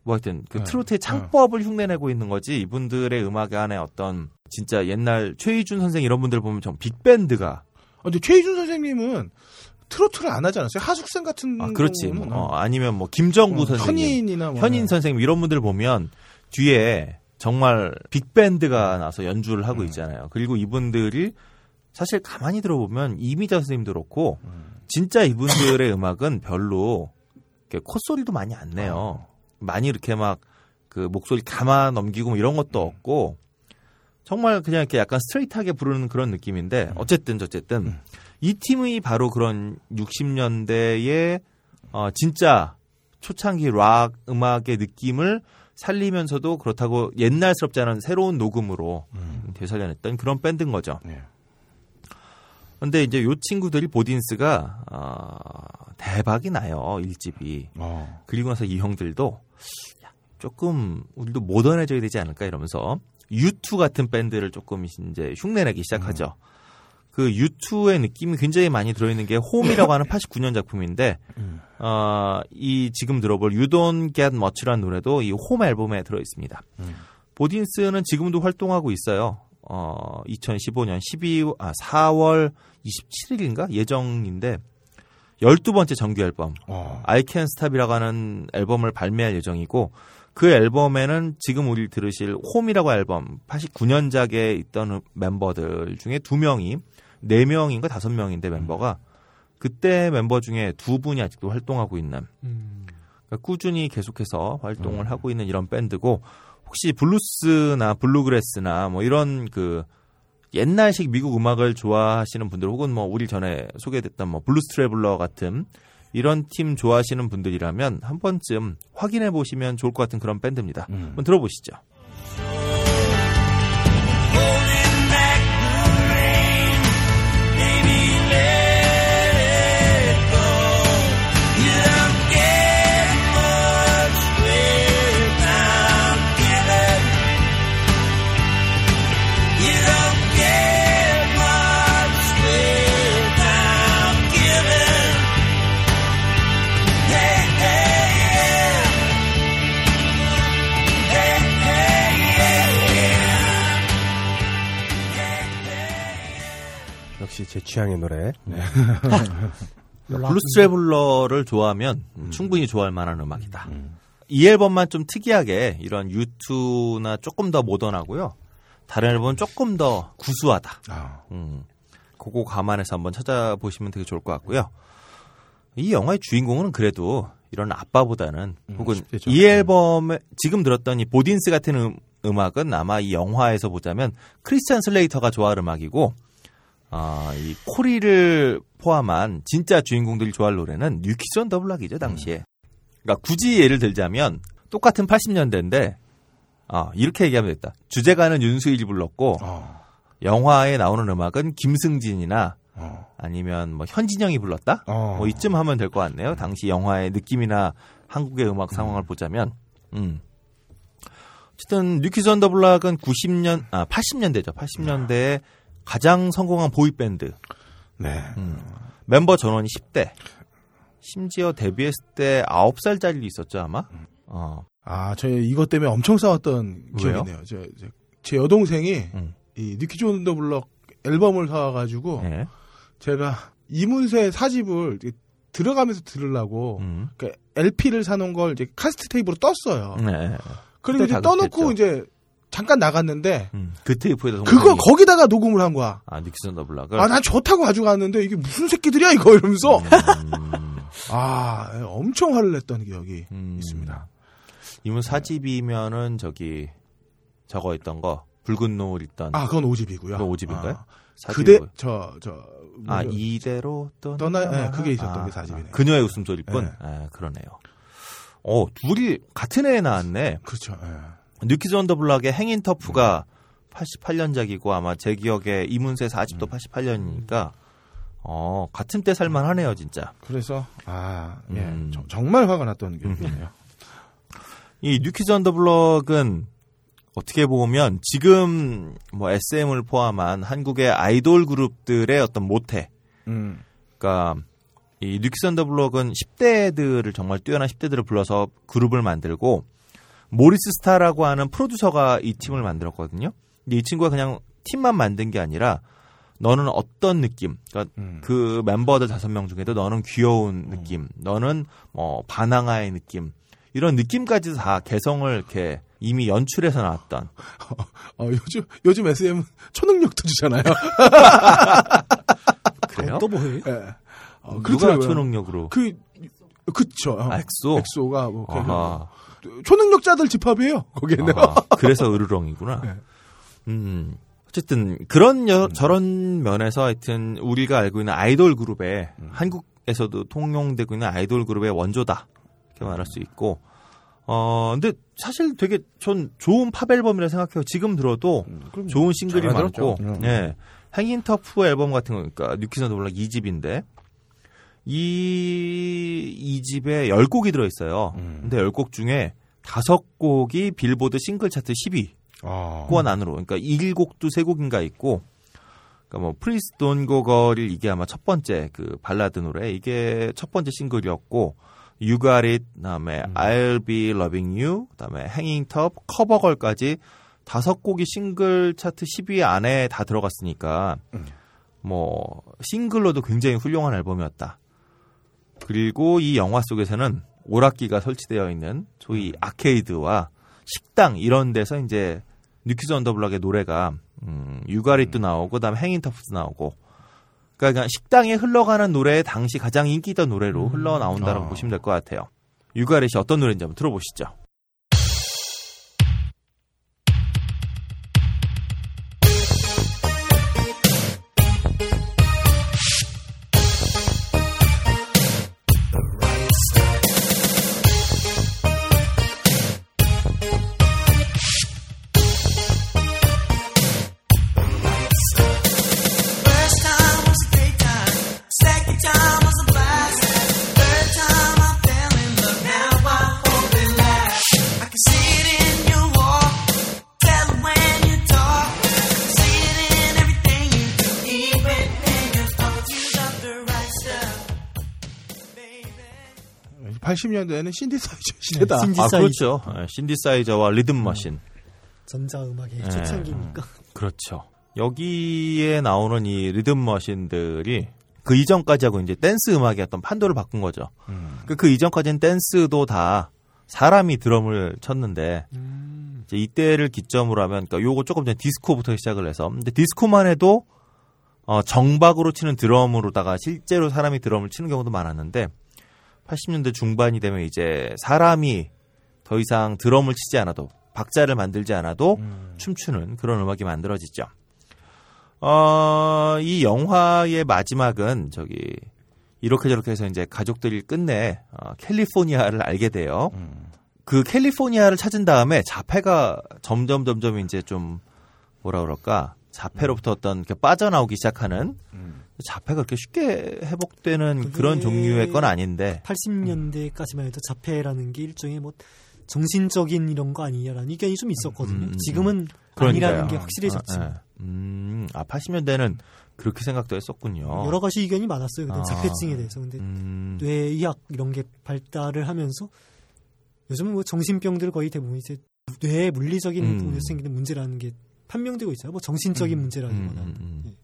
뭐 하여튼 그 네. 트로트의 창법을 흉내내고 있는 거지 이분들의 음악 안에 어떤 진짜 옛날 최희준 선생 이런 분들 보면 좀 빅밴드가 아, 근데 최희준 선생님은 트로트를 안 하지 않았어요? 하숙생 같은 아 그렇지 뭐, 어, 아니면 뭐 김정구 어, 선생님 현인이나 뭐 현인 선생님 이런 분들 보면 뒤에 정말 빅밴드가 나서 연주를 음. 하고 있잖아요. 그리고 이분들이 사실 가만히 들어보면 이미자 선생님도 그렇고 음. 진짜 이분들의 음악은 별로 이렇게 콧소리도 많이 안 내요. 어. 많이 이렇게 막 그 목소리 감아 넘기고 뭐 이런 것도 음. 없고 정말 그냥 이렇게 약간 스트레이트하게 부르는 그런 느낌인데 어쨌든 어쨌든 음. 이 팀이 바로 그런 60년대의 어 진짜 초창기 락 음악의 느낌을 살리면서도 그렇다고 옛날스럽지 않은 새로운 녹음으로 되살려냈던 그런 밴드인 거죠. 네. 근데 이제 요 친구들이 보딘스가 어, 대박이 나요 일집이. 어. 그리고 나서 이 형들도 야, 조금 우리도 모던해져야 되지 않을까 이러면서 U2 같은 밴드를 조금 이제 흉내내기 시작하죠. 그 U2의 느낌이 굉장히 많이 들어있는 게 홈이라고 하는 89년 작품인데 어, 이 지금 들어볼 Don't Get Much라는 노래도 이 홈 앨범에 들어 있습니다. 보딘스는 지금도 활동하고 있어요. 어 2015년 12아 4월 27일인가? 예정인데 12번째 정규 앨범. 어. I Can Stop이라고 하는 앨범을 발매할 예정이고 그 앨범에는 지금 우리 들으실 홈이라고 앨범 89년작에 있던 멤버들 중에 두 명이 네 명인가 다섯 명인데 멤버가 그때 멤버 중에 두 분이 아직도 활동하고 있는 그러니까 꾸준히 계속해서 활동을 하고 있는 이런 밴드고 혹시 블루스나 bluegrass나 뭐 이런 그 옛날식 미국 음악을 좋아하시는 분들 혹은 뭐 우리 전에 소개됐던 뭐 블루스 트래블러 같은 이런 팀 좋아하시는 분들이라면 한 번쯤 확인해 보시면 좋을 것 같은 그런 밴드입니다. 한번 들어보시죠. 역시 제 취향의 노래. 네. 블루스 트래블러를 좋아하면 충분히 좋아할 만한 음악이다. 이 앨범만 좀 특이하게 이런 U2나 조금 더 모던하고요. 다른 앨범은 조금 더 구수하다. 아. 음, 그거 감안해서 한번 찾아보시면 되게 좋을 것 같고요. 이 영화의 주인공은 그래도 이런 아빠보다는 혹은 쉽겠죠. 이 앨범에 지금 들었던 이 보딘스 같은 음, 음악은 아마 이 영화에서 보자면 크리스찬 슬레이터가 좋아할 음악이고 아, 이 코리를 포함한 진짜 주인공들이 좋아할 노래는 New Kids on the Block이죠 당시에. 그러니까 굳이 예를 들자면 똑같은 80년대인데 아, 이렇게 얘기하면 됐다. 주제가는 윤수일이 불렀고 어. 영화에 나오는 음악은 김승진이나 어. 아니면 뭐 현진영이 불렀다. 어. 뭐 이쯤 하면 될 것 같네요. 당시 영화의 느낌이나 한국의 음악 상황을 보자면, 음. 어쨌든 New Kids on the Block은 90년, 아 80년대죠. 80년대에 가장 성공한 boy band. 네. 음. 멤버 전원이 10대. 심지어 데뷔했을 때 9살짜리도 있었죠 아마. 어. 아, 저희 이것 때문에 엄청 싸웠던 왜요? 기억이 네요. 저, 저, 제 여동생이 음. 이 New Kids on the Block 앨범을 사와가지고 예. 제가 이문세 사집을 들어가면서 들으려고 음. 그 LP를 사놓은 걸 이제 카세트 테이프로 떴어요. 네. 그리고 이제 다 떠놓고 그랬겠죠. 이제 잠깐 나갔는데 음. 그 테이프에다 그거 동생이- 거기다가 녹음을 한 거야. 아 New Kids on the Block을. 아, 난 좋다고 가져갔는데 이게 무슨 새끼들이야 이거 이러면서 음. 아 엄청 화를 냈던 기억이 음. 있습니다. 이문세 사집이면은 저기 저거 있던 거 붉은 노을 있던 아 그건 오집이고요. 오집인가요? 아, 사집 그대 뭐- 저저 아 이대로 떠나 떠나- 예, 그게 있었던 게 사집이네요. 그녀의 웃음소리뿐. 예. 아, 그러네요. 어 둘이 같은 해에 나왔네. 그렇죠. 예. 뉴키즈 언더 블락의 행인 터프가 88년작이고 아마 제 기억에 이문세 사집도 88년이니까 어 같은 때 살만하네요 진짜. 그래서 아 예, 음. 저- 정말 화가 났던 기억이네요. 이 New Kids on the Block은 어떻게 보면 지금 뭐 SM을 포함한 한국의 아이돌 그룹들의 어떤 모태. 음. 그러니까 이 New Kids on the Block은 10대들을 정말 뛰어난 10대들을 불러서 그룹을 만들고 모리스 스타라고 하는 프로듀서가 이 팀을 만들었거든요. 근데 이 친구가 그냥 팀만 만든 게 아니라 너는 어떤 느낌? 그러니까 음. 그 멤버들 다섯 명 중에도 너는 귀여운 느낌, 너는 뭐 반항아의 느낌 이런 느낌까지 다 개성을 이렇게 이미 연출해서 나왔던 어, 요즘 요즘 SM 은 초능력도 주잖아요. 그래요? 또 뭐해? 예. 어, 누가. 초능력으로? 그 그쵸. 어. 아, 엑소. 엑소가 뭐 그- 아하. 초능력자들 집합이에요. 거기는. 아하, 그래서 으르렁이구나. 네. 음. 어쨌든 그런 여- 저런 면에서 하여튼 우리가 알고 있는 아이돌 그룹의 한국에서도 통용되고 있는 아이돌 그룹의 원조다 이렇게 말할 수 있고 어 근데 사실 되게 전 좋은 팝 앨범이라 생각해요. 지금 들어도 좋은 싱글이 잘 많고. 예. Hangin' Tough 앨범 같은 거 그러니까 New Kids on the Block 2집인데 이 2집에 10곡이 들어 있어요. 근데 10곡 중에 5곡이 빌보드 싱글 차트 10위. 아. 권 안으로. 그러니까 1곡도 3곡인가 있고 그러니까 뭐 Please Don't Go Girl 이게 아마 첫 번째 그 발라드 노래 이게 첫 번째 싱글이었고 You Got It 그 다음에 I'll Be Loving You 그 다음에 Hanging Top 커버걸까지 다섯 곡이 싱글 차트 10위 안에 다 들어갔으니까 뭐 싱글로도 굉장히 훌륭한 앨범이었다. 그리고 이 영화 속에서는 오락기가 설치되어 있는 소위 아케이드와 식당 이런 데서 이제 뉴키즈 언더블락의 노래가 음, You Got It도 나오고 그다음에 Hangin' Tough도 나오고 그러니까 그냥 식당에 흘러가는 노래 당시 가장 인기 있던 노래로 흘러 나온다라고 아. 보시면 될 것 같아요. 유가렛이 어떤 노래인지 한번 들어보시죠. 80년대에는 신디사이저 시대다. 아 신디사이저. 그렇죠. 예, 신디사이저와 리듬 machine. 전자음악의 네. 초창기니까. 그렇죠. 여기에 나오는 이 리듬 machine들이 그 이전까지 하고 이제 댄스 음악의 어떤 판도를 바꾼 거죠. 그, 그 이전까지는 댄스도 다 사람이 드럼을 쳤는데 이제 이때를 기점으로 하면 그러니까 요거 조금 전에 디스코부터 시작을 해서 근데 디스코만 해도 어, 정박으로 치는 드럼으로다가 실제로 사람이 드럼을 치는 경우도 많았는데 80년대 중반이 되면 이제 사람이 더 이상 드럼을 치지 않아도 박자를 만들지 않아도 춤추는 그런 음악이 만들어지죠. 어, 이 영화의 마지막은 저기 이렇게 저렇게 해서 이제 가족들이 끝내 어, 캘리포니아를 알게 돼요. 그 캘리포니아를 찾은 다음에 자폐가 점점 점점 이제 좀 뭐라 그럴까 자폐로부터 어떤 빠져나오기 시작하는 자폐가 그렇게 쉽게 회복되는 그런 종류의 건 아닌데 80년대까지만 해도 자폐라는 게 일종의 뭐 정신적인 이런 거 아니냐라는 의견이 좀 있었거든요. 음, 음, 지금은 그러니까요. 아니라는 게 확실해졌지. 아, 예. 음, 아 80년대는 그렇게 생각도 했었군요. 여러 가지 의견이 많았어요. 그때 아. 자폐증에 대해서. 근데 음, 뇌의학 이런 게 발달을 하면서 요즘은 뭐 정신병들 거의 대부분 이제 뇌 물리적인 음. 부분에서 생기는 문제라는 게 판명되고 있어요. 뭐 정신적인 음, 문제라기보다 음, 음, 음.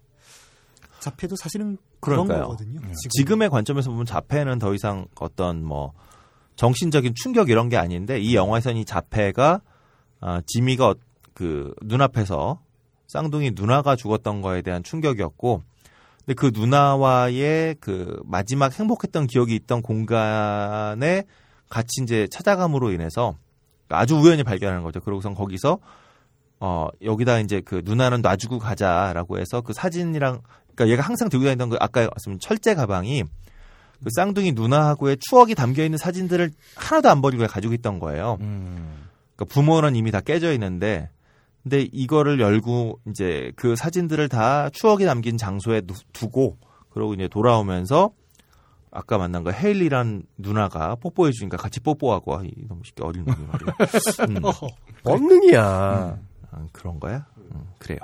자폐도 사실은 그런. 거거든요. 지금. 지금 의 관점에서 보면 자폐는 더 이상 어떤 뭐 정신적인 충격 이런 게 아닌데 이 영화에서는 이 자폐가 아, 지미가 어- 그 눈앞에서 쌍둥이 누나가 죽었던 거에 대한 충격이었고 근데 그 누나와의 그 마지막 행복했던 기억이 있던 공간에 같이 이제 찾아감으로 인해서 아주 우연히 발견하는 거죠. 그러고선 거기서 어 여기다 이제 그 누나는 놔주고 가자라고 해서 그 사진이랑 그러니까 얘가 항상 들고 다니던 그 아까 말씀 철제 가방이 그 쌍둥이 누나하고의 추억이 담겨 있는 사진들을 하나도 안 버리고 가지고 있던 거예요. 그러니까 부모는 이미 다 깨져 있는데 근데 이거를 열고 이제 그 사진들을 다 추억이 담긴 장소에 두- 두고 그러고 이제 돌아오면서 아까 만난 거 헤일리란 누나가 뽀뽀해 주니까 같이 뽀뽀하고 아, 이놈 새끼 어린 놈이 말이야. 음. 어허. 본능이야. 아, 그런 거야? 음, 그래요.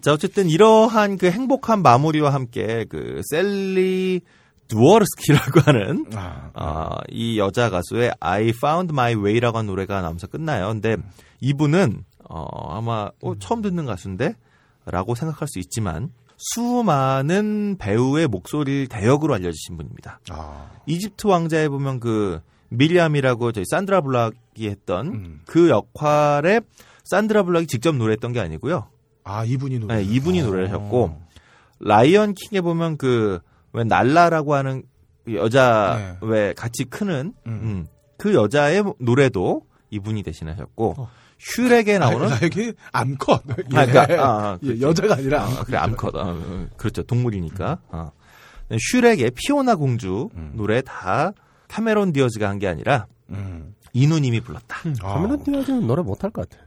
자, 어쨌든 이러한 그 행복한 마무리와 함께 그 셀리 두어르스키라고 하는 아, 아, 이 여자 가수의 I Found My Way라고 하는 노래가 나오면서 끝나요. 근데 이분은 어, 아마 어, 처음 듣는 가수인데 라고 생각할 수 있지만 수많은 배우의 목소리를 대역으로 알려주신 분입니다. 아, 이집트 왕자에 보면 그 미리암이라고 저희 산드라 블락이 했던 음. 그 역할에 산드라 블락이 직접 노래했던 게 아니고요. 아 이분이 노래. 네, 이분이 어. 노래를 하셨고 라이언 킹에 보면 그 왜 날라라고 하는 그 여자 네. 왜 같이 크는 음. 음, 그 여자의 노래도 이분이 대신하셨고 어. 슈렉에 나오는 아, 이게 암컷. 아, 그러니까, 아, 아, 예, 여자가 아니라 아, 암컷. 그래 암컷 아, 어, 그렇죠 동물이니까 어. 슈렉의 피오나 공주 음. 노래 다 카메론 디어즈가 한 게 아니라 음. 이누님이 불렀다. 아. 카메론 디아즈는 노래 못할 것 같아.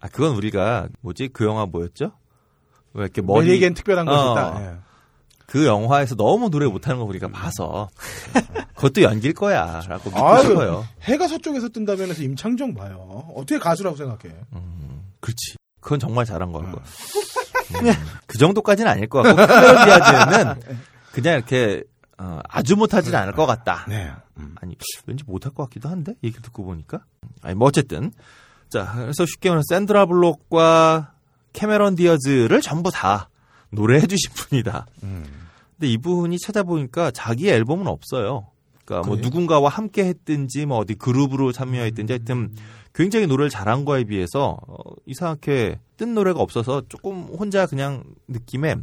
아 그건 우리가 뭐지 그 영화 뭐였죠? 왜 이렇게 머리 에겐 특별한 어. 것이다. 예. 그 영화에서 너무 노래 못하는 거 우리가 봐서 그것도 연기일 거야라고 믿고 아유. 싶어요. 해가 서쪽에서 뜬다면서 임창정 봐요. 어떻게 가수라고 생각해? 그렇지. 그건 정말 잘한 거 같고. 음, 그 정도까지는 아닐 것 같고 카메론 디아즈는 그냥 이렇게 어, 아주 못하지는 않을 것 같다. 네. 아니 왠지 못할 것 같기도 한데 얘기를 듣고 보니까 아니 뭐 어쨌든 자, 그래서 쉽게 말해서 샌드라 블록과 캐메런 디어즈를 전부 다 노래해 주신 분이다. 근데 이분이 찾아보니까 자기 앨범은 없어요. 그러니까 뭐 그래요? 누군가와 함께 했든지 뭐 어디 그룹으로 참여했든지 하여튼 굉장히 노래를 잘한 거에 비해서 어, 이상하게 뜬 노래가 없어서 조금 혼자 그냥 느낌에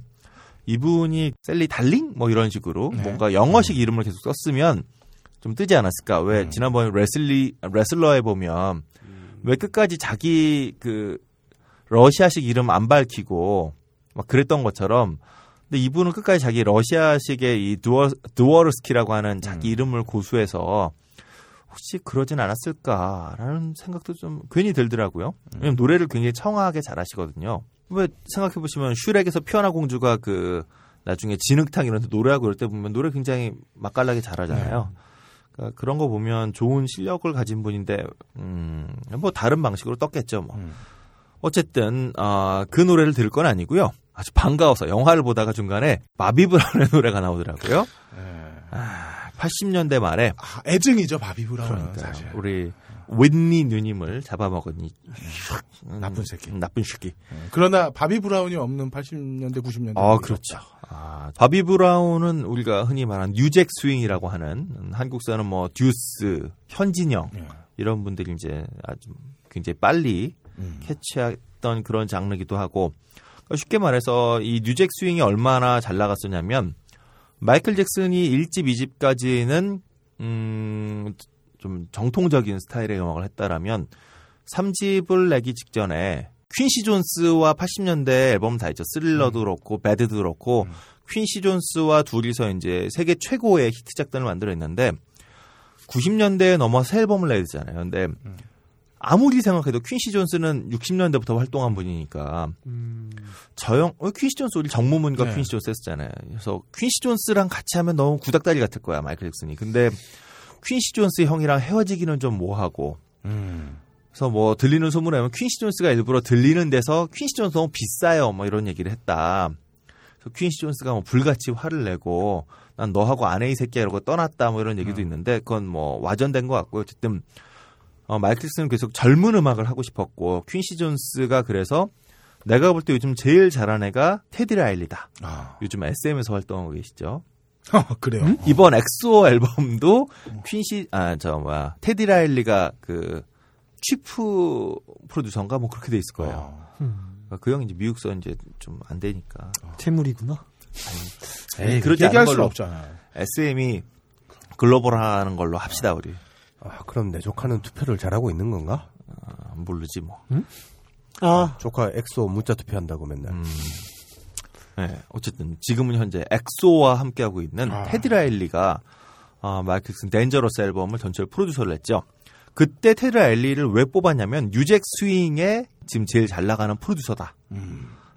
이분이 셀리 달링 뭐 이런 식으로 네. 뭔가 영어식 이름을 계속 썼으면 좀 뜨지 않았을까? 왜 음. 지난번에 레슬리 레슬러에 보면 왜 끝까지 자기 그 러시아식 이름 안 밝히고 막 그랬던 것처럼 근데 이분은 끝까지 자기 러시아식의 이 두어 두어르스키라고 하는 자기 이름을 고수해서 혹시 그러진 않았을까라는 생각도 좀 괜히 들더라고요. 왜냐면 노래를 굉장히 청아하게 잘하시거든요. 왜 생각해 보시면 슈렉에서 피어나 공주가 그 나중에 진흙탕 이런 데 노래하고 이럴 때 보면 노래 굉장히 맛깔나게 잘하잖아요. 그러니까 그런 거 보면 좋은 실력을 가진 분인데 음, 뭐 다른 방식으로 떴겠죠, 뭐. 어쨌든 아, 그 노래를 들을 건 아니고요. 아주 반가워서 영화를 보다가 중간에 바비 브라운의 노래가 나오더라고요. 아, 80년대 말에 아, 애증이죠 바비 브라운은 그러니까요. 사실. 우리 휘트니 누님을 잡아먹은 이 음, 나쁜 새끼. 나쁜 새끼. 그러나 바비 브라운이 없는 80년대 90년대. 아, 그렇죠. 아, 바비 브라운은 우리가 흔히 말하는 New Jack Swing이라고 하는 음, 한국서는 뭐 듀스, 현진영 예. 이런 분들이 이제 아주 굉장히 빨리 음. 캐치했던 그런 장르기도 하고 그러니까 쉽게 말해서 이 New Jack Swing이 얼마나 잘 나갔었냐면 마이클 잭슨이 1집, 2집까지는 음, 좀 정통적인 스타일의 음악을 했다라면 3집을 내기 직전에 퀸시 존스와 80년대 앨범 다 있죠. 스릴러도 그렇고 Bad도 그렇고 퀸시 존스와 둘이서 이제 세계 최고의 히트작들을 만들어냈는데 90년대에 넘어서 새 앨범을 내야 되잖아요. 근데 아무리 생각해도 퀸시 존스는 60년대부터 활동한 분이니까 저형 어, 퀸시 존스 우리 정무문과 네. 퀸시 존스 했었잖아요. 그래서 퀸시 존스랑 같이 하면 너무 구닥다리 같을 거야 마이클 잭슨이. 근데 퀸시 존스 형이랑 헤어지기는 좀 뭐하고. 음. 그래서 뭐 들리는 소문에 하면 퀸시 존스가 일부러 들리는 데서 퀸시 존스 너무 비싸요 뭐 이런 얘기를 했다. 그래서 퀸시 존스가 뭐 불같이 화를 내고 난 너하고 안해 이 새끼야 이러고 떠났다 뭐 이런 얘기도 있는데 그건 뭐 와전된 것 같고요. 어쨌든 어, 마이클 잭슨은 계속 젊은 음악을 하고 싶었고 퀸시 존스가 그래서 내가 볼 때 요즘 제일 잘한 애가 테디 라일리다. 아. 요즘 SM에서 활동하고 계시죠. 그래요. 음? 이번 엑소 앨범도 퀸시 아 저 뭐야 테디 라일리가 그 chief 프로듀서인가 뭐 그렇게 돼 있을 거예요. 그러니까 그 형이 이제 미국서 이제 좀 안 되니까. 재물이구나. 에이, 그러지 얘기할 수 걸로. 없잖아요. SM이 글로벌하는 걸로 합시다 우리. 아, 그럼 내 조카는 투표를 잘하고 있는 건가? 아, 모르지 뭐. 아, 조카 엑소 문자 투표한다고 맨날. 음. 네, 어쨌든 지금은 현재 엑소와 함께하고 있는 아. 테디 라일리가 어, 마이클 잭슨 Dangerous 앨범을 전체로 프로듀서를 했죠. 그때 테디 라일리를 왜 뽑았냐면 New Jack Swing의 지금 제일 잘 나가는 프로듀서다.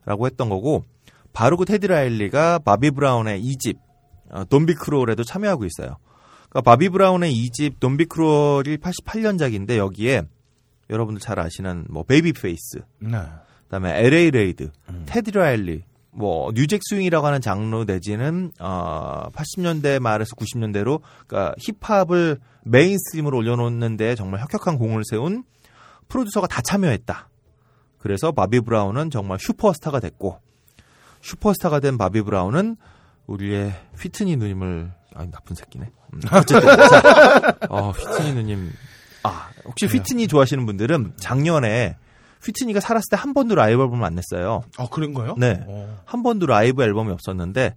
라고 했던 거고 바로 그 테디 라일리가 바비 브라운의 2집 어, Don't Be Cruel에도 참여하고 있어요. 그러니까 바비 브라운의 2집 Don't Be Cruel이 88년작인데 여기에 여러분들 잘 아시는 뭐 베이비 페이스 네. 그다음에 LA 레이드, 테디 라일리, 뭐 New Jack Swing이라고 하는 장르 내지는 어 80년대 말에서 90년대로 그러니까 힙합을 mainstream으로 올려놓는데 정말 혁혁한 공을 세운 프로듀서가 다 참여했다. 그래서 바비 브라운은 정말 슈퍼스타가 됐고 슈퍼스타가 된 바비 브라운은 우리의 휘트니 누님을 아 나쁜 새끼네. 음, 어쨌든 자, 어, 휘트니 누님 아 혹시 휘트니 좋아하시는 분들은 작년에 휘트니가 살았을 때 한 번도 라이브 앨범을 안 냈어요. 아 그런가요? 네. 어. 한 번도 라이브 앨범이 없었는데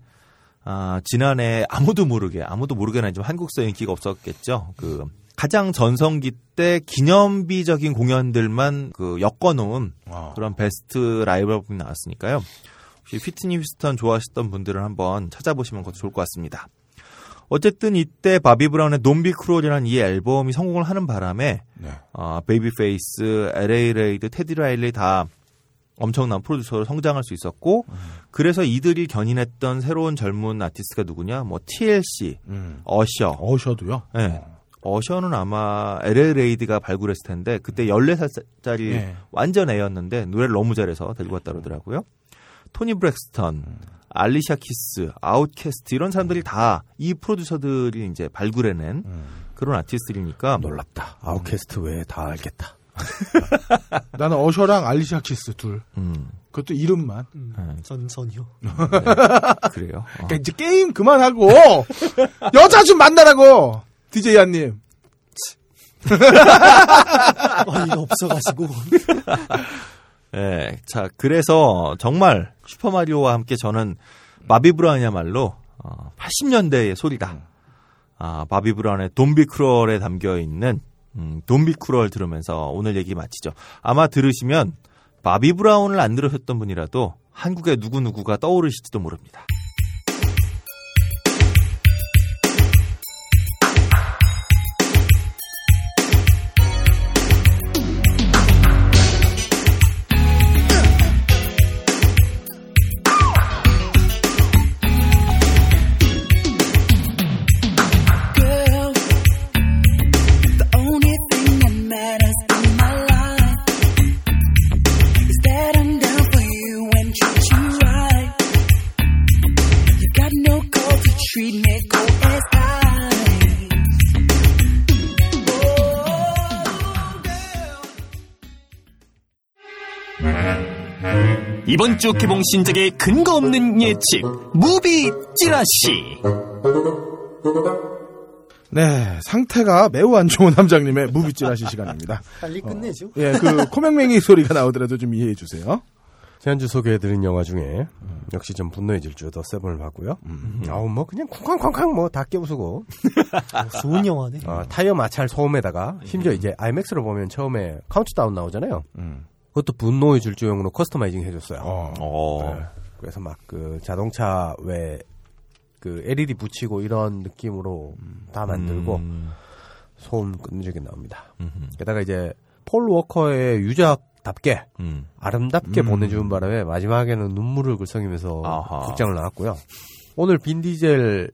아, 지난해 아무도 모르게 아무도 모르게는 아니지만 한국서 인기가 없었겠죠. 그 가장 전성기 때 기념비적인 공연들만 그 엮어놓은 아. 그런 베스트 라이브 앨범이 나왔으니까요. 혹시 휘트니 휴스턴 좋아하셨던 분들은 한번 찾아보시면 좋을 것 같습니다. 어쨌든 이때 바비 브라운의 Don't Be Cruel이라는 이 앨범이 성공을 하는 바람에 네. 어, 베이비 페이스, LA 레이드, 테디 라일리 다 엄청난 프로듀서로 성장할 수 있었고 그래서 이들이 견인했던 새로운 젊은 아티스트가 누구냐? 뭐 TLC, 음. 어셔. 어셔도요? 네. 어셔는 아마 LA 레이드가 발굴했을 텐데 그때 14살짜리 예. 완전 애였는데 노래를 너무 잘해서 데리고 왔다 그러더라고요. 토니 브렉스턴, 알리샤 키스, 아웃캐스트 이런 사람들이 다 이 프로듀서들이 이제 발굴해낸 그런 아티스트들이니까 놀랍다. 아웃캐스트 외에 다 알겠다. 나는 어셔랑 알리샤 키스 둘. 음. 그것도 이름만. 네, 전선이요. 그래요. 어. 그러니까 이제 게임 그만하고 여자 좀 만나라고. DJ 한님. 어이가 없어가지고. 예, 자, 그래서 정말 슈퍼마리오와 함께 저는 바비 브라운이야말로 어, 80년대의 소리다. 아, 바비 브라운의 Don't Be Cruel에 담겨 있는 음, Don't Be Cruel 들으면서 오늘 얘기 마치죠. 아마 들으시면 바비 브라운을 안 들으셨던 분이라도 한국의 누구누구가 떠오르실지도 모릅니다. 이번 주 개봉 신작의 근거 없는 예측 movie 찌라시 네, 상태가 매우 안 좋은 함장님의 movie 찌라시 시간입니다. 빨리 끝내죠. 예, 그 코맹맹이 소리가 나오더라도 좀 이해해 주세요. 지난주 소개해드린 영화 중에 역시 좀 분노의 질주 The Seven을 봤고요. 아우 뭐 그냥 쿵쾅쾅쾅 뭐 다 깨부수고 좋은 영화네. 어, 타이어 마찰 소음에다가 심지어 이제 IMAX로 보면 처음에 카운트다운 나오잖아요. 그것도 분노의 질주용으로 customizing 해줬어요. 어, 네. 그래서 막 그 자동차 왜 그 LED 붙이고 이런 느낌으로 다 만들고 음, 소음 끈질기게 나옵니다. 음흠, 게다가 이제 폴 워커의 유작답게 음, 아름답게 보내주는 바람에 마지막에는 눈물을 글썽이면서 아하. 극장을 나왔고요. 오늘 빈 디젤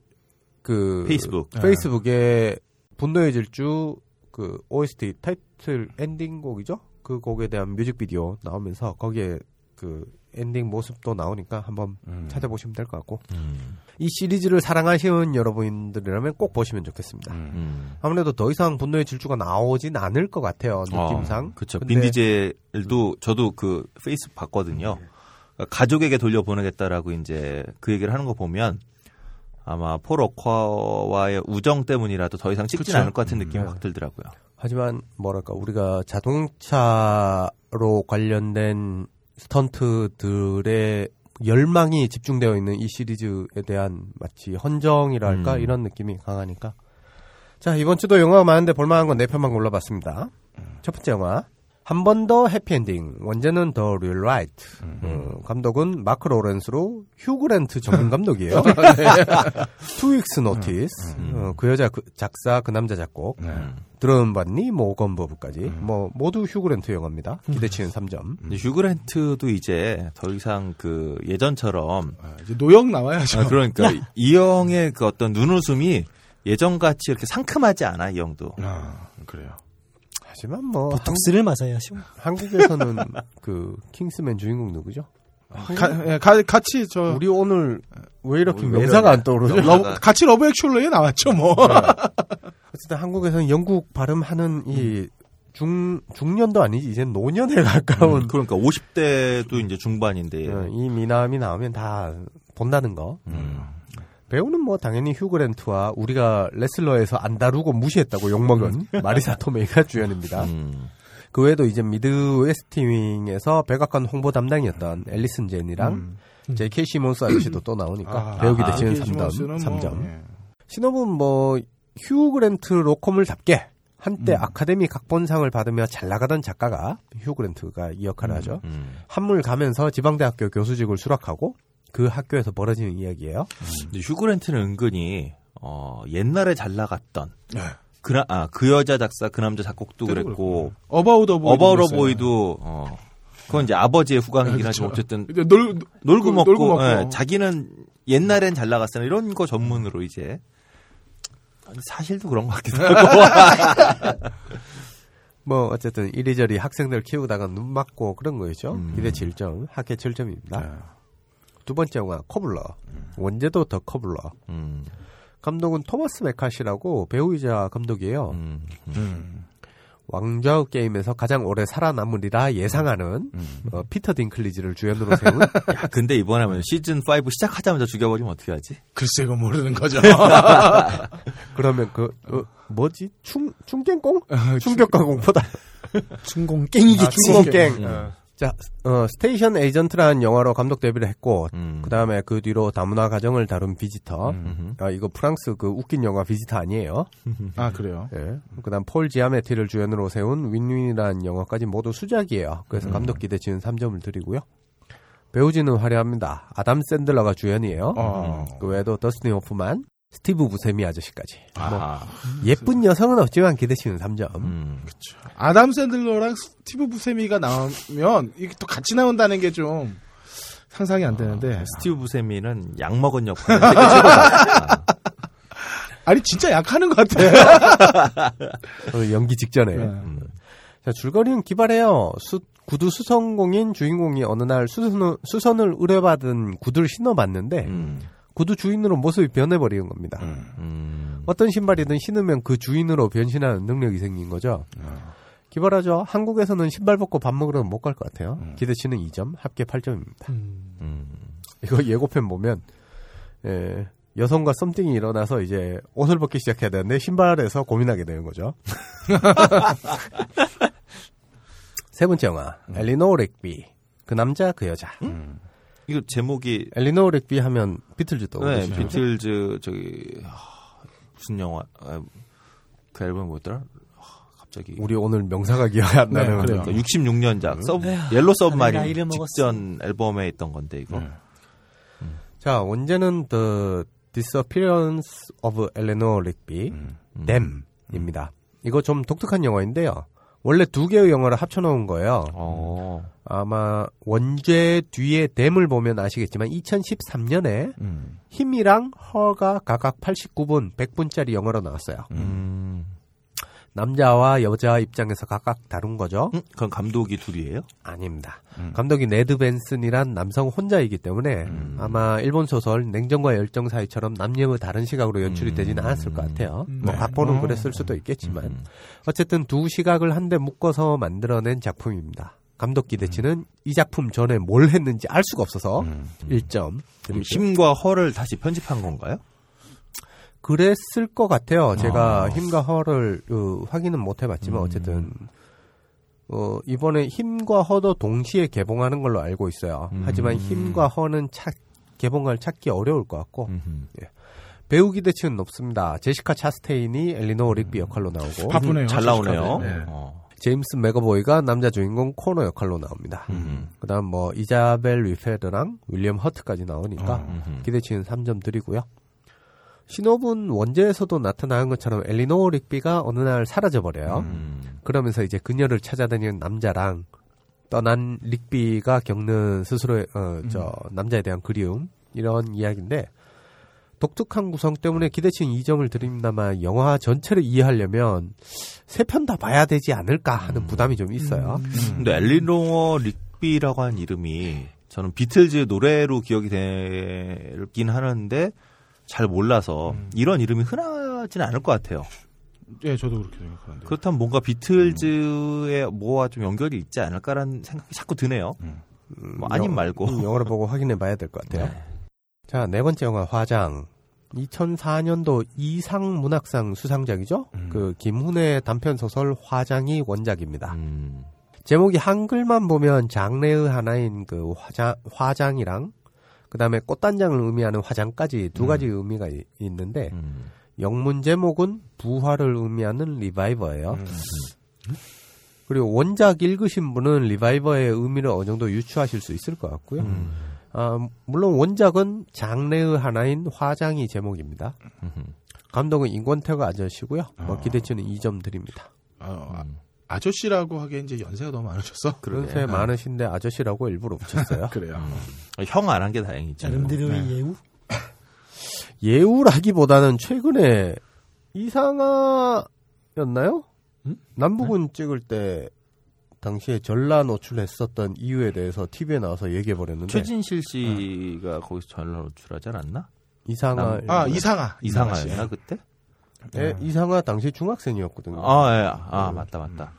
그 페이스북. 페이스북에 분노의 질주 그 OST 타이틀 엔딩곡이죠. 그 곡에 대한 뮤직비디오 나오면서 거기에 그 엔딩 모습도 나오니까 한번 찾아보시면 될 것 같고 음, 이 시리즈를 사랑하시는 여러분들이라면 꼭 보시면 좋겠습니다. 음. 아무래도 더 이상 분노의 질주가 나오진 않을 것 같아요 느낌상. 그렇죠. 근데 빈디젤도 저도 그 페이스북 봤거든요. 그러니까 가족에게 돌려보내겠다라고 이제 그 얘기를 하는 거 보면 아마 폴 워커와의 우정 때문이라도 더 이상 찍진 그쵸. 않을 것 같은 느낌이 확 들더라고요. 하지만 뭐랄까 우리가 자동차로 관련된 스턴트들의 열망이 집중되어 있는 이 시리즈에 대한 마치 헌정이랄까 음. 이런 느낌이 강하니까. 자 이번 주도 영화가 많은데 볼만한 건 네 편만 골라봤습니다. 첫 번째 영화 한 번 더 해피엔딩 원제는 The Rewrite 어, 감독은 마크 로렌스로 휴 그랜트 전문 감독이에요. Two Weeks Notice 어, 그 여자 그 작사 그 남자 작곡. 들어봤니? 모건 부부까지. 뭐 모두 휴 그랜트 영화입니다. 기대치는 3점. 근데 휴그랜트도 이제 더 이상 그 예전처럼 아, 이제 노역 나와야죠. 아, 그러니까 이 형의 그 어떤 눈웃음이 예전같이 이렇게 상큼하지 않아 이 형도. 아, 그래요. 하지만 뭐 보톡스를 맞아야죠. 한국에서는 그 킹스맨 주인공 누구죠? 가, 예, 가- 같이 저 우리 오늘 왜 이렇게 매사가 안 떠오르죠? Love, 같이 Love Actually에 나왔죠, 뭐. 어쨌든 한국에서는 영국 발음하는 이 중, 중년도 아니지, 이제 노년에 가까운 그러니까 50대도 이제 중반인데. 어, 이 미남이 나오면 다 본다는 거. 음. 배우는 뭐 당연히 휴 그랜트와 우리가 레슬러에서 안 다루고 무시했다고 욕먹은 마리사 토메이가 주연입니다. 음. 그 외에도 이제 미드 West Wing에서 백악관 홍보 담당이었던 앨리슨 제니랑 J.K. 시몬스 아저씨도 또 나오니까 배우 기대치는 아, 3점. 시몬스는 3점. 뭐, 예. 시놉은 뭐, 휴 그랜트 로코물답게 한때 음. 아카데미 각본상을 받으며 잘 나가던 작가가 휴 그랜트가 이 역할을 하죠. 음. 한물 가면서 지방대학교 교수직을 수락하고 그 학교에서 벌어지는 이야기예요. 근데 휴그랜트는 은근히 어, 옛날에 잘 나갔던 네. 그, 나- 아, 그 여자 작사 그 남자 작곡도 그랬고 어바웃 어보이도 어바우러 그랬어요. 보이도 어, 그건 이제 아버지의 후광이긴 하지만 그쵸. 어쨌든 놀, 놀고 그, 먹고, 놀고 먹고. 예, 자기는 옛날엔 잘 나갔으나 이런 거 전문으로 이제 사실도 그런 것 같기도 하고 뭐 어쨌든 이리저리 학생들 키우다가 눈 맞고 그런 거였죠. 음. 기대치 1점, 합계 7점입니다. 네. 두 번째 영화 Cobbler. 원제도 더 커블러. 음, 감독은 토마스 메카시라고 배우이자 감독이에요. 음, 음. 왕좌우 게임에서 가장 오래 살아남으리라 예상하는 음. 어, 피터 딩클리지를 주연으로 세운 야, 근데 이번에 하면 시즌 5 시작하자마자 죽여버리면 어떻게 하지? 글쎄, 이거 모르는 거죠. 그러면 그 어, 뭐지 충 충갱공 충격과 공포다 중공 깽이겠지. 충공갱 어. 자 어, Station Agent라는 영화로 감독 데뷔를 했고 음. 그 다음에 그 뒤로 다문화 가정을 다룬 Visitor 음흠. 아 이거 프랑스 그 웃긴 영화 Visitor 아니에요 아, 그래요? 예. 그 다음 폴 지아메티를 주연으로 세운 Win Win이라는 영화까지 모두 수작이에요. 그래서 감독 기대 치는 3점을 드리고요. 배우진은 화려합니다. 아담 샌들러가 주연이에요. 어. 그 외에도 더스틴 호프만, 스티브 부세미 아저씨까지. 뭐 아, 예쁜 여성은 없지만 기대치는 3점. 음. 아담 샌들러랑 스티브 부세미가 나오면 이게 또 같이 나온다는 게 좀 상상이 안 되는데 스티브 부세미는 약 먹은 되게 최고다. 아니 진짜 약하는 것 같아. 어, 연기 직전에. 네. 음. 자, 줄거리는 기발해요. 수- 구두 수성공인 주인공이 어느 날 수선을, 수선을 의뢰받은 구두를 신어봤는데 음. 구두 주인으로 모습이 변해버리는 겁니다. 음. 어떤 신발이든 신으면 그 주인으로 변신하는 능력이 생긴 거죠. 기발하죠. 한국에서는 신발 벗고 밥 먹으러 못갈 것 같아요. 기대치는 2점, 합계 8점입니다. 음. 이거 예고편 보면 예, 여성과 썸띵이 일어나서 이제 옷을 벗기 시작해야 되는데 신발에서 고민하게 되는 거죠. 세 번째 영화 엘리노 렉비 그 남자 그 여자 이거 제목이 Eleanor Rigby 하면 비틀즈 네, 떠오르시죠? 비틀즈 저기 아, 무슨 영화 아, 그 앨범 뭐였더라? 아, 갑자기 우리 오늘 명사가 기억이 안 네, 나는 그래요. 66년작 서브 Yellow Submarine. 직전 앨범에 있던 건데 이거. 자 원제는 The Disappearance of Eleanor Rigby 음. Them입니다. 이거 좀 독특한 영화인데요. 원래 두 개의 영화를 합쳐놓은 거예요. 어. 아마 원제 뒤에 Them을 보면 아시겠지만 2013년에 음. Him이랑 Her가 각각 89분, 100분짜리 영화로 나왔어요. 음. 남자와 여자 입장에서 각각 다룬 거죠. 음? 그럼 감독이 둘이에요? 아닙니다. 음. 감독이 네드 벤슨이란 남성 혼자이기 때문에 음. 아마 일본 소설 냉정과 열정 사이처럼 남녀의 다른 시각으로 연출이 되지는 않았을 것 같아요. 뭐 각본은 그랬을 수도 있겠지만 음. 어쨌든 두 시각을 한데 묶어서 만들어낸 작품입니다. 감독 기대치는 이 작품 전에 뭘 했는지 알 수가 없어서 1점 그럼 드리고 힘과 허를 다시 편집한 건가요? 그랬을 것 같아요. 제가 아. 힘과 허를 어, 확인은 못 해봤지만 어쨌든 어, 이번에 힘과 허도 동시에 개봉하는 걸로 알고 있어요. 음. 하지만 힘과 허는 찾, 개봉을 찾기 어려울 것 같고 음흠. 배우 기대치는 높습니다. 제시카 차스테인이 엘리노 릭비 역할로 나오고 바쁘네요. 잘 나오네요. 네. 어. 제임스 맥어보이가 남자 주인공 코너 역할로 나옵니다. 음. 그다음 뭐 이자벨 위페드랑 윌리엄 허트까지 나오니까 음흠. 기대치는 3점 드리고요. 신호분 원제에서도 나타나는 것처럼 엘리노 릭비가 어느 날 사라져 버려요. 음. 그러면서 이제 그녀를 찾아다니는 남자랑 떠난 릭비가 겪는 스스로의 어, 저 남자에 대한 그리움 이런 이야기인데 독특한 구성 때문에 기대치는 2점을 드립니다만 영화 전체를 이해하려면 세 편 다 봐야 되지 않을까 하는 부담이 좀 있어요. 근데 엘리노어 릭비라고 하는 이름이 저는 비틀즈 노래로 기억이 되긴 하는데 잘 몰라서 이런 이름이 흔하지는 않을 것 같아요. 예, 저도 그렇게 생각하는데. 그렇다면 뭔가 비틀즈의 뭐와 좀 연결이 있지 않을까라는 생각이 자꾸 드네요. 뭐 아님 영- 말고. 음, 영화를 보고 확인해 봐야 될 것 같아요. 자, 네 번째 영화 화장. 2004년도 이상 문학상 수상작이죠. 그 김훈의 단편 소설 화장이 원작입니다. 음. 제목이 한글만 보면 장르의 하나인 그 화장 화장이랑 그다음에 꽃단장을 의미하는 화장까지 두 가지 의미가 이- 있는데 음. 영문 제목은 부활을 의미하는 리바이버예요. 그리고 원작 읽으신 분은 리바이버의 의미를 어느 정도 유추하실 수 있을 것 같고요. 아, 물론 원작은 장르의 하나인 화장이 제목입니다. 감독은 인권태가 아저씨고요. 뭐 기대치는 2점 드립니다. 아, 아, 아저씨라고 하기엔 이제 연세가 너무 많으셨어. 연세 많으신데 아저씨라고 일부러 붙였어요. 그래요. 형안 한 게 다행이죠. 나름대로의 예우? 예우라기보다는 최근에 이상하였나요? 남북은 찍을 때 당시에 전라 노출했었던 이유에 대해서 TV에 나와서 얘기해 버렸는데 최진실 씨가 거기서 전화 노출하지 않았나? 이상하 아, 이상하. 이상하였나 그때? 예, 이상하 당시 중학생이었거든요. 아, 예. 아 맞다 맞다.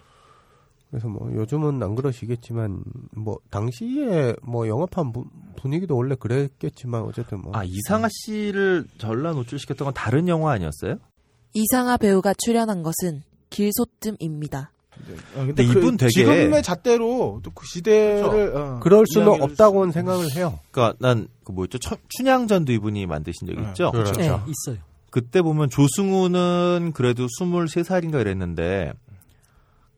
그래서 뭐 요즘은 안 그러시겠지만 뭐 당시에 뭐 영업한 부- 분위기도 원래 그랬겠지만 어쨌든 뭐 아 이상아 씨를 전라 노출시켰던 건 다른 영화 아니었어요? 이상하 배우가 출연한 것은 길소뜸입니다. 어, 근데 이분 되게- 지금의 잣대로 또 그 시대를 어, 그럴 수는 없다고는 생각을 해요. 그러니까 난 그 뭐였죠? 천- 춘향전도 이분이 만드신 적 있죠? 그렇죠. 네, 있어요. 그때 보면 조승우는 그래도 23살인가 이랬는데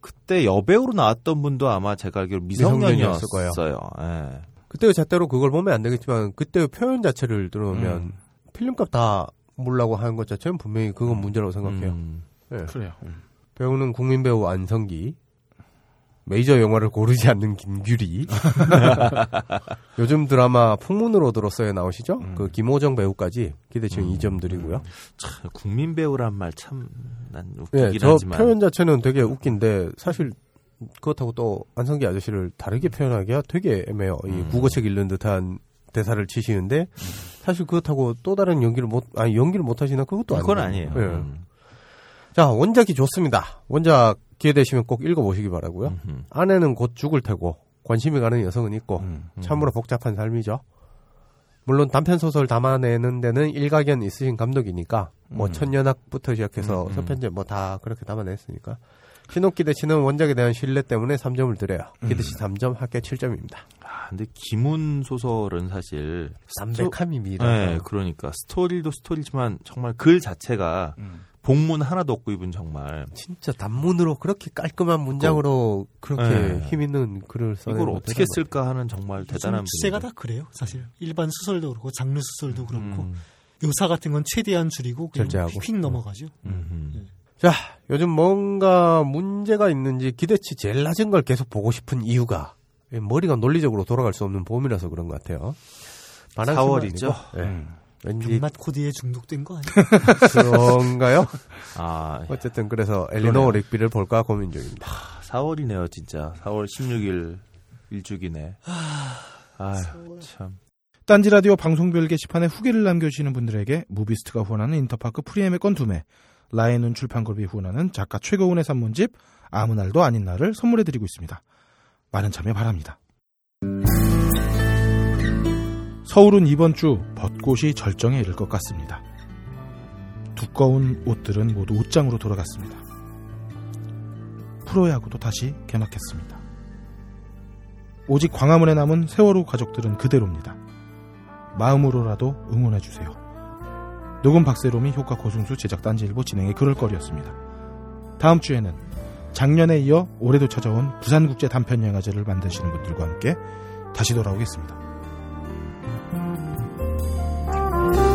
그때 여배우로 나왔던 분도 아마 제가 알기로 미성년이었을 미성년이었어요. 예. 그때의 잣대로 그걸 보면 안 되겠지만 그때의 표현 자체를 들어오면 음. 필름값 다 몰라고 하는 것 자체는 분명히 그건 문제라고 생각해요. 음. 예. 그래요. 음. 배우는 국민 배우 안성기, 메이저 영화를 고르지 않는 김규리, 요즘 드라마 풍문으로 들었어요 나오시죠? 그 김호정 배우까지 기대치는 2점 드리고요. 참, 국민 배우란 말 참난 예, 웃기긴 저 하지만 표현 자체는 되게 웃긴데 사실 그렇다고 또 안성기 아저씨를 다르게 표현하기가 되게 애매해요. 이 음. 국어책 읽는 듯한 대사를 치시는데 사실 그렇다고 또 다른 연기를 못 아니 연기를 못 하시나 그것도 그건 아니에요. 아니에요. 예. 음. 자 원작이 좋습니다. 원작 기회 되시면 꼭 읽어보시기 바라고요. 음흠. 아내는 곧 죽을 테고 관심이 가는 여성은 있고 음. 참으로 복잡한 삶이죠. 물론 단편 소설 담아내는 데는 일가견 있으신 감독이니까 뭐 음. 천년학부터 시작해서 음, 음. 서편제 뭐 다 그렇게 담아냈으니까 신옥 기대치는 원작에 대한 신뢰 때문에 3점을 드려요. 기대치 3점, 합계 7점입니다. 아, 근데 김훈 소설은 사실 담백함이 미라. 네, 그러니까 스토리도 스토리지만 정말 글 자체가 복문 하나도 없고 이분 정말 진짜 단문으로 그렇게 깔끔한 문장으로 그 렇게 네. 힘 있는 글을 써내는 이걸 거 어떻게 쓸까 하는 정말 대단한 분이죠. 다 그래요, 사실. 일반 수설도 그렇고 장르 수설도 그렇고 음. 묘사 같은 건 최대한 줄이고 절제하고. 휙 넘어가죠. 음흠. 자, 요즘 뭔가 문제가 있는지 기대치 제일 낮은 걸 계속 보고 싶은 이유가 머리가 논리적으로 돌아갈 수 없는 봄이라서 그런 것 같아요. 반항심은 4월이죠. 아니고, 예. 음. 왠지 병맛 코드에 중독된 거 아니에요? 그런가요? 아, 어쨌든 그래서 엘리노 그러네요. Rigby를 볼까 고민 중입니다. 4월이네요, 진짜. 4월 16일 일주기네. 아휴, 참. 딴지 라디오 방송별 게시판에 후기를 남겨주시는 분들에게 무비스트가 후원하는 인터파크 프리 예매권 두 매, 라인은 출판그룹이 후원하는 작가 최고운의 산문집 아무 날도 아닌 날을 선물해드리고 있습니다. 많은 참여 바랍니다. 서울은 이번 주 벚꽃이 절정에 이를 것 같습니다. 두꺼운 옷들은 모두 옷장으로 돌아갔습니다. 프로야구도 다시 개막했습니다. 오직 광화문에 남은 세월호 가족들은 그대로입니다. 마음으로라도 응원해주세요. 녹음 박세롬이 효과 고승수 제작 단지일보 진행의 그럴거리였습니다. 다음 주에는 작년에 이어 올해도 찾아온 부산국제 단편영화제를 만드시는 분들과 함께 다시 돌아오겠습니다. Thank you.